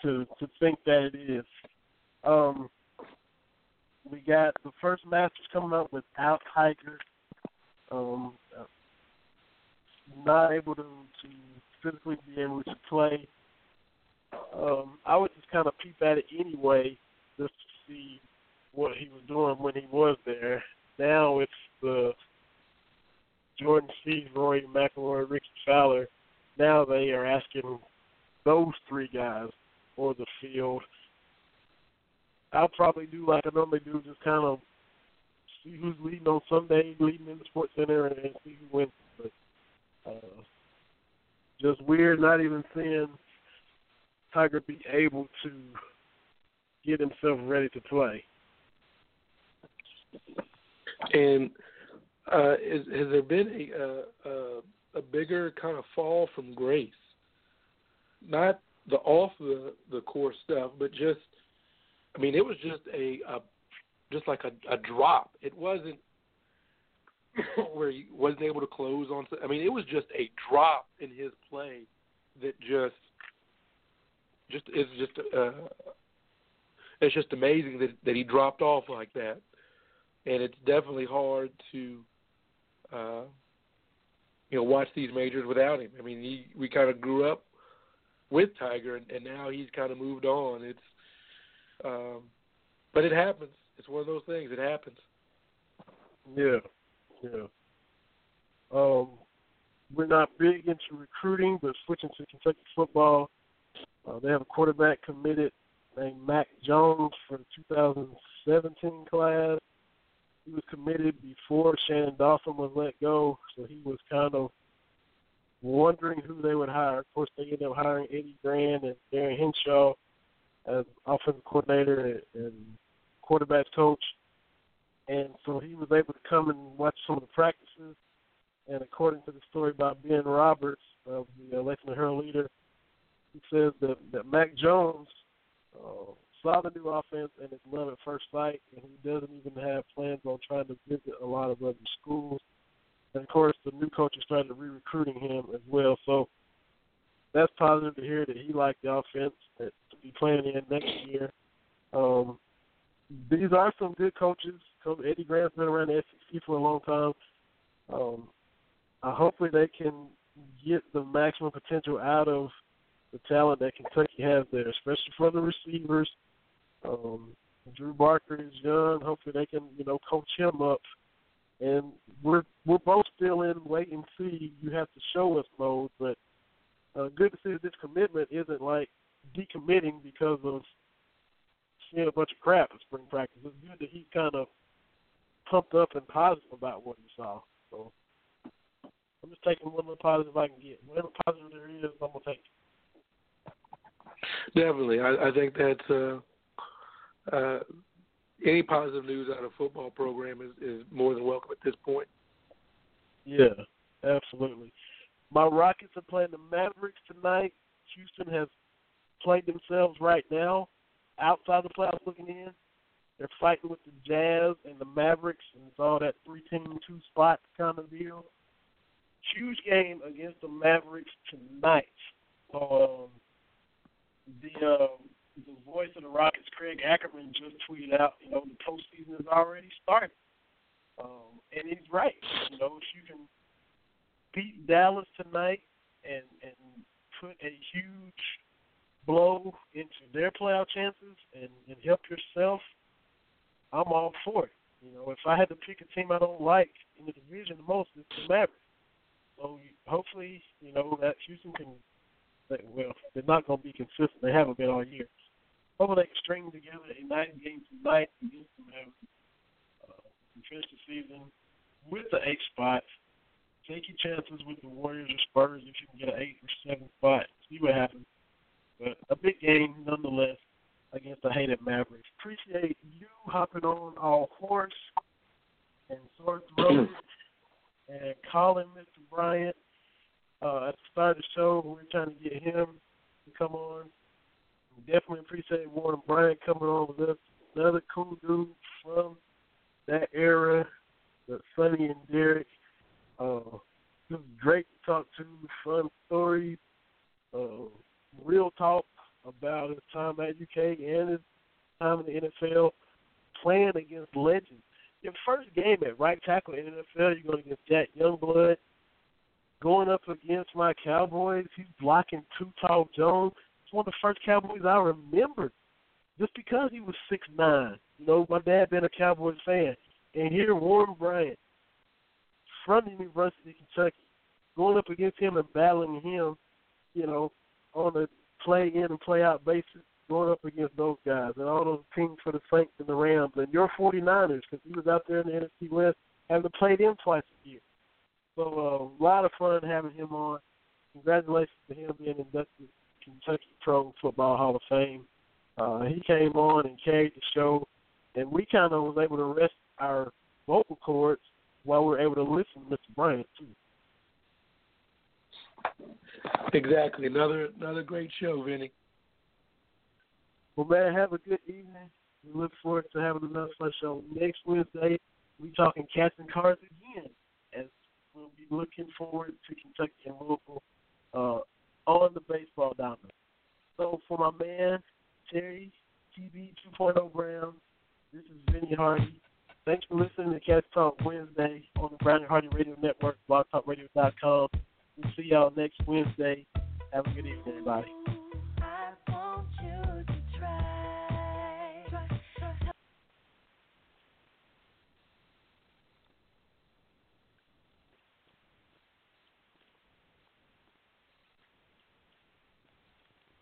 to to think that it is. Um, we got the first Masters coming up without Tiger. Um, not able to to physically be able to play. Um, I would just kind of peep at it anyway, just to see what he was doing when he was there. Now it's the Jordan Spieth, Rory McIlroy, Rickie Fowler. Now they are asking those three guys for the field. I'll probably do like I normally do, just kind of see who's leading on Sunday, leading in the Sports Center, and see who wins. But uh, just weird, not even seeing Tiger be able to get himself ready to play. And uh, is, has there been a, a a bigger kind of fall from grace? Not the off the the course stuff, but just I mean, it was just a, a just like a, a drop. It wasn't where he wasn't able to close on. I mean, it was just a drop in his play that just just is just uh, it's just amazing that that he dropped off like that and it's definitely hard to uh, you know watch these majors without him. I mean, he we kind of grew up with Tiger, and, and now he's kind of moved on. It's um, but it happens. It's one of those things. It happens. Yeah, yeah. Um, we're not big into recruiting, but switching to Kentucky football, Uh, they have a quarterback committed named Mac Jones for the 2017 class. He was committed before Shannon Dawson was let go, so he was kind of wondering who they would hire. Of course, they ended up hiring Eddie Gran and Darin Hinshaw as offensive coordinator and, quarterbacks coach. And so he was able to come and watch some of the practices. And according to the story by Ben Roberts of the uh, Lexington Herald Leader, he says that, that Mac Jones uh, saw the new offense and it's love at first sight, and he doesn't even have plans on trying to visit a lot of other schools. And of course, the new coach is trying to re-recruiting him as well. So that's positive to hear that he liked the offense that be playing in next year. Um, these are some good coaches. Coach Eddie Gran's been around the SEC for a long time. Um, uh, hopefully, they can get the maximum potential out of the talent that Kentucky has there, especially for the receivers. Um, Drew Barker is young. Hopefully, they can you know coach him up. And we're we're both still in wait and see. You have to show us mode, but uh, good to see that this commitment isn't like decommitting because of seeing a bunch of crap at spring practice. It's good that he's kind of pumped up and positive about what he saw. So I'm just taking what little positive I can get. Whatever positive there is, I'm gonna take. Definitely, I, I think that's uh, uh, any positive news out of football program is, is more than welcome at this point. Yeah, absolutely. My Rockets are playing the Mavericks tonight. Houston has played themselves right now outside the playoffs looking in. They're fighting with the Jazz and the Mavericks, and it's all that three team, two spot kind of deal. Huge game against the Mavericks tonight. Um, the uh, the voice of the Rockets, Craig Ackerman, just tweeted out, you know, the postseason has already started. Um, and he's right. You know, if you can beat Dallas tonight and and put a huge blow into their playoff chances and, and help yourself, I'm all for it. You know, if I had to pick a team I don't like in the division the most, it's the Mavericks. So hopefully, you know, that Houston can. Well, they're not going to be consistent. They haven't been all year. Hopefully, they can string together a nine game tonight against the Mavericks uh, and finish the season with the eight spot. Take your chances with the Warriors or Spurs if you can get an eight or seven spot. See what happens. But a big game nonetheless against the hated Mavericks. Appreciate you hopping on all hoarse and sore throated and calling Mr. Bryant uh, at the start of the show. We are trying to get him to come on. We definitely appreciate Warren Bryant coming on with us. Another cool dude from that era, the Sonny and Derek. Uh, it was great to talk to. Fun stories. Uh, real talk about his time at UK and his time in the NFL, playing against legends. Your first game at right tackle in the NFL, you're going against Jack Youngblood. Going up against my Cowboys, he's blocking Too Tall Jones. It's one of the first Cowboys I remember, just because he was six nine. You know, my dad being a Cowboys fan, and here Warren Bryant, from the University of Kentucky, going up against him and battling him, you know, on a play in and play out basis going up against those guys and all those teams for the Saints and the Rams and your 49ers because he was out there in the NFC West having to play them twice a year. So uh, a lot of fun having him on. Congratulations to him being inducted Kentucky Pro Football Hall of Fame. Uh, he came on and carried the show, and we kind of was able to rest our vocal cords while we were able to listen to Mr. Bryant too. Exactly. Another another great show, Vinny. Well, man, have a good evening. We look forward to having another fun show next Wednesday. We talking cats and cards again, as we'll be looking forward to Kentucky and Louisville uh, on the baseball diamond. So for my man Terry TB 2.0 Brown, this is Vinny Hardy. Thanks for listening to Cats Talk Wednesday on the Brown and Hardy Radio Network, blogtalkradio.com. We'll see y'all next Wednesday. Have a good evening, everybody.